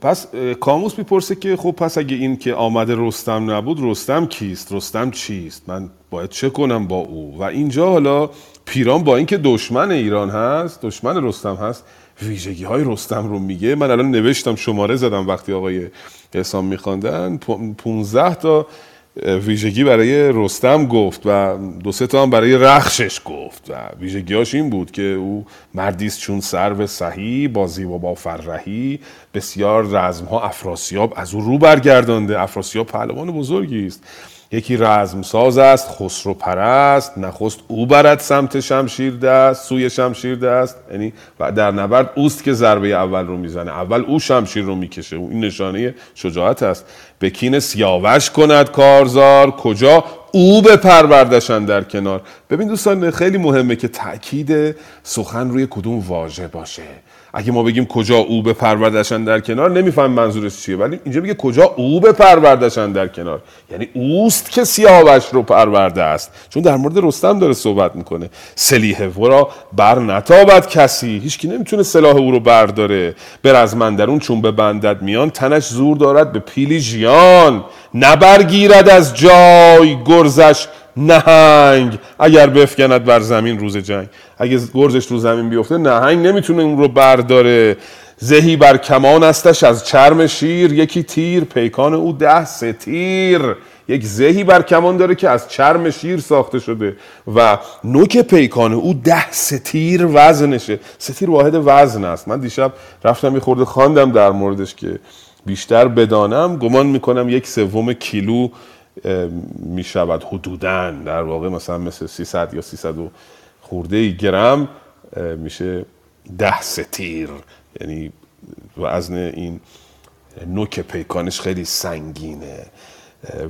پس کاموس می‌پرسه که خب پس اگه این که آمده رستم نبود رستم کیست؟ رستم چیست؟ من باید چه کنم با او؟ و اینجا حالا پیران با اینکه دشمن ایران هست دشمن رستم هست ویژگی های رستم رو میگه. من الان نوشتم شماره زدم وقتی آقای احسان میخواندن. 15 تا ویژگی برای رستم گفت و دو سه تا هم برای رخشش گفت و ویژگیاش این بود که او مردی است چون سرو سهی با زیب و با فرهی بسیار رزمها افراسیاب از او رو برگردانده. افراسیاب پهلوان بزرگی است. یکی رزمساز است خسرو پرست نخست او برد سمت شمشیر دست سوی شمشیر دست. یعنی و در نبرد اوست که ضربه اول رو می‌زنه. اول او شمشیر رو می‌کشه. این نشانه شجاعت است. به کین سیاوش کند کارزار. کجا؟ او به پروردشن در کنار. ببین دوستان خیلی مهمه که تاکید سخن روی کدوم واژه باشه. اگه ما بگیم کجا او به پروردش اندر کنار نمیفهم منظورش چیه ولی اینجا میگه کجا او به پروردش اندر کنار. یعنی اوست که سیاوش رو پرورده است. چون در مورد رستم داره صحبت می‌کنه. سلیح ورا بر نتابد کسی. هیچکی نمی‌تونه سلاح او رو برداره. بر از مندرون چون به بندد میان تنش زور دارد به پیلی ژیان نبرگیرد از جای گرزش. نهنگ. اگر بفکند بر زمین روز جنگ. اگه گرزش رو زمین بیفته نهنگ نمی‌تونه اون رو برداره. زهی بر کمان استش از چرم شیر یکی تیر. پیکان او ده سه تیر یک زهی بر کمان داره که از چرم شیر ساخته شده. و نوک پیکان او ده ستیر وزنشه. ستیر واحد وزن است. من دیشب رفتم یه خورده خواندم در موردش که بیشتر بدانم. گمان می‌کنم یک سوم کیلو می‌شود حدودا در واقع مثلا مثل 300 یا 300 خورده گرم میشه ده ستیر. یعنی وزن این نوک پیکانش خیلی سنگینه.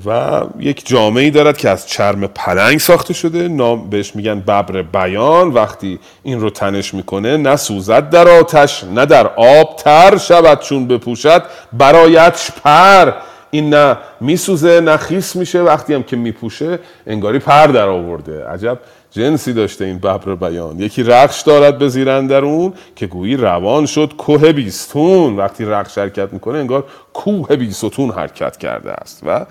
و یک جامعه دارد که از چرم پلنگ ساخته شده. نام بهش میگن ببر بیان. وقتی این رو تنش می‌کنه نه سوزد در آتش نه در آب تر شود چون بپوشد. برایتش پر. این نه میسوزه نه خیس میشه. وقتی هم که میپوشه انگاری پر در آورده. عجب جنسی داشته این ببر بیان. یکی رقش دارد به زیر اون که گویی روان شد کوه بیستون. وقتی رقش حرکت می‌کنه انگار کوه بیستون حرکت کرده است و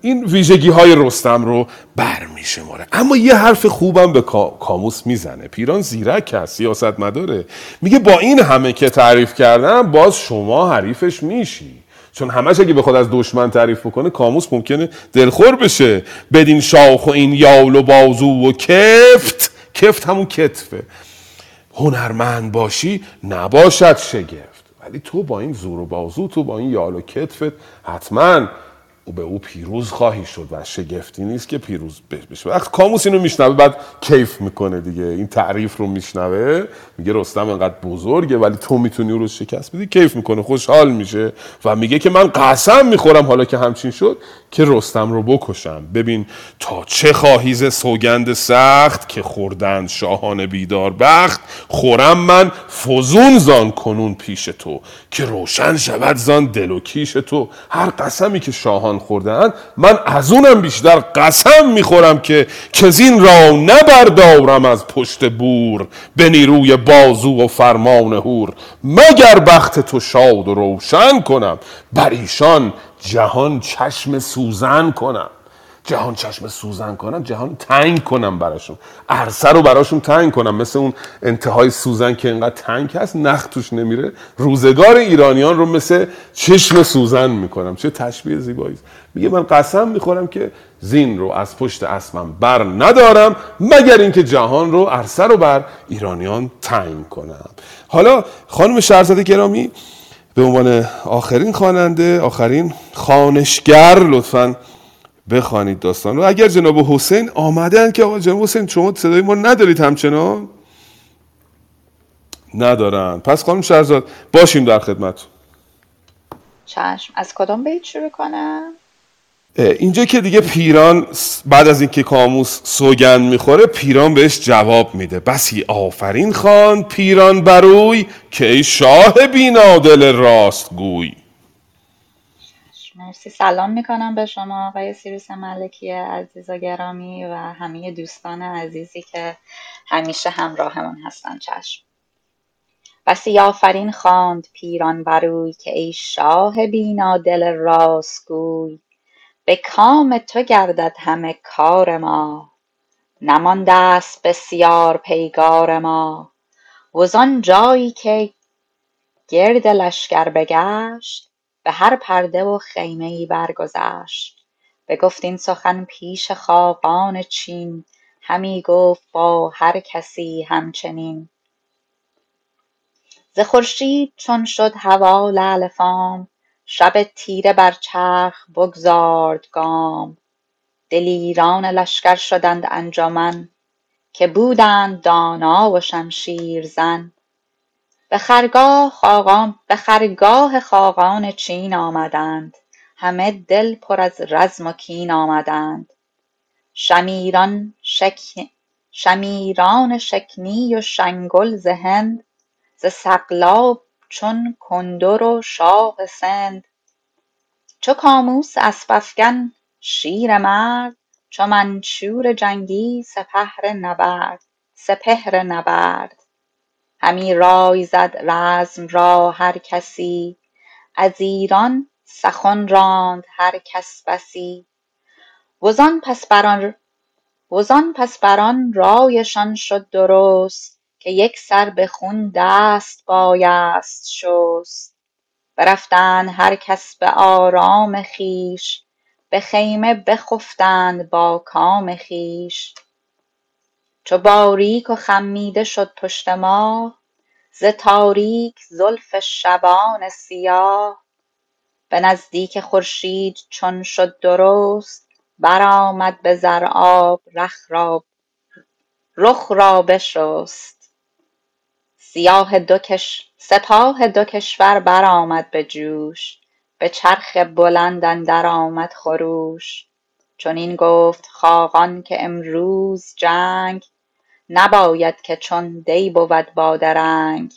این ویژگی های رستم رو بر میشماره. اما یه حرف خوبم به کاموس می‌زنه. پیران زیرک هست سیاست مداره میگه با این همه که تعریف کردم باز شما حریفش میشی. چون همش اگه بخواد از دشمن تعریف بکنه کاموس ممکنه دلخور بشه. بدین شاخ و این یال و بازو و کفت. کفت همون کتفه. هنرمند باشی نباشد شگفت. ولی تو با این زور و بازو تو با این یال و کتفت حتما او به او پیروز خواهی شد و شگفتی نیست که پیروز بشه. وقت کاموس اینو میشنوه بعد کیف می‌کنه دیگه. این تعریف رو میشنوه. میگه رستم انقدر بزرگه ولی تو می‌تونی او رو شکست بدی. کیف می‌کنه خوشحال میشه و میگه که من قسم می‌خورم حالا که همچین شد که رستم رو بکشم. ببین تا چه خواهیز سوگند سخت که خوردن شاهان بیدار بخت خورم من فزون زان کنون پیش تو. که روشن شود زان دل و کیش تو. هر قسمی که شاهان خوردن من از اونم بیشتر قسم می‌خورم که کزین را نبردارم از پشت بور به نیروی بازو و فرمان هور مگر بخت تو شاد و روشن کنم بر ایشان جهان چشم سوزن کنم. جهان چشم سوزن کنم جهان تنگ کنم براشون. عرصه رو براشون تنگ کنم. مثل اون انتهای سوزن که اینقدر تنگ هست نخ توش نمیره. روزگار ایرانیان رو مثل چشم سوزن می‌کنم. چه تشبیه زیبایی میگه من قسم می‌خورم که زین رو از پشت اسمم بر ندارم مگر اینکه جهان رو عرصه رو بر ایرانیان تنگ کنم. حالا خانم شهرزاده گرامی به عنوان آخرین خواننده آخرین خانشگر لطفا بخوانید داستان رو. اگر جناب حسین آمدن که آقا جناب حسین شما صدای ما ندارید همچنان؟ ندارن. پس خانم شهرزاد باشیم در خدمت چشم. از کدام بیت شروع کنم؟ اینجا که دیگه پیران بعد از اینکه کاموس سوگند می‌خوره پیران بهش جواب میده. بسی آفرین خان پیران بروی که ای شاه بینادل راست گوی مرسی. سلام می‌کنم به شما آقای سیروس ملکی عزیز و گرامی و همه دوستان عزیزی که همیشه همراهمون هستن. چشم. بسی آفرین خواند پیران بروی که ای شاه بینادل راست گوی. به کام تو گردد همه کار ما. نمانده است بسیار پیگار ما. وزان جایی که گرد لشکر بگشت به هر پرده و خیمه ای برگذشت. بگفت این سخن پیش خاقان چین همی گفت با هر کسی همچنین. ز خورشید چون شد هوا لعل فام شب تیره بر چرخ بگذارد گام. دلیران لشکر شدند انجمن که بودند دانا و شمشیرزن به خرگاه خاقان چین آمدند. همه دل پر از رزم و کین آمدند. شمیران شکنی و شنگل ز هند ز سقلاب چون کندر و شاه سند. چو کاموس اسپ افگن شیرمرد چو منشور جنگی سپهر نبرد. همی رای زد رزم را هر کسی. از ایران سخن راند هر کس بسی. وزان پس بران رایشان شد درست که یکسر به خون دست بایست شست. برفتند هر کس به آرام خویش به خیمه بخفتند با کام خویش. چو باریک و خمیده شد پشت ماه ز تاریک زلف شبان سیاه به نزدیک خورشید چون شد درست برآمد به زرآب رخ را بشست. سپاه دو کشور برآمد به جوش به چرخ بلند اندر آمد خروش چنین گفت خاقان که امروز جنگ نباید که چون دی بود با درنگ.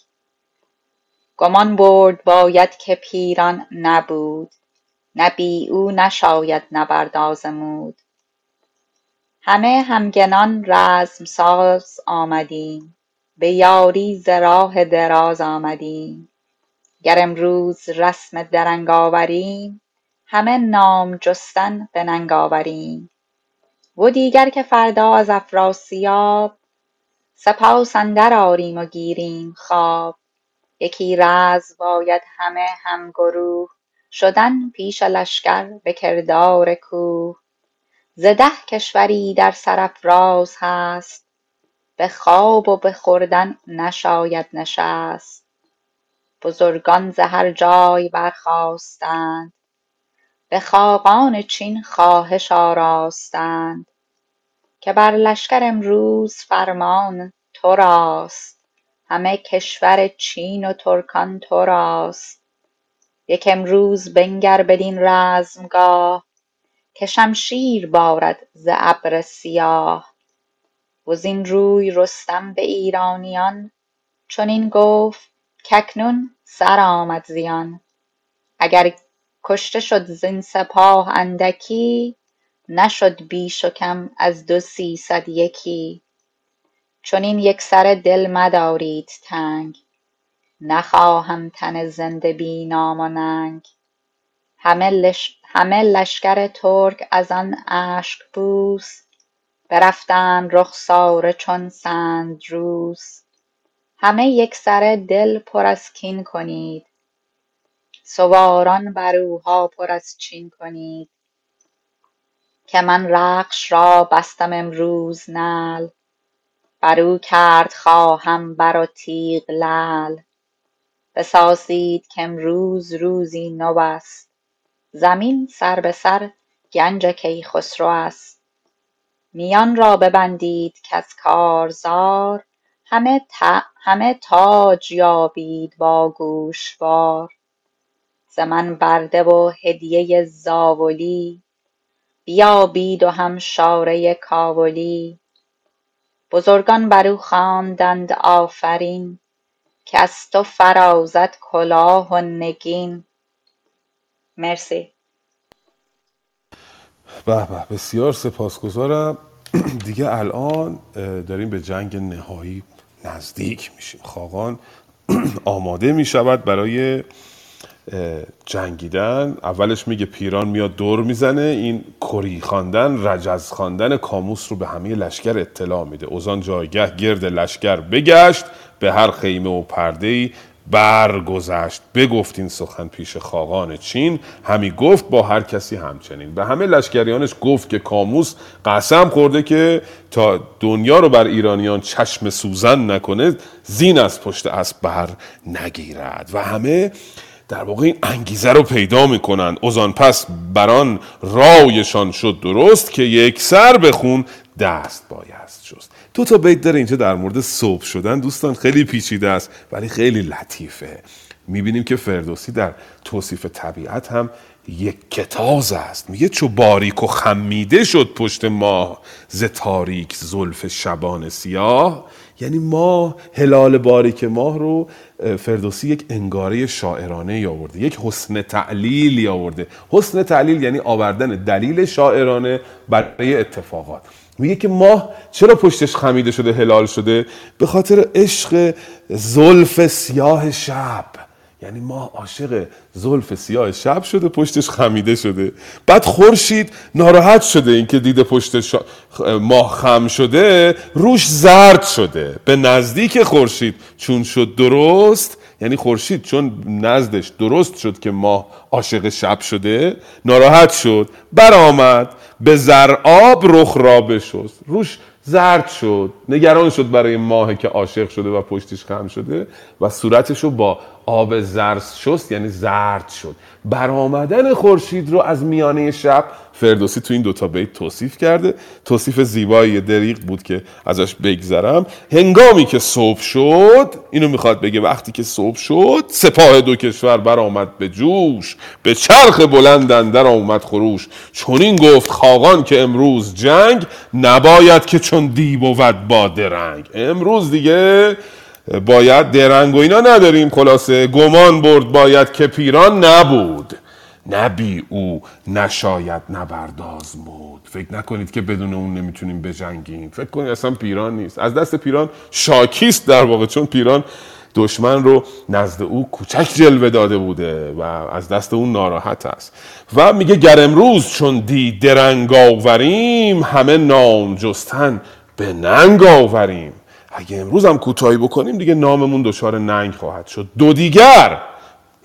گمان برد باید که پیران نبود. نه بی او نشاید نبرد آزمود. همه همگنان رزم ساز آمدیم. به یاری ز راه دراز آمدیم. گر امروز رسم درنگ آوریم همه نام جستن به ننگ آوریم. و دیگر که فردا از افراسیاب سپاس اندر آریم و گیریم خواب. یکی رزم باید همه همگروه شدن پیش لشکر به کردار کوه. ز ده کشوری در سرافراز هست به خواب و به خوردن نشاید نشست. بزرگان ز هر جای برخاستند به خاقان چین خواهش آراستند. که بر لشکر امروز فرمان تو راست همه کشور چین و ترکان تو راست یک امروز بنگر بدین رزمگاه که شمشیر بارد ز ابر سیاه. وزین روی رستم به ایرانیان چنین گفت کاکنون سر آمد زیان. اگر کشته شد زین سپاه اندکی نشد بیش و کم از دو سیصد یکی. چنین یکسره دل مدارید تنگ. نخواهم تن زنده بی نام و ننگ. همه لشکر ترک از آن اشکبوس برفتند رخساره چون سندروس همه یکسره دل پر از کین کنید. سواران بروها پر از چین کنید. که من رخش را بستم امروز نعل. برو کرد خواهم بر و تیغ لعل. بسازید کامروز روزی نو است. زمین سر به سر گنج کیخسرو است. میان را ببندید کز کارزار. همه تاج یابید با گوشوار. ز من برده و هدیه زاولی. بیابید و هم شاره کاولی. بزرگان برو خواندند آفرین که از تو فرازد کلاه و نگین. مرسی. به به بسیار سپاسگزارم. دیگه الان داریم به جنگ نهایی نزدیک میشیم. خاقان آماده می‌شود برای جنگیدن. اولش میگه پیران میاد دور می‌زنه. این کری خواندن رجز خواندن کاموس رو به همه لشکر اطلاع میده. اوزان جایگه گرد لشکر بگشت به هر خیمه و پرده ای برگذشت. بگفت این سخن پیش خاقان چین. همی گفت با هر کسی همچنین. به همه لشکریانش گفت که کاموس قسم خورده که تا دنیا رو بر ایرانیان چشم سوزن نکنه زین از پشت اسب بر نگیرد. و همه در واقع این انگیزه رو پیدا می‌کنن. اوزان پس بران رایشان شد درست که یک سر بخون دست بایست شست. دو تا بیت داره اینجا در مورد صبح شدن. دوستان خیلی پیچیده است ولی خیلی لطیفه. می‌بینیم که فردوسی در توصیف طبیعت هم یک کتاز است. میگه چو باریک و خمیده شد پشت ماه ز تاریک زلف شبان سیاه. یعنی ماه هلال باریک ماه رو فردوسی یک انگاره شاعرانه آورده یک حسن تعلیلی آورده. حسن تعلیل یعنی آوردن دلیل شاعرانه برای اتفاقات. میگه که ماه چرا پشتش خمیده شده هلال شده؟ به خاطر عشق زلف سیاه شب. یعنی ماه عاشق زلف سیاه شب شده پشتش خمیده شده. بعد خورشید ناراحت شده اینکه دیده پشت شا... ماه خم شده روش زرد شده. به نزدیک خورشید چون شد درست یعنی خورشید چون نزدش درست شد که ماه عاشق شب شده ناراحت شد برآمد به زرآب رخ را بشست. روش زرد شد نگران شد برای ماه که عاشق شده و پشتش خم شده و صورتش رو با آب زرد شست یعنی زرد شد. برآمدن خورشید رو از میانه شب فردوسی تو این دوتا بیت توصیف کرده. توصیف زیبایی دریق بود که ازش بگذرم. هنگامی که صبح شد اینو می‌خواد بگه وقتی که صبح شد سپاه دو کشور برآمد به جوش به چرخ بلند در آمد خروش. چون این گفت خاقان که امروز جنگ نباید که چون دی بود با درنگ. امروز دیگه باید درنگ و اینا نداریم. خلاصه گمان برد باید که پیران نبود. نبی او نشاید نبرداز مود فکر نکنید که بدون اون نمی‌تونیم بجنگیم. فکر کنید اصلا پیران نیست. از دست پیران شاکیست در واقع چون پیران دشمن رو نزد او کوچک جلوه داده بوده و از دست اون ناراحت است. و میگه گر امروز چون دی درنگ آوریم همه نام جستن به ننگ آوریم. اگه امروز هم کوتاهی بکنیم دیگه ناممون دچار ننگ خواهد شد. دو دیگر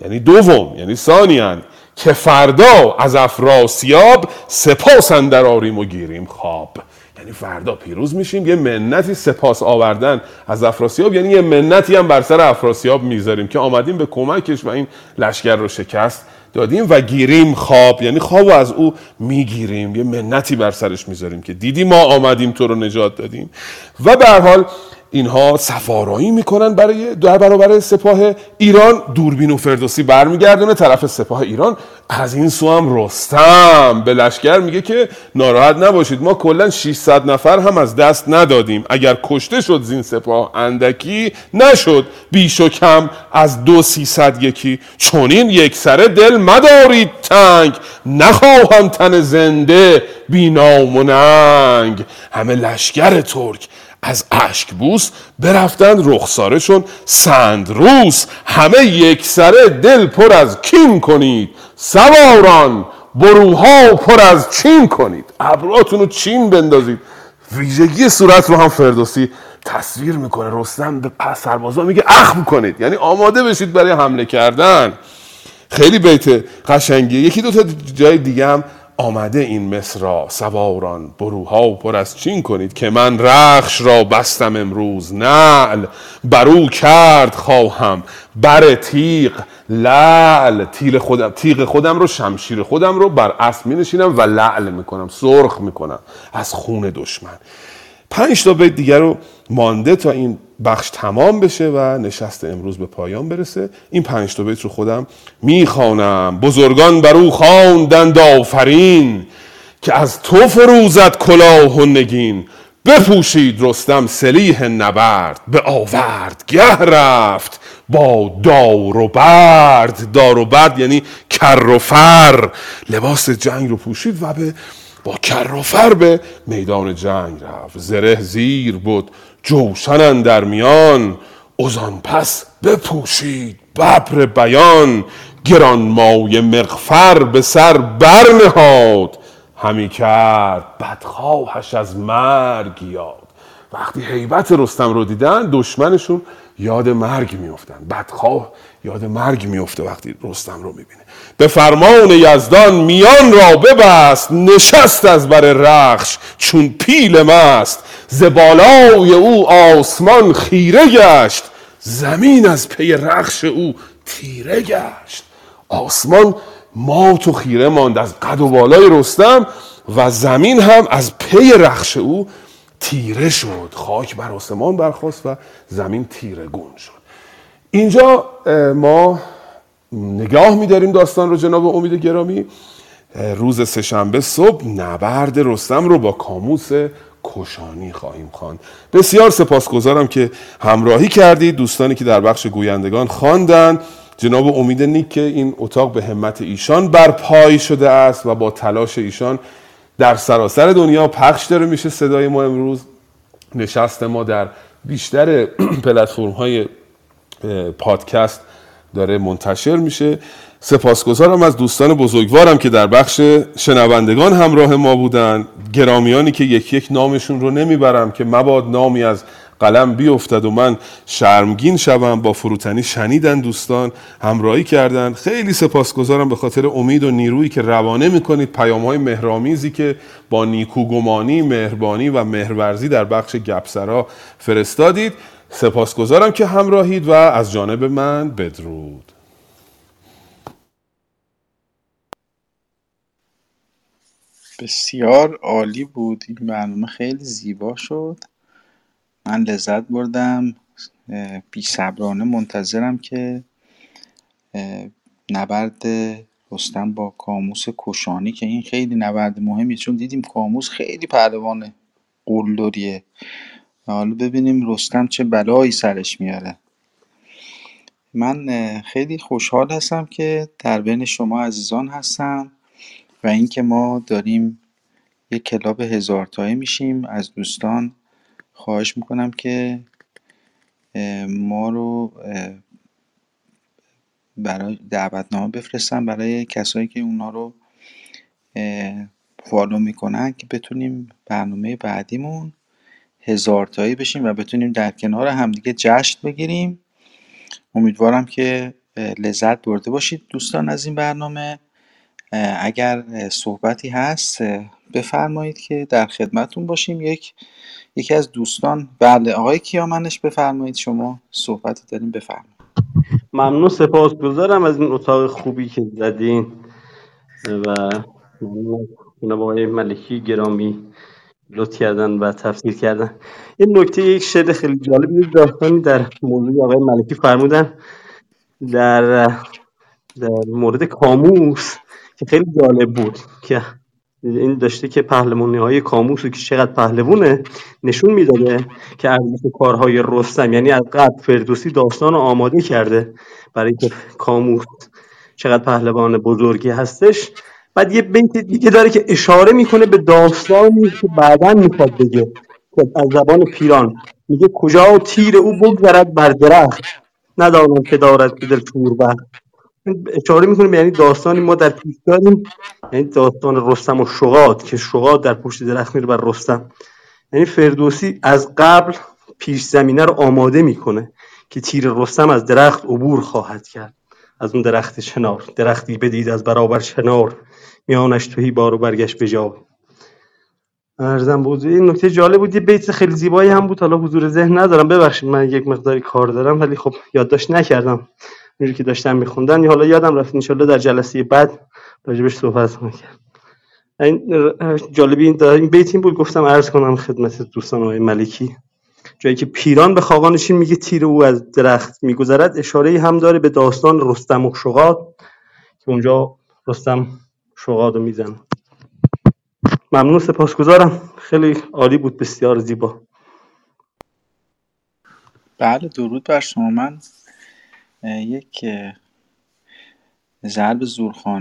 یعنی دوم یعنی ثانیان که فردا از افراسیاب سپاس اندر آریم و گیریم. خواب یعنی فردا پیروز میشیم یه منتی سپاس آوردن از افراسیاب یعنی یه منتی هم بر سر افراسیاب می‌ذاریم که آمدیم به کمکش و این لشکر رو شکست دادیم و گیریم. خواب یعنی خواب و از او می‌گیریم. یه منتی بر سرش می‌ذاریم که دیدی ما آمدیم تو رو نجات دادیم. و به حال اینها سفارایی می‌کنن برای در برابر سپاه ایران. دوربین و فردوسی برمیگردونه طرف سپاه ایران از این سو هم رستم. به لشکر میگه که ناراحت نباشید ما کلا 600 نفر هم از دست ندادیم. اگر کشته شد زین سپاه اندکی نشد. بیش و کم از دو سیصد یکی. چونین یک سره دل مدارید تنگ. نخواهم تن زنده بینام و ننگ. همه لشکر ترک از بوس برفتند رخسارشون سندروس همه یک سره دل پر از کین کنید. سواران بروها پر از چین کنید. ابراتون رو چین بندازید. ویژگی صورت رو هم فردوسی تصویر می‌کنه. رستم به سربازا میگه اخم کنید یعنی آماده بشید برای حمله کردن. خیلی بیت قشنگیه. یکی دو تا جای دیگه هم آمده این مصرا سواران بروها پر از چین کنید که من رخش را بستم امروز. نعل برو کرد خواهم بر تیغ لعل. تیغ خودم تیغ خودم رو شمشیر خودم رو بر اسب می نشینم و لعل می‌کنم سرخ می‌کنم از خون دشمن. پنج تا بیت دیگر رو مانده تا این بخش تمام بشه و نشست امروز به پایان برسه. این پنج تا بیت رو خودم می‌خوانم. بزرگان بر او خواندند آفرین که از تو فروزد کلاه و نگین. بپوشید رستم سلیح نبرد. به آورد گه رفت. با دار و برد. دار و برد یعنی کر و فر. لباس جنگ رو پوشید و به با کر و فر به میدان جنگ رفت. زره زیر بود جوشن در میان. ازان پس بپوشید ببر بیان. گران مای مغفر به سر برنهاد همی کرد بدخواهش از مرگ یاد. وقتی حیبت رستم رو دیدن دشمنشون یاد مرگ میفتن بدخواه یاد مرگ میفته وقتی رستم رو می‌بینه. به فرمان یزدان میان را ببست نشست از بر رخش چون پیل مست. ز بالای او آسمان خیره گشت زمین از پی رخش او تیره گشت. آسمان مات و خیره ماند از قد و بالای رستم و زمین هم از پی رخش او تیره شد. خاک بر آسمان برخواست و زمین تیره گون شد. اینجا ما نگاه میداریم داستان رو جناب امید گرامی. روز سهشنبه صبح نبرد رستم رو با کاموس کشانی خواهیم خواند. بسیار سپاسگزارم که همراهی کردید دوستانی که در بخش گویندگان خواندند جناب امید نیک که این اتاق به همت ایشان برپای شده است و با تلاش ایشان در سراسر دنیا پخش داره. میشه صدای ما امروز. نشست ما در بیشتر پلتفرم های پادکست داره منتشر میشه. سپاسگزارم از دوستان بزرگوارم که در بخش شنوندگان همراه ما بودن. گرامیانی که یک یک نامشون رو نمی‌برم که مباد نامی از قلم بیفتد و من شرمگین شوم. با فروتنی شنیدن دوستان همراهی کردن. خیلی سپاسگزارم به خاطر امید و نیرویی که روانه می‌کنید. پیام های مهرامیزی که با نیکوگمانی مهربانی و مهرورزی در بخش گپسرا فرستادید. سپاسگزارم که همراهید و از جانب من بدرود. بسیار عالی بود. این برنامه خیلی زیبا شد. من لذت بردم. بی صبرانه منتظرم که نبرد رستم با کاموس کشانی که این خیلی نبرد مهمیه. چون دیدیم کاموس خیلی پهلوان قلدریه حالا ببینیم رستم چه بلایی سرش میاره. من خیلی خوشحال هستم که در بین شما عزیزان هستم و اینکه ما داریم یک کلاب هزار تایی میشیم. از دوستان خواهش می‌کنم که ما رو برای دعوتنامه بفرستن برای کسایی که اونا رو فالو می‌کنن که بتونیم برنامه بعدیمون هزار تایی بشیم و بتونیم در کنار همدیگه جشن بگیریم. امیدوارم که لذت برده باشید دوستان از این برنامه. اگر صحبتی هست بفرمایید که در خدمتون باشیم. یک یکی از دوستان بله آقای کیامنش بفرمایید شما صحبتی داریم بفرمایید. ممنون سپاسگزارم از این اتاق خوبی که زدین. و ممنون. آقای ملکی گرامی. لطف کردن و تفسیر کردن. یه نکته یک شعر خیلی جالب یک داستانی در موضوع آقای ملکی فرمودن در در مورد کاموس که خیلی جالب بود که این داشته که پهلوانی های کاموس که چقدر پهلوونه نشون می‌داده که ارزش کارهای رستم یعنی از قبل فردوسی داستان آماده کرده برای که کاموس چقدر پهلوان بزرگی هستش. بعد یه بیت دیگه داره که اشاره می‌کنه به داستانی که بعدا می‌خواد بگه. که از زبان پیران. میگه کجا تیر او بگذرد بر درخت؟ ندانم که دارد که دل بخت اشاره می‌کنیم یعنی داستانی ما در پیش داریم. یعنی داستان رستم و شغاد که شغاد در پشت درخت میره بر رستم. یعنی فردوسی از قبل پیش زمینه رو آماده می‌کنه که تیر رستم از درخت عبور خواهد کرد. از اون درخت چنار درختی بدید از برابر چنار میانش توهی بار و برگشت به جای. ارزم بود این نکته جالب بود. یه بیت خیلی زیبایی هم بود. حالا حضور ذهن ندارم. ببخشید من یک مقداری کار دارم ولی خب یادداشت نکردم. اونجوری که داشتم میخوندن. حالا یادم رفت. انشالله در جلسه بعد راجبش صحبت کرد این جالبی این بیت این بود. گفتم عرض کنم خدمت دوستان آقای ملکی. جایی که پیران به خاقانشین میگه تیر او از درخت میگذرد اشاره هم داره به داستان رستم و شغاد که اونجا رستم شغاد رو میزن ممنون سپاسگزارم. خیلی عالی بود بسیار زیبا. بله درود بر شما. من یک ضرب زورخانه